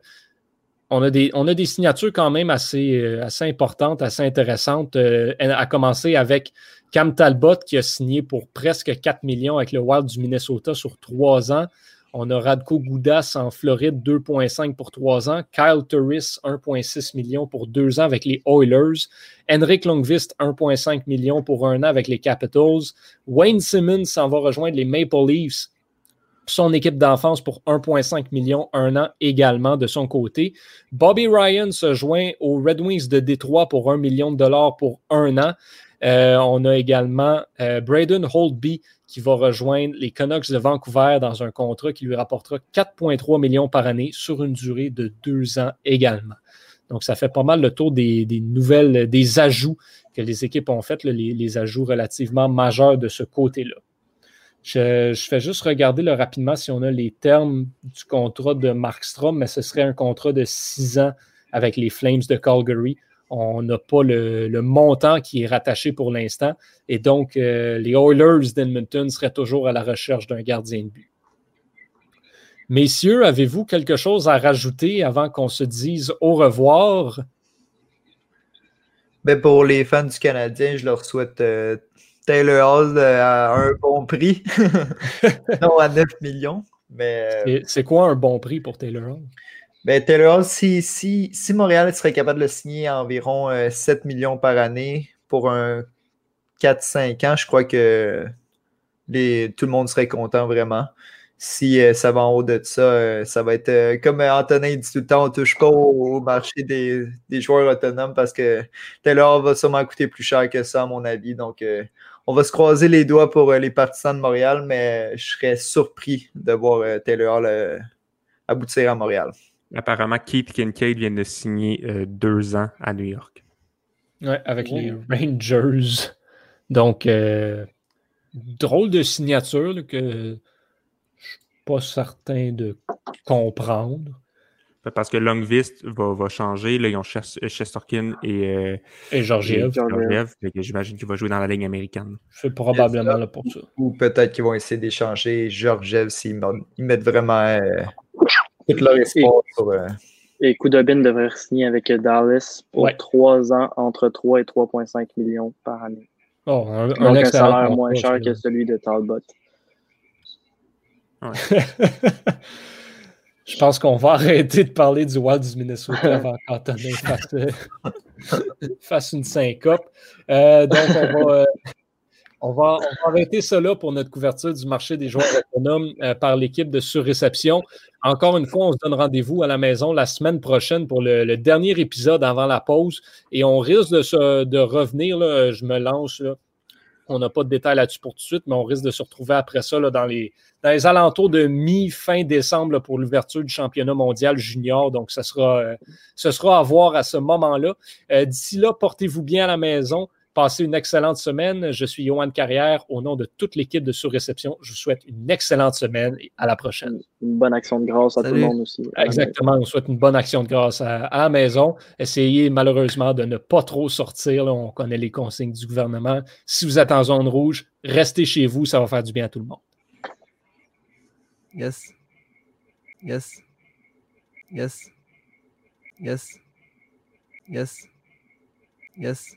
on, a des, on a signatures quand même assez, euh, assez importantes, assez intéressantes. Euh, à commencer avec Cam Talbot qui a signé pour presque 4 millions avec le Wild du Minnesota sur trois ans. On a Radko Goudas en Floride, 2,5 pour 3 ans. Kyle Turris, 1,6 million pour 2 ans avec les Oilers. Henrik Longvist, 1,5 million pour un an avec les Capitals. Wayne Simmons s'en va rejoindre les Maple Leafs son équipe d'enfance pour 1,5 million, un an également de son côté. Bobby Ryan se joint aux Red Wings de Détroit pour 1 million de dollars pour un an. Euh, on a également euh, Braden Holtby qui va rejoindre les Canucks de Vancouver dans un contrat qui lui rapportera 4,3 millions par année sur une durée de deux ans également. Donc, ça fait pas mal le tour des, nouvelles, des ajouts que les équipes ont fait, les ajouts relativement majeurs de ce côté-là. Je, fais juste regarder rapidement si on a les termes du contrat de Markstrom, mais ce serait un contrat de six ans avec les Flames de Calgary. On n'a pas le, montant qui est rattaché pour l'instant. Et donc, euh, les Oilers d'Edmonton seraient toujours à la recherche d'un gardien de but. Messieurs, avez-vous quelque chose à rajouter avant qu'on se dise au revoir? Ben pour les fans du Canadien, je leur souhaite euh, Taylor Hall euh, à un bon prix, non à 9 millions. Mais... C'est quoi un bon prix pour Taylor Hall? Ben, Taylor Hall, si, si, si, Montréal serait capable de le signer à environ 7 euh, millions par année pour un 4-5 ans, je crois que tout le monde serait content vraiment. Si euh, ça va en haut de ça, ça va être comme Antonin dit tout le temps, on touche pas au, marché des, des, joueurs autonomes parce que Taylor va sûrement coûter plus cher que ça, à mon avis. Donc, on va se croiser les doigts pour euh, les partisans de Montréal, mais je serais surpris de voir euh, Taylor Hall euh, aboutir à Montréal. Apparemment, Keith Kincaid vient de signer deux ans à New York. Oui, avec les Rangers. Donc, drôle de signature que je ne suis pas certain de comprendre. Parce que Longvist va, va changer. Là, ils ont Chesterkin et, euh, et Georgiev. J'imagine qu'il va jouer dans la ligne américaine. C'est probablement là pour ça. Ou peut-être qu'ils vont essayer d'échanger Georgiev s'ils mettent vraiment euh, tout leur espoir sur. Euh... Et Kudobin devrait signer avec Dallas pour trois 3 ans entre 3 et 3,5 millions par année. Oh, un, Donc un, salaire moins cher que celui de Talbot. Ouais. Je pense qu'on va arrêter de parler du Wild du Minnesota avant qu'Antonin fasse, une syncope. Euh, donc, euh, on va, arrêter cela pour notre couverture du marché des joueurs autonomes euh, par l'équipe de surréception. Encore une fois, on se donne rendez-vous à la maison la semaine prochaine pour le, dernier épisode avant la pause et on risque de, revenir. je me lance. On n'a pas de détails là-dessus pour tout de suite, mais on risque de se retrouver après ça dans, les, alentours de mi-fin décembre pour l'ouverture du championnat mondial junior. Donc, ce sera, euh, à voir à ce moment-là. Euh, d'ici là, portez-vous bien à la maison. Passez une excellente semaine. Je suis Johan Carrière. Au nom de toute l'équipe de Sous-Réception, je vous souhaite une excellente semaine et à la prochaine. Une bonne action de grâce à tout le monde aussi. Exactement. On souhaite une bonne action de grâce à, la maison. Essayez malheureusement de ne pas trop sortir. On connaît les consignes du gouvernement. Si vous êtes en zone rouge, restez chez vous. Ça va faire du bien à tout le monde. Yes. Yes. Yes. Yes. Yes. Yes.